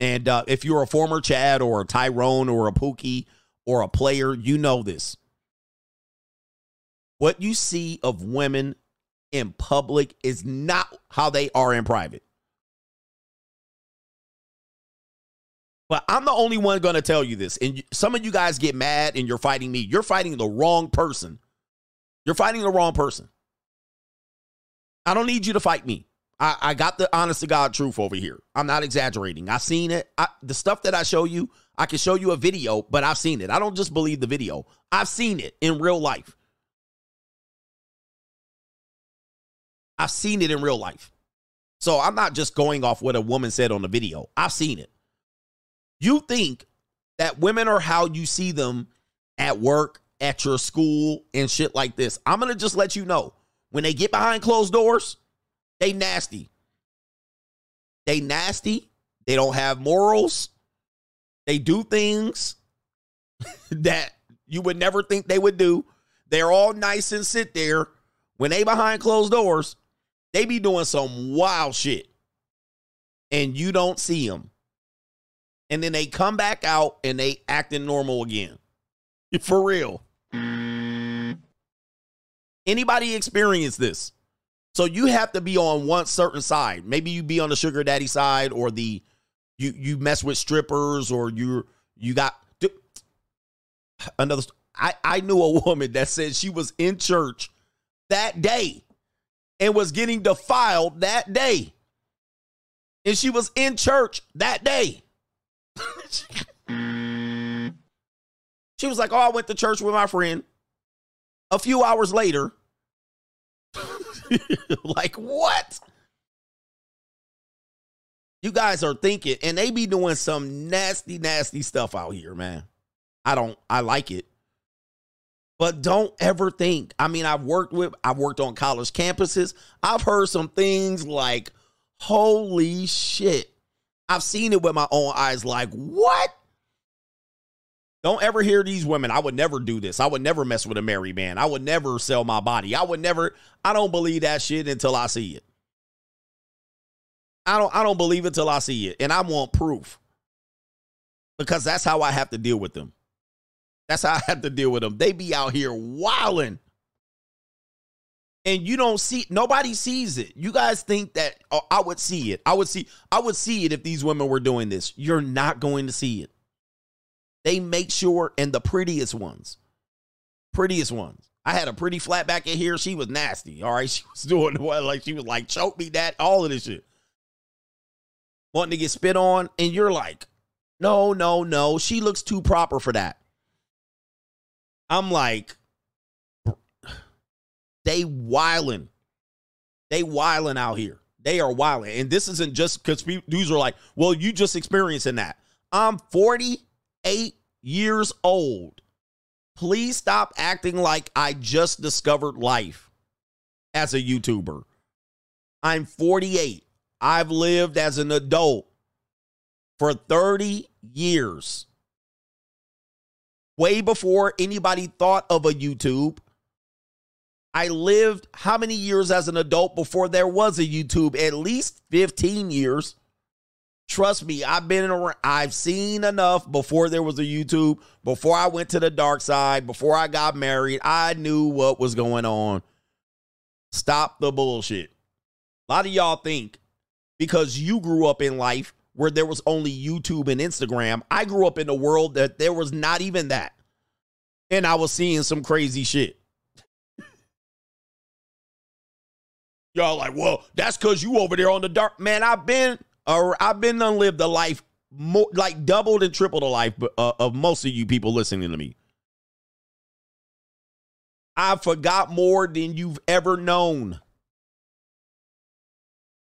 And uh, if you're a former Chad or a Tyrone or a Pookie or a player, you know this. What you see of women in public is not how they are in private. But I'm the only one going to tell you this. And some of you guys get mad and you're fighting me. You're fighting the wrong person. You're fighting the wrong person. I don't need you to fight me. I, I got the honest to God truth over here. I'm not exaggerating. I've seen it. I, the stuff that I show you, I can show you a video, but I've seen it. I don't just believe the video, I've seen it in real life. I've seen it in real life. So I'm not just going off what a woman said on the video. I've seen it. You think that women are how you see them at work, at your school, and shit like this. I'm going to just let you know when they get behind closed doors, they nasty. They nasty. They don't have morals. They do things that you would never think they would do. They're all nice and sit there. When they behind closed doors, they be doing some wild shit. And you don't see them. And then they come back out and they acting normal again. For real. Anybody experience this? So you have to be on one certain side. Maybe you be on the sugar daddy side or the you you mess with strippers or you you got another I I knew a woman that said she was in church that day and was getting defiled that day. And she was in church that day. she was like, "Oh, I went to church with my friend." A few hours later, like what? You guys are thinking, and they be doing some nasty, nasty stuff out here, man. I don't, I like it. But don't ever think. I mean, I've worked with, I've worked on college campuses. I've heard some things like, holy shit. I've seen it with my own eyes, like, what? Don't ever hear these women. I would never do this. I would never mess with a married man. I would never sell my body. I would never, I don't believe that shit until I see it. I don't I don't believe it till I see it. And I want proof. Because that's how I have to deal with them. That's how I have to deal with them. They be out here wilding. And you don't see nobody sees it. You guys think that oh, I would see it. I would see I would see it if these women were doing this. You're not going to see it. They make sure, and the prettiest ones, prettiest ones. I had a pretty flat back in here. She was nasty. All right. She was doing what like she was like, choke me that, all of this shit. Wanting to get spit on, and you're like, no, no, no. She looks too proper for that. I'm like, they wiling. They wiling out here. They are wiling. And this isn't just because dudes are like, well, you just experiencing that. I'm 48 years old. Please stop acting like I just discovered life as a YouTuber. I'm 48. I've lived as an adult for 30 years. Way before anybody thought of a YouTube. I lived how many years as an adult before there was a YouTube? At least 15 years. Trust me, I've been around, I've seen enough before there was a YouTube, before I went to the dark side, before I got married. I knew what was going on. Stop the bullshit. A lot of y'all think because you grew up in life where there was only YouTube and Instagram, I grew up in a world that there was not even that. And I was seeing some crazy shit. Y'all like, well, that's because you over there on the dark. Man, I've been or I've been unlived a life more like doubled and tripled the life uh, of most of you people listening to me. I forgot more than you've ever known.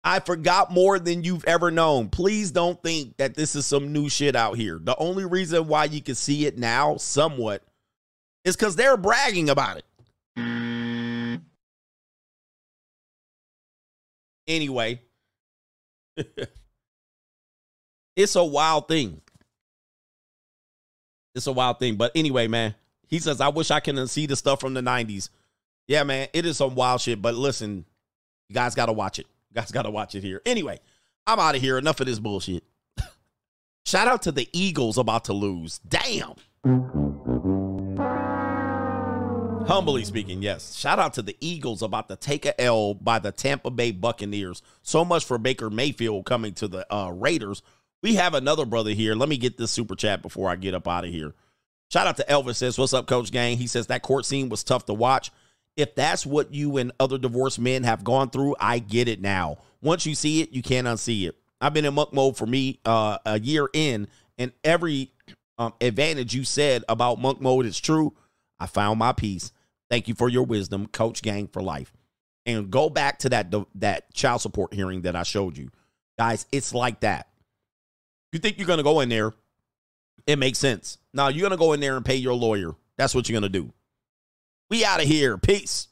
I forgot more than you've ever known. Please don't think that this is some new shit out here. The only reason why you can see it now, somewhat, is because they're bragging about it. Anyway, it's a wild thing. It's a wild thing. But anyway, man, he says, I wish I can see the stuff from the 90s. Yeah, man, it is some wild shit. But listen, You guys got to watch it. You guys got to watch it here. Anyway, I'm out of here. Enough of this bullshit. Shout out to the Eagles about to lose. Damn. Humbly speaking, yes. Shout out to the Eagles about to take a L by the Tampa Bay Buccaneers. So much for Baker Mayfield coming to the uh, Raiders. We have another brother here. Let me get this super chat before I get up out of here. Shout out to Elvis says, What's up, Coach Gang? He says that court scene was tough to watch. If that's what you and other divorced men have gone through, I get it now. Once you see it, you can't unsee it. I've been in monk mode for me uh, a year in, and every um, advantage you said about monk mode is true. I found my peace. Thank you for your wisdom, Coach Gang for life. And go back to that that child support hearing that I showed you, guys. It's like that. You think you're gonna go in there? It makes sense. Now you're gonna go in there and pay your lawyer. That's what you're gonna do. We out of here. Peace.